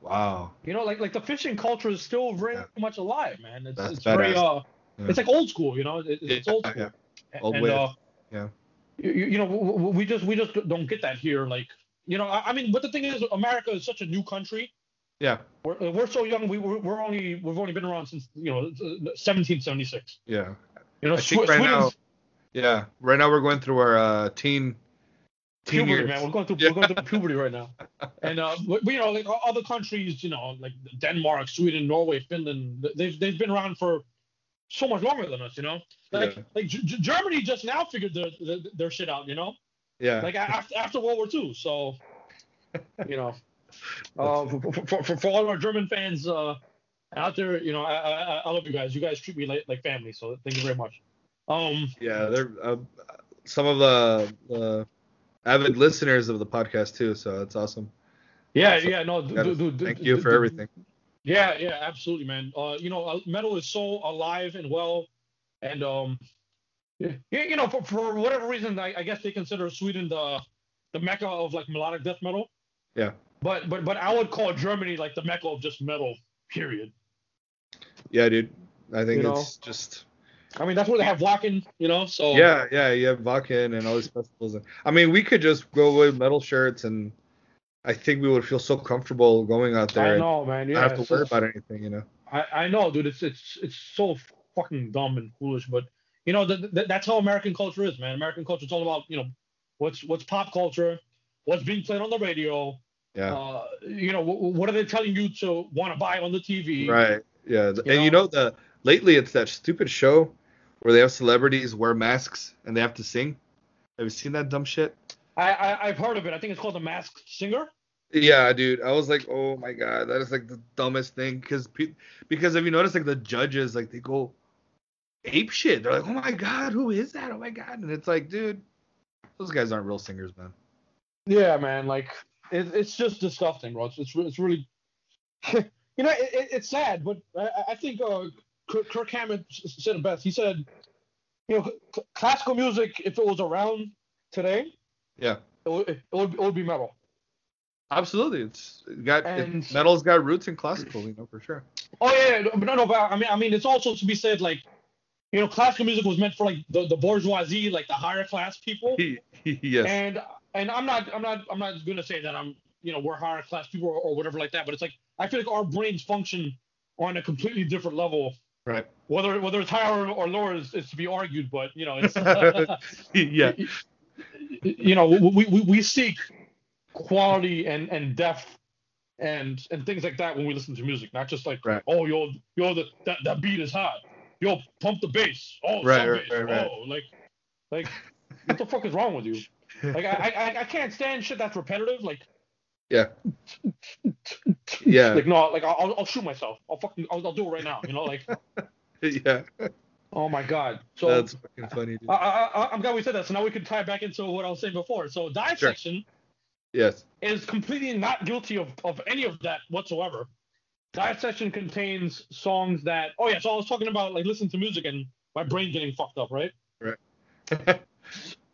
Wow. You know, like like the fishing culture is still very Yeah. much alive, man. It's, That's it's very uh, Yeah. it's like old school. You know, it, it's old school. yeah. Old and, uh, Yeah. You, you know, we just we just don't get that here. Like, you know, I, I mean, but the thing is, America is such a new country. Yeah. We're, we're so young. We we're, we're only we've only been around since you know 1776. Yeah. You know, I think right now- Yeah. Right now we're going through our uh, teen teen puberty, years. man. We're going through Yeah. we're going through puberty right now. And uh, but, you know, like other countries, you know, like Denmark, Sweden, Norway, Finland, they've they've been around for so much longer than us. You know, like Yeah. like G- G- Germany just now figured their, their their shit out. You know. Yeah. like after, after World War II. So, you know, uh, for, for, for, for all our German fans uh, out there, you know, I, I, I love you guys. You guys treat me like, like family. So thank you very much. Um, Yeah, they're uh, some of the uh, avid listeners of the podcast too, so that's awesome. yeah, yeah, no, Gotta dude, dude, Thank dude, you for dude, everything. Yeah, yeah, absolutely, man. Uh, you know, metal is so alive and well, and um, yeah, you know, for, for whatever reason, I, I guess they consider Sweden the the mecca of like melodic death metal. Yeah. But but but I would call Germany like the mecca of just metal. Period. Yeah, dude. I think You it's just I mean, that's where they have Wacken, you know. So yeah, yeah. You have Wacken and all these festivals. And, I mean, we could just go with metal shirts, and I think we would feel so comfortable going out there I know, man. Yeah, not have to worry about anything, you know. I, I know, dude. It's it's it's so fucking dumb and foolish, but you know th- th- that's how American culture is, man. American culture is all about you know what's what's pop culture, what's being played on the radio. Yeah. Uh, you know wh- what are they telling you to want to buy on the TV? Right. Yeah. You and you know? know the lately it's that stupid show where they have celebrities wear masks and they have to sing. Have you seen that dumb shit? I, I I've heard of it. I think it's called The Masked Singer. Yeah, dude. I was like, oh my god, that is like the dumbest thing because pe- because if you notice, like the judges, like they go ape shit. They're like, oh my god, who is that? Oh my god, and it's like, dude, those guys aren't real singers, man. Yeah, man. Like it, it's just disgusting, bro. It's it's, it's really, you know, it, it, it's sad, but I, I think uh, Kirk, Kirk Hammett said it best. He said, you know, classical music, if it was around today, Yeah, it would it would, it would be metal. absolutely. it's got it, metal's got roots in classical, you know for sure. Oh yeah, but no, no, but I mean, I mean, it's also to be said like, you know, classical music was meant for like the, the bourgeoisie, like the higher class people. yes. And and I'm not I'm not I'm not gonna say that I'm you know we're higher class people or, or whatever like that, but it's like I feel like our brains function on a completely different level. Right. Whether whether it's higher or, or lower is, is to be argued, but you know it's yeah. You know we, we, we seek quality and and depth and and things like that when we listen to music, not just like Right. oh yo yo the, that that beat is hot, yo pump the bass, oh Right, right, bass, right, right. oh like like what the fuck is wrong with you? Like I, I I can't stand shit that's repetitive. Like Yeah. Yeah. like no like I'll I'll shoot myself. I'll fucking I'll, I'll do it right now. You know like yeah. Oh my god. So That's fucking funny, dude. I, I'm glad we said that. So now we can tie back into what I was saying before. So dissection Yes. is completely not guilty of, of any of that whatsoever. Dissection contains songs that oh yeah, so I was talking about like listening to music and my brain getting fucked up, right? right?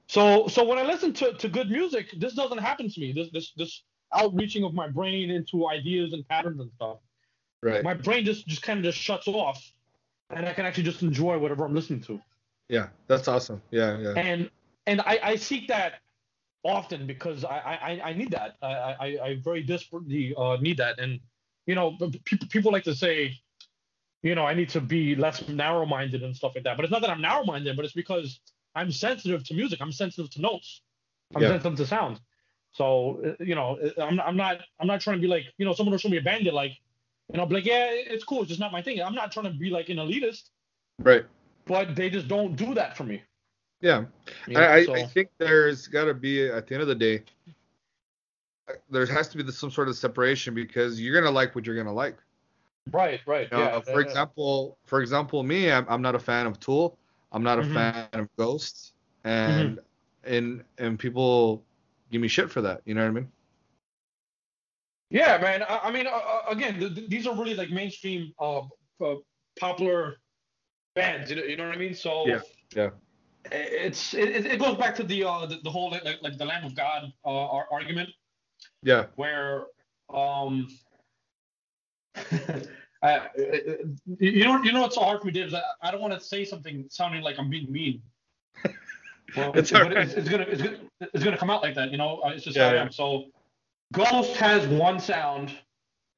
So so when I listen to, to good music, this doesn't happen to me. This this this outreaching of my brain into ideas and patterns and stuff. right. My brain just just kind of just shuts off, and I can actually just enjoy whatever I'm listening to. Yeah. That's awesome. Yeah. Yeah. and and I, I seek that often because I I, I need that I, I, I very desperately uh, need that and you know people people like to say you know I need to be less narrow-minded and stuff like that but it's not that I'm narrow-minded but it's because I'm sensitive to music I'm sensitive to notes I'm Yeah. sensitive to sound so uh, you know I'm I'm not I'm not trying to be like you know someone will show me a band they like and I'll be like yeah it's cool it's just not my thing I'm not trying to be like an elitist Right. but they just don't do that for me Yeah. you know, I, I, so- I think there's got to be at the end of the day, uh, there has to be some sort of separation because you're gonna like what you're gonna like. Right, right. You know, yeah. for yeah, example, for example, me, I'm, I'm not a fan of Tool. I'm not a Mhm. fan of Ghost, Mm-hmm. and and and people give me shit for that. You know what I mean? Yeah, man. I, I mean, uh, uh, again, th- th- these are really like mainstream, uh, uh, popular bands. You know, you know what I mean? So Yeah, yeah. It's it, it goes back to the uh the, the whole like, like the Lamb of God uh argument Yeah. where um. I, you know, you know what's so hard for me, Dave? Is I, I don't want to say something sounding like I'm being mean. Well, It's it's, but it's, it's gonna it's gonna it's gonna come out like that, you know. Uh, It's just Yeah, how I am. So, Ghost has one sound.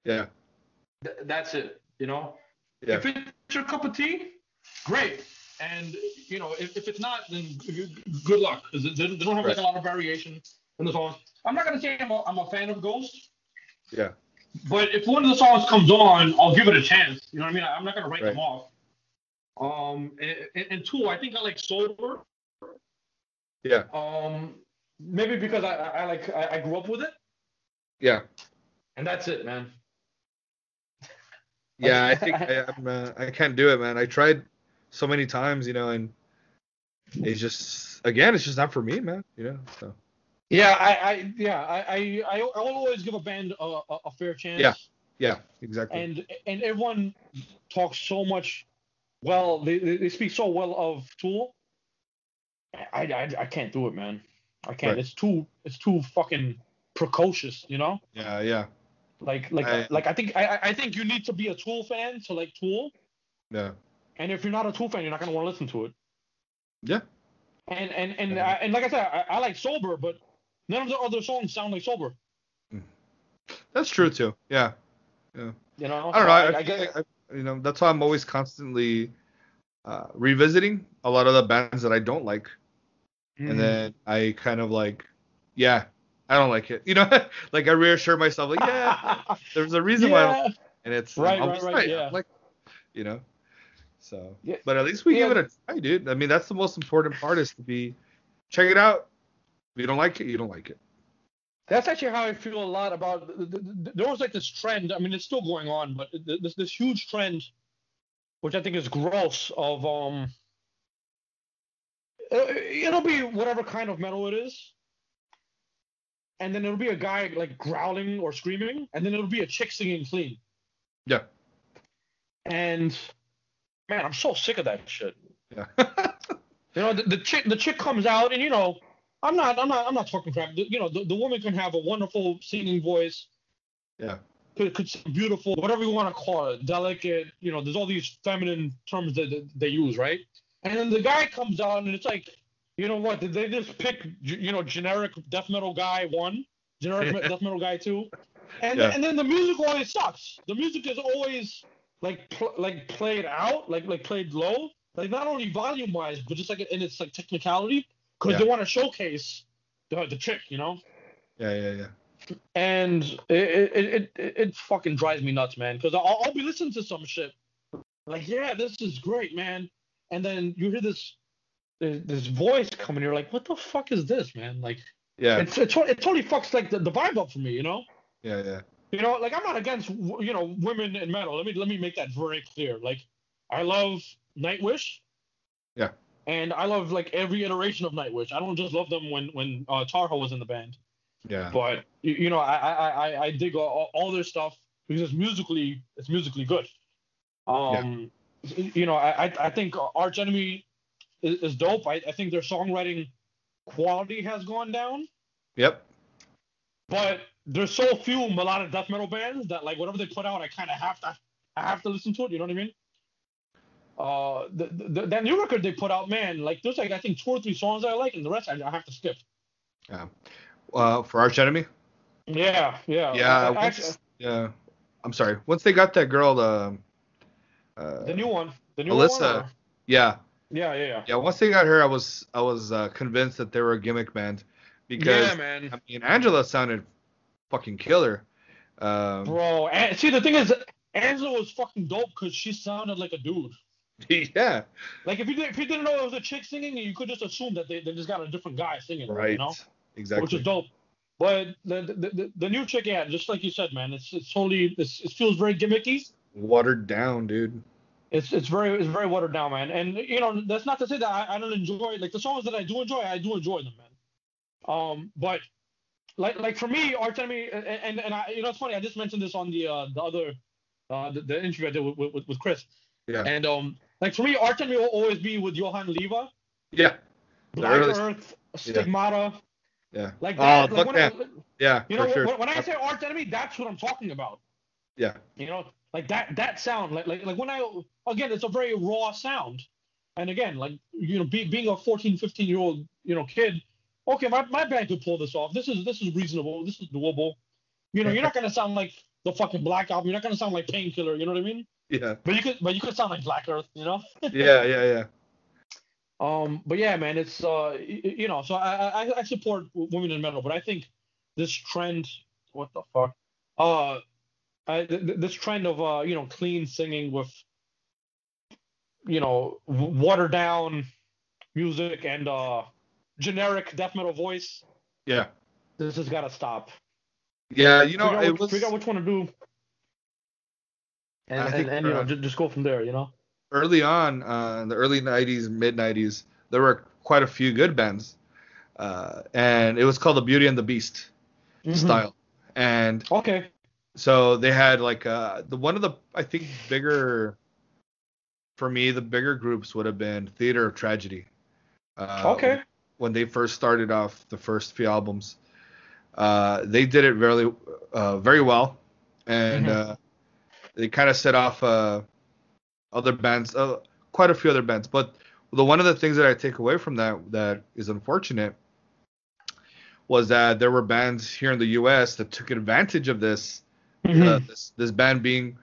Yeah. Th- that's it, you know. Yeah. If it's your cup of tea, great. And you know, if, if it's not, then good luck they, they don't have like a lot of variation in the songs. I'm not gonna say I'm a, I'm a fan of Ghost, Yeah. but if one of the songs comes on, I'll give it a chance. You know what I mean? I'm not gonna write Right. them off. Um, and, and, and two, I think I like sober. Yeah. Um, maybe because I, I, I like I, I grew up with it, Yeah. and that's it, man. Yeah. I think I, I'm, uh, I can't do it, man. I tried so many times, you know, and it's just again, it's just not for me, man. You know. So. Yeah, I, I yeah, I, I, I I will always give a band a, a, a fair chance. Yeah. Yeah. Exactly. And and everyone talks so much. Well, they, they they speak so well of Tool. I, I, I can't do it, man. I can't. Right. It's too it's too fucking precocious, you know. yeah. Yeah. Like like I- like I think I I- think you need to be a Tool fan to like Tool. Yeah. And if you're not a Tool fan, you're not gonna want to listen to it. Yeah. And and and Yeah. I, and like I said, I, I like Sober, but none of the other songs sound like Sober. That's true too. Yeah. Yeah. You know. I don't So know. I, I I, get- I, you know, that's why I'm always constantly uh, revisiting a lot of the bands that I don't like, Mm. and then I kind of like, yeah, I don't like it. You know, like I reassure myself, like, yeah, there's a reason why, I don't, and it's Right, I'm right, just right, yeah. Like, you know, so. Yeah. But at least we Yeah. give it a try, dude. I mean, that's the most important part is to be, check it out. If you don't like it, you don't like it. That's actually how I feel a lot about. th- th- th- There was like this trend. I mean, it's still going on, but this this huge trend, which I think is gross, of um. It'll be whatever kind of metal it is, and then it'll be a guy like growling or screaming, and then it'll be a chick singing clean. Yeah. And man, I'm so sick of that shit. Yeah. You know, the, the chick the chick comes out, and you know, I'm not I'm not I'm not talking crap. The- you know, the, the woman can have a wonderful singing voice. yeah. Could could sing beautiful, whatever you want to call it, delicate. You know, there's all these feminine terms that, that they use, right? And then the guy comes out and it's like, you know what? Did they just pick, you know, generic death metal guy one, generic death metal guy two, and Yeah. and then the music always sucks. The music is always like pl- like played out, like like played low, like not only volume wise, but just like in its like technicality, because Yeah. they want to showcase the the chick, you know. Yeah, yeah, yeah. And it it it, it, it fucking drives me nuts, man. Because I'll, I'll be listening to some shit, like yeah, this is great, man. And then you hear this this this voice coming, you're like, what the fuck is this, man? Like Yeah, it's it, it totally fucks like the, the vibe up for me, you know. yeah, yeah. You know, like I'm not against you know women in metal. Let me let me make that very clear. Like I love Nightwish. Yeah. And I love like every iteration of Nightwish. I don't just love them when when uh, Tarja was in the band, Yeah. but you, you know I I I, I dig all, all their stuff because it's musically it's musically good. Um, you know I I, I think Arch Enemy is, is dope. I, I think their songwriting quality has gone down Yep. but there's so few melodic death metal bands that like whatever they put out, I kind of have to, I have to listen to it. You know what I mean? Uh, the, the that new record they put out, man, like there's like I think two or three songs I like, and the rest I, I have to skip. Yeah. Uh, for Arch Enemy. Yeah, yeah, Yeah. Once- actually, yeah. I'm sorry. Once they got that girl, the. Uh, the new one, the new Alissa. one. or- Yeah, Yeah, yeah, yeah. yeah. Once they got her, I was I was uh, convinced that they were a gimmick band because yeah, man, I mean Angela sounded fucking killer. Um, bro. And see, the thing is, Angela was fucking dope because she sounded like a dude. yeah. Like if you did, if you didn't know it was a chick singing, you could just assume that they, they just got a different guy singing, Right. You know? Exactly. which is dope. But the, the the the new chick, yeah, just like you said, man, it's it's totally it's, it feels very gimmicky. Watered down, dude. It's it's very it's very watered down, man. And you know that's not to say that I, I don't enjoy like the songs that I do enjoy, I do enjoy them, man. Um, but like like for me, Arch Enemy, and and, and I, you know it's funny, I just mentioned this on the uh the other uh the, the interview I did with, with with Chris, Yeah. and um like for me, Arch Enemy will always be with Johan Liiva, Yeah. Black early- Earth, Stigmata, Yeah. like Oh, that. fuck like when that. I, Yeah. You know, sure. when, when I say Arch Enemy, that's what I'm talking about. Yeah. You know, like that that sound, like like like when I again, it's a very raw sound. And again, like you know, be, being a 14, 15 year old you know kid, okay, my, my band could pull this off. This is this is reasonable. This is doable. You know, you're not gonna sound like the fucking Black Album. You're not gonna sound like Painkiller. You know what I mean? Yeah. But you could but you could sound like Black Earth. You know? Yeah. Yeah. Yeah. Um, but yeah, man, it's uh, you know, so I I, I support women in metal, but I think this trend, what the fuck, uh, I, th- th- this trend of uh, you know, clean singing with, you know, w- watered down music and uh, generic death metal voice, Yeah. this has got to stop. Yeah. You know, figure, out it which, was figure out which one to do, and I and, and you know, uh, just, just go from there, you know. early on, uh, in the early '90s, mid '90s. There were quite a few good bands, uh, and it was called the Beauty and the Beast Mhm. style. And Okay. So they had like uh, the one of the I think bigger for me the bigger groups would have been Theater of Tragedy. Uh, Okay. When they first started off the first few albums, uh, they did it very uh, very well, and Mhm. uh, they kind of set off uh, other bands, uh, quite a few other bands. But the one of the things that I take away from that that is unfortunate was that there were bands here in the U.S. that took advantage of this uh, Mhm. this this band being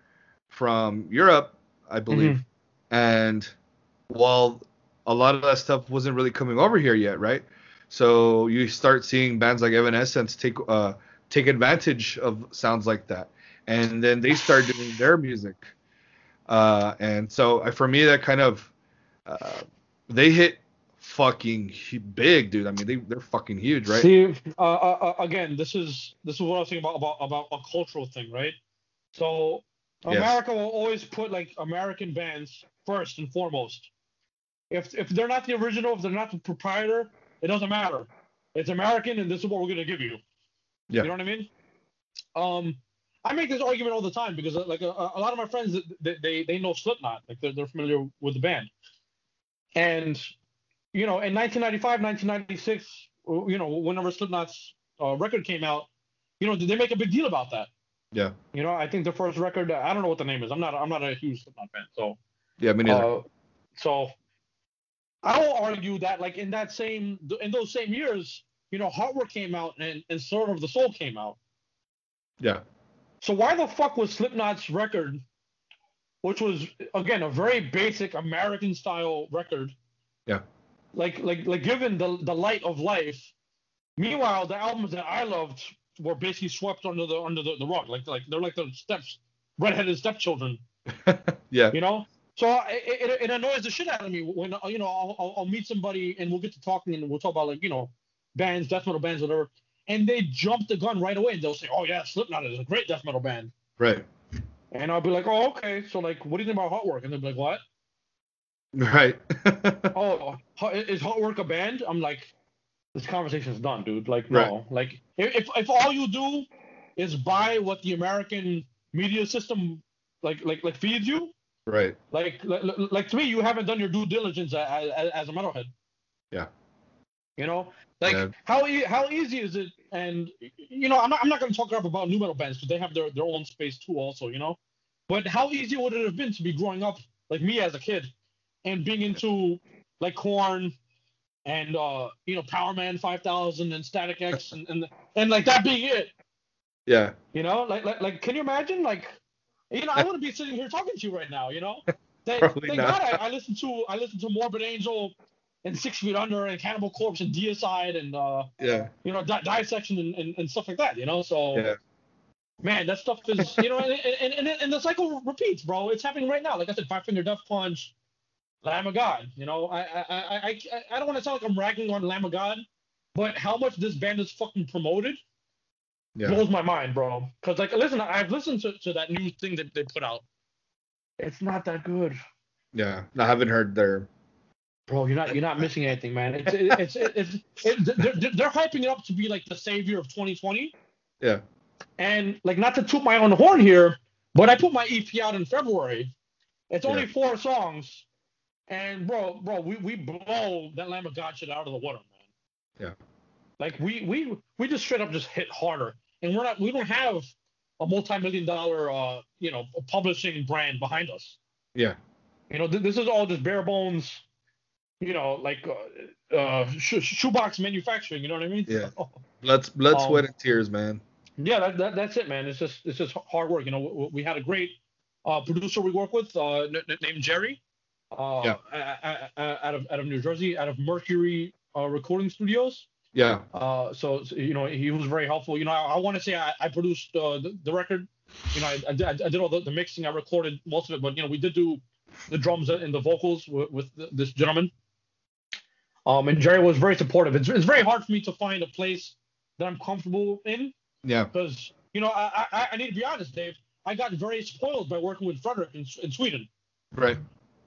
from Europe, I believe. And while a lot of that stuff wasn't really coming over here yet, right? So you start seeing bands like Evanescence take uh, take advantage of sounds like that, and then they start doing their music. Uh, and so uh, for me, that kind of uh, they hit fucking big, dude. I mean, they they're fucking huge, right? See, uh, uh, uh, again, this is this is what I was thinking about about about a cultural thing, right? So Yes. America will always put like American bands first and foremost. If if they're not the original, if they're not the proprietor, it doesn't matter. It's American, and this is what we're gonna give you. Yeah. You know what I mean? Um, I make this argument all the time because uh, like a, a lot of my friends they, they they know Slipknot, like they're they're familiar with the band, and you know in 1995, 1996, you know whenever Slipknot's uh, record came out, you know did they make a big deal about that? Yeah. You know I think the first record I don't know what the name is. I'm not I'm not a huge Slipknot fan, so Yeah, me neither. uh, so I will argue that like in that same in those same years, you know, Heartwork came out and and Slaughter of the Soul came out. Yeah. So why the fuck was Slipknot's record, which was again a very basic American style record, Yeah. Like like like given the the light of life. Meanwhile, the albums that I loved were basically swept under the under the, the rug. Like like they're like the steps redheaded stepchildren. Yeah. You know. So it, it, it annoys the shit out of me when uh, you know I'll, I'll, I'll meet somebody and we'll get to talking and we'll talk about like you know bands, death metal bands, whatever, and they jump the gun right away and they'll say, oh yeah, Slipknot is a great death metal band, Right. and I'll be like, oh okay, so like what do you think about Heartwork? And they'll be like, what? Right. oh, is Heartwork a band? I'm like, this conversation's done, dude. Like, no. Right. Like, if, if all you do is buy what the American media system like like like feeds you, right. like like, like to me, you haven't done your due diligence as, as, as a metalhead. Yeah. You know, like Yeah. how e- how easy is it? And you know, I'm not I'm not gonna talk crap about new metal bands because they have their their own space too, also. You know, but how easy would it have been to be growing up like me as a kid and being into like Korn and uh you know Powerman 5000 and Static X and and, and like that being it. Yeah. You know, like like, like can you imagine like you know I wouldn't be sitting here talking to you right now. You know, thank, thank. God I, I listened to I listened to Morbid Angel and Six Feet Under and Cannibal Corpse and Deicide and uh Yeah. you know di- dissection and, and, and stuff like that. You know, so Yeah. man, that stuff is you know and, and, and, and the cycle repeats, bro. It's happening right now. Like I said, Five Finger Death Punch. Lamb of God, you know, I I I I, I don't want to sound like I'm ragging on Lamb of God, but how much this band is fucking promoted Yeah. blows my mind, bro. Cause like, listen, I've listened to, to that new thing that they put out. It's not that good, Yeah. I haven't heard their. bro. You're not you're not missing anything, man. It's it's it's, it's it, they're, they're- they're hyping it up to be like the savior of 2020. Yeah. And like, not to toot my own horn here, but I put my EP out in February. It's only Yeah. four songs, and bro, bro, we, we blow that Lamb of God shit out of the water, man. Yeah. Like we we we just straight up just hit harder, and we're not we don't have a multi-million dollar uh you know publishing brand behind us. Yeah. You know, th- this is all just bare bones. You know, like uh, uh sh- shoebox manufacturing. You know what I mean? Yeah. Blood, blood, Um, sweat, and tears, man. Yeah, that, that that's it, man. It's just it's just hard work. You know, we, we had a great uh, producer we work with uh, n- n- named Jerry, uh, Yeah. out of out of New Jersey, out of Mercury uh, Recording Studios. Yeah. Uh, so, so, you know, he was very helpful. You know, I, I want to say I, I produced uh, the, the record. You know, I, I, did, I did all the, the mixing. I recorded most of it, but you know, we did do the drums and the vocals with, with th- this gentleman. Um, and Jerry was very supportive. It's, it's very hard for me to find a place that I'm comfortable in Yeah. because you know I, I I need to be honest, Dave. I got very spoiled by working with Frederick in, in Sweden. Right.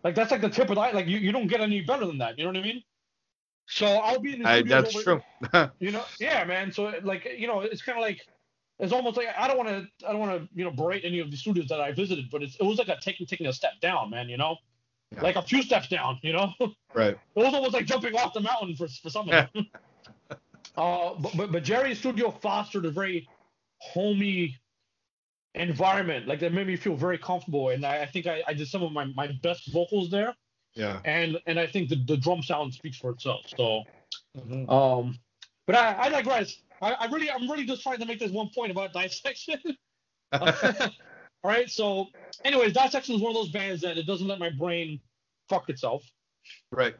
Like that's like the tip of the eye. Like you, you don't get any better than that. You know what I mean? So I'll be in the I, that's over- true. You know? Yeah, man. So like you know, it's kind of like it's almost like I don't want to I don't want to you know berate any of the studios that I visited, but it's, it was like a taking taking a step down, man. You know, Yeah. like a few steps down. You know. right. It was almost like jumping off the mountain for, for some of them. uh, but, but but Jerry's studio fostered a very homey environment, like that made me feel very comfortable, and I, I think I, I did some of my, my best vocals there, Yeah. and and I think the, the drum sound speaks for itself. So, um, but I, I digress. I, I really I'm really just trying to make this one point about dissection. All right, so anyways, dissection is one of those bands that it doesn't let my brain fuck itself. right.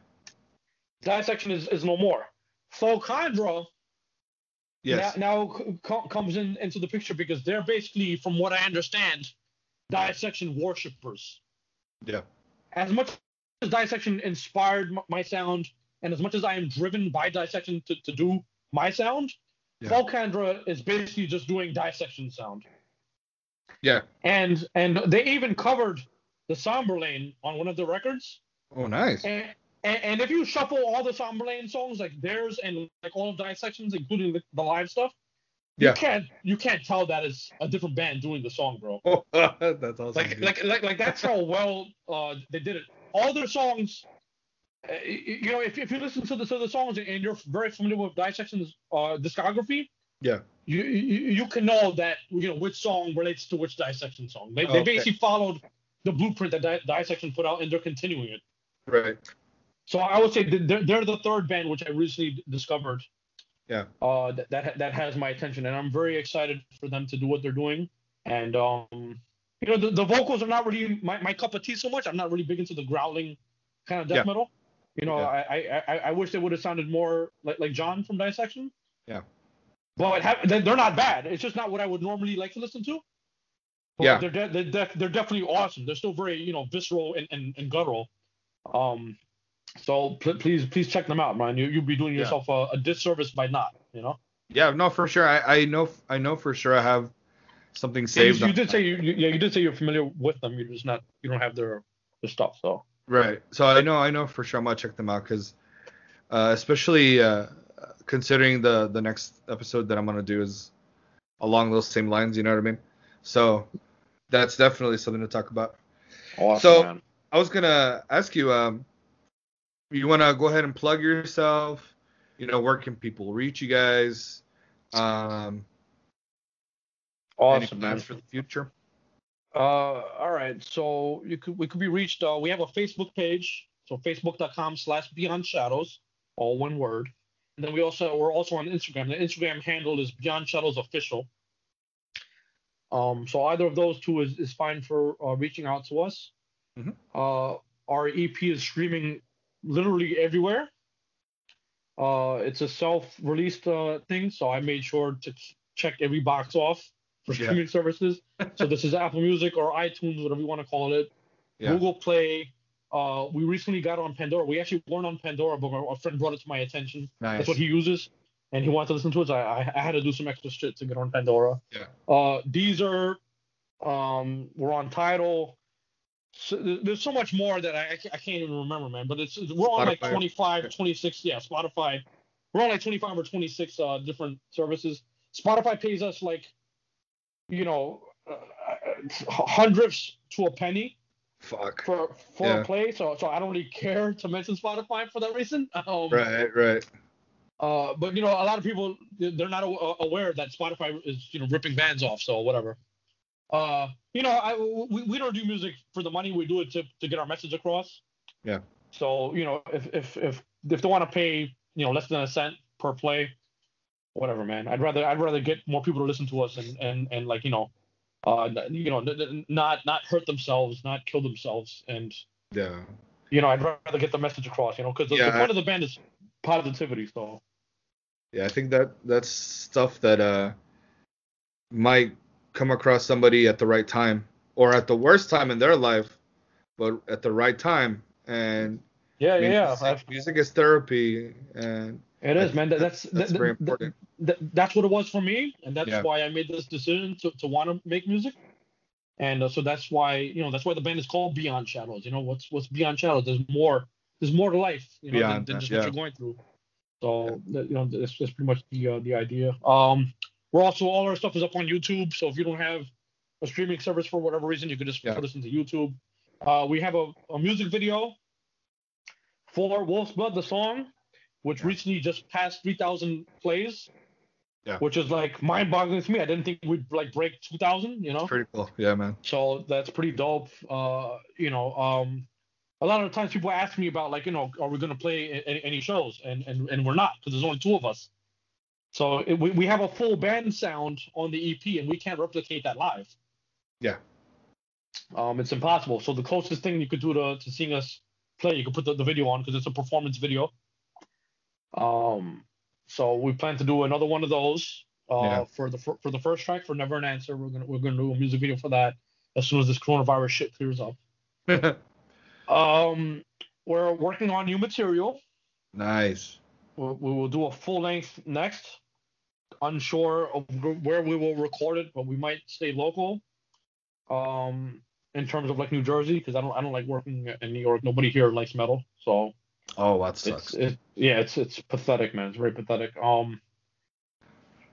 dissection is, is no more. Thulcandra Yes. now, now comes in into the picture because they're basically, from what I understand, dissection worshippers. Yeah. As much as dissection inspired my sound, and as much as I am driven by dissection to, to do my sound, Yeah. Thulcandra is basically just doing dissection sound. Yeah. And and they even covered the Somberlain on one of the records. Oh, nice. And, and, and if you shuffle all the Somberlain songs, like theirs and like all of Dissections, including the, the live stuff, Yeah. you can't you can't tell that is a different band doing the song, bro. Oh, that's awesome. Like like like like that's how well uh, they did it. All their songs, uh, you know, if, if you listen to the to the songs and you're very familiar with Dissection's uh, discography, Yeah. you, you you can know that you know which song relates to which Dissection song. They, they Okay. basically followed the blueprint that Di- Dissection put out, and they're continuing it. Right. So I would say they're, they're the third band which I recently discovered. Yeah. Uh, that, that that has my attention, and I'm very excited for them to do what they're doing. And um, you know, the, the vocals are not really my, my cup of tea so much. I'm not really big into the growling kind of death Yeah. metal. You know, Yeah. I, I, I wish they would have sounded more like like Jon from Dissection. Yeah. But they- they're not bad. It's just not what I would normally like to listen to. But Yeah. They're de- they're, de- they're definitely awesome. They're still very you know visceral and, and, and guttural. Um, so pl- please please check them out, man. You you'd be doing Yeah. yourself a, a disservice by not. You know. Yeah, no, for sure. I, I know I know for sure I have something Yeah, you, saved. you did say you, you yeah you did say you're familiar with them. You're just not you don't have their their stuff. So Right. So I know I know for sure I'm gonna check them out because, uh, especially uh, considering the the next episode that I'm gonna do is along those same lines. You know what I mean? So that's definitely something to talk about. awesome, So- man. I was gonna ask you, um, you wanna go ahead and plug yourself? You know, where can people reach you guys? Um, Awesome, plans for the future? Uh, all right. So you could we could be reached. Uh, we have a Facebook page. So facebook.com slash Beyond Shadows, all one word. And then we also we're also on Instagram. The Instagram handle is Beyond Shadows Official. Um, so either of those two is, is fine for uh, reaching out to us. Mhm. Uh, our EP is streaming literally everywhere. Uh, it's a self-released uh, thing, so I made sure to ch- check every box off for Yeah. streaming services. so this is Apple Music or iTunes, whatever you want to call it. Yeah. Google Play. Uh, we recently got on Pandora. We actually weren't on Pandora, but our friend brought it to my attention. Nice. That's what he uses, and he wanted to listen to it. So I, I, I had to do some extra shit to get on Pandora. Yeah. Uh, Deezer. Um, we're on Tidal. So there's so much more that I, I can't even remember, man. But it's we're on like 25, 26. Yeah, Spotify. We're on like 25 or 26 uh, different services. Spotify pays us like, you know, uh, hundredths to a penny Fuck. for for Yeah. a play. So so I don't really care to mention Spotify for that reason. Um, Right. Right. uh, but you know, a lot of people they're not aware that Spotify is you know ripping bands off. So whatever. Uh, you know, I we, we don't do music for the money. We do it to to get our message across. Yeah. So you know, if if if if they want to pay you know less than a cent per play, whatever, man. I'd rather I'd rather get more people to listen to us and and and like you know, uh, you know, not not hurt themselves, not kill themselves, and Yeah. you know, I'd rather get the message across. You know, because the, Yeah, the point of the band is positivity. So. Yeah, I think that that's stuff that uh might come across somebody at the right time or at the worst time in their life, but at the right time. And Yeah, I mean, yeah, music, yeah. music is therapy, and It is, man. That, that's that's that- very that- important. that- that's what it was for me, and that's Yeah. why I made this decision to, to want to make music. And uh, so that's why you know that's why the band is called Beyond Shadows. You know what's what's Beyond Shadows? There's more. There's more to life. You know, than, Beyond than just yeah. what you're going through. So that, you know that's, that's pretty much the uh, the idea. Um, we're also all our stuff is up on YouTube. So if you don't have a streaming service for whatever reason, you could just Yeah. listen to YouTube. Uh, we have a, a music video for Wolf's Blood, the song, which Yeah. recently just passed 3,000 plays. Yeah. Which is like mind-boggling to me. I didn't think we'd like break 2,000. You know. it's pretty cool. Yeah, man. So that's pretty dope. Uh, you know, um, a lot of times people ask me about like, you know, are we gonna play any, any shows? And and and we're not because there's only two of us. So it, we we have a full band sound on the EP, and we can't replicate that live. Yeah. Um, it's impossible. So the closest thing you could do to to seeing us play, you could put the, the video on because it's a performance video. Um, so we plan to do another one of those. Uh, Yeah. for the for, for the first track for Never an Answer, we're gonna we're gonna do a music video for that as soon as this coronavirus shit clears up. Um, we're working on new material. nice. We, we will do a full length next. Unsure of where we will record it, but we might stay local. Um, in terms of like New Jersey, because I don't I don't like working in New York. Nobody here likes metal, so Oh, that it's sucks. it, yeah, it's it's pathetic, man. It's very pathetic. Um,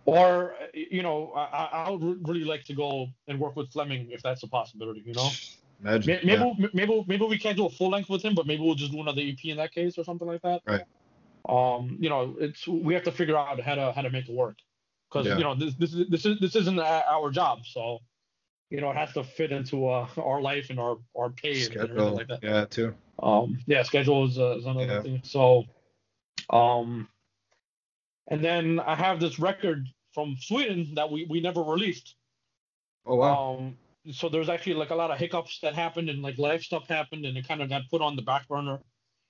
or you know, I I would really like to go and work with Flemming if that's a possibility. You know. Imagine. Maybe yeah. maybe, maybe maybe we can't do a full length with him, but maybe we'll just do another EP in that case or something like that. Right. Um, you know, it's we have to figure out how to how to make it work, because Yeah. you know this this is this is this isn't our job, so you know it has to fit into uh, our life and our our pay and everything Schedule. like that. Yeah, too. Um, yeah, schedule is, uh, is another Yeah. thing. So, um, and then I have this record from Sweden that we we never released. Oh wow. Um, so there's actually like a lot of hiccups that happened and like life stuff happened and it kind of got put on the back burner,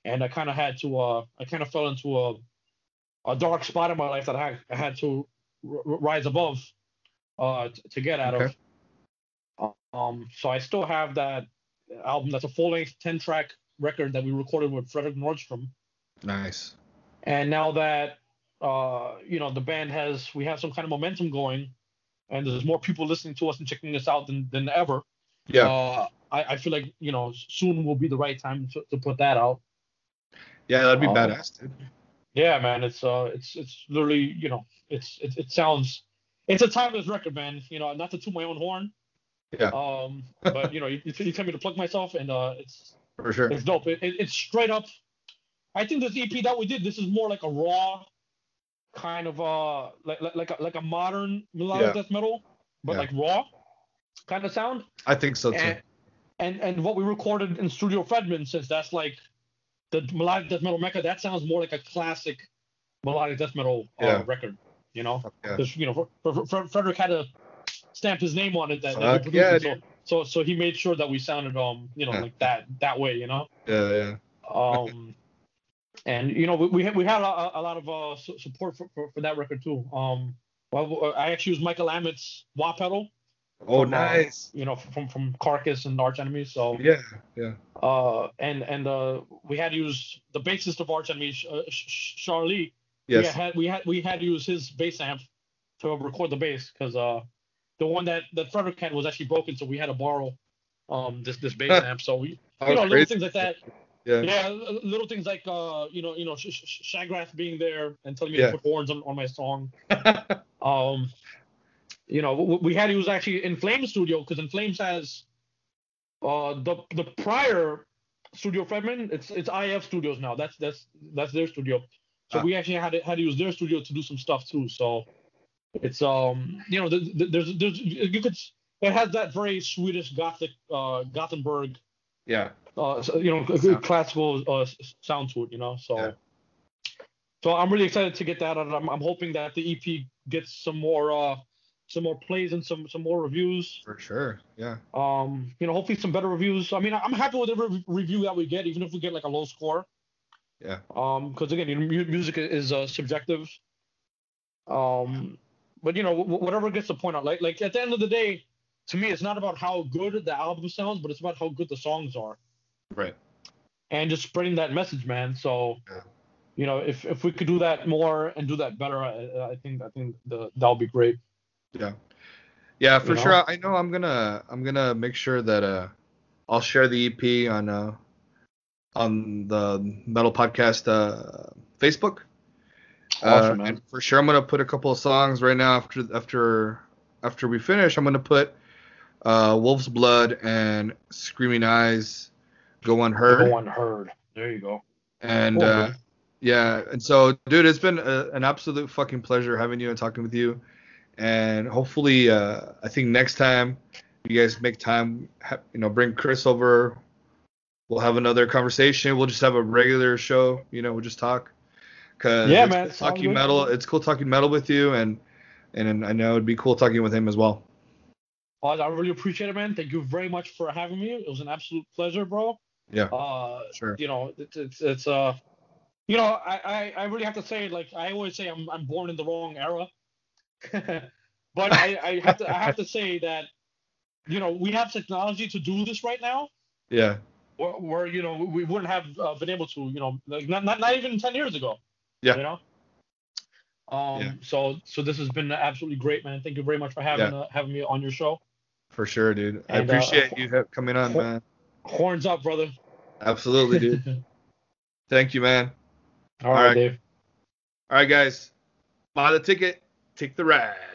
and I kind of had to uh I kind of fell into a a dark spot in my life that I, I had to r- r- rise above uh t- to get out Okay. of. Um, so I still have that album. That's a full length ten track record that we recorded with Fredrik Nordström. nice. And now that uh, you know the band has, we have some kind of momentum going, and there's more people listening to us and checking us out than than ever. Yeah. Uh, I, I feel like you know soon will be the right time to, to put that out. Yeah, that'd be um, badass, dude. Yeah, man, it's uh, it's it's literally you know it's it, it sounds it's a timeless record, man. You know, not to toot my own horn. Yeah. Um, but you know, you, you tell me to plug myself, and uh, it's For sure. it's dope. It, it, it's straight up. I think this EP that we did, this is more like a raw, kind of uh, like like like a, like a modern melodic Yeah. death metal, but Yeah. like raw, kind of sound. I think so too. And, and and what we recorded in Studio Fredman, since that's like the melodic death metal mecca, that sounds more like a classic melodic death metal uh, Yeah. record. You know, yeah. you know Fre- Fre- Fre- Fredrik had to stamp his name on it that, that yeah, so, so so he made sure that we sounded um you know Yeah. like that that way. You know. Yeah, yeah. Um, and you know we we had, we had a, a lot of uh, support for, for, for that record too. Um, well, I actually used Michael Amott's wah pedal. Oh, from, uh, nice. you know from from Carcass and Arch Enemy. So Yeah, yeah. uh, and and uh, we had to use the bassist of Arch Enemy, uh, Sharlee. Yes. We had we had we had to use his bass amp to record the bass because uh, the one that that Fredrik had was actually broken, so we had to borrow um this this bass amp. So we you know little crazy. things like that. Yeah. Yeah, little things like uh, you know, you know, Sh- Sh- Shagrath being there and telling me Yeah. to put horns on, on my song. Um, you know, we had to use actually In Flames Studio because In Flames has uh the the prior Studio Fredman. It's it's IF Studios now. That's that's that's their studio. So Ah. we actually had to had to use their studio to do some stuff too. So it's um you know th- th- there's there's you could it has that very Swedish Gothic uh Gothenburg Yeah. uh, so, you know, Sound. classical uh, sound to it, you know. So, Yeah. so I'm really excited to get that out. I'm, I'm hoping that the EP gets some more, uh, some more plays and some some more reviews. For sure. Yeah. Um, you know, hopefully some better reviews. I mean, I'm happy with every re- review that we get, even if we get like a low score. Yeah. Um, because again, you know, music is uh, subjective. Um, but you know, wh- whatever gets the point out. Like, like at the end of the day, to me, it's not about how good the album sounds, but it's about how good the songs are Right. and just spreading that message, man. So, Yeah. you know, if if we could do that more and do that better, I, I think I think the that'll be great. Yeah. Yeah, for You sure. know? I know I'm gonna I'm gonna make sure that uh I'll share the EP on uh on the Metal Podcast uh Facebook. Awesome, uh, man. For sure I'm gonna put a couple of songs right now after after after we finish. I'm gonna put uh Wolf's Blood and Screaming Eyes Go Unheard. Go unheard. There you go. And Cool, uh, yeah, and so, dude, it's been a, an absolute fucking pleasure having you and talking with you. And hopefully, uh, I think next time you guys make time, ha- you know, bring Chris over. We'll have another conversation. We'll just have a regular show. You know, we'll just talk. Cause Yeah, man, cool talking good. metal. It's cool talking metal with you, and and I know it'd be cool talking with him as well. Oz, I really appreciate it, man. Thank you very much for having me. It was an absolute pleasure, bro. Yeah, Uh, sure. you know, it's it's, it's uh, you know, I, I I really have to say, like I always say, I'm I'm born in the wrong era. but I, I have to I have to say that, you know, we have technology to do this right now. Yeah, where, where you know we wouldn't have uh, been able to you know like not, not not even 10 years ago Yeah. you know um Yeah. so so this has been absolutely great man thank you very much for having uh, having me on your show for sure, dude. I And, uh, appreciate you ha- coming on, man. horns up brother Absolutely, dude. Thank you, man. all right, All right. dave All right, guys. Buy the ticket. Take the ride.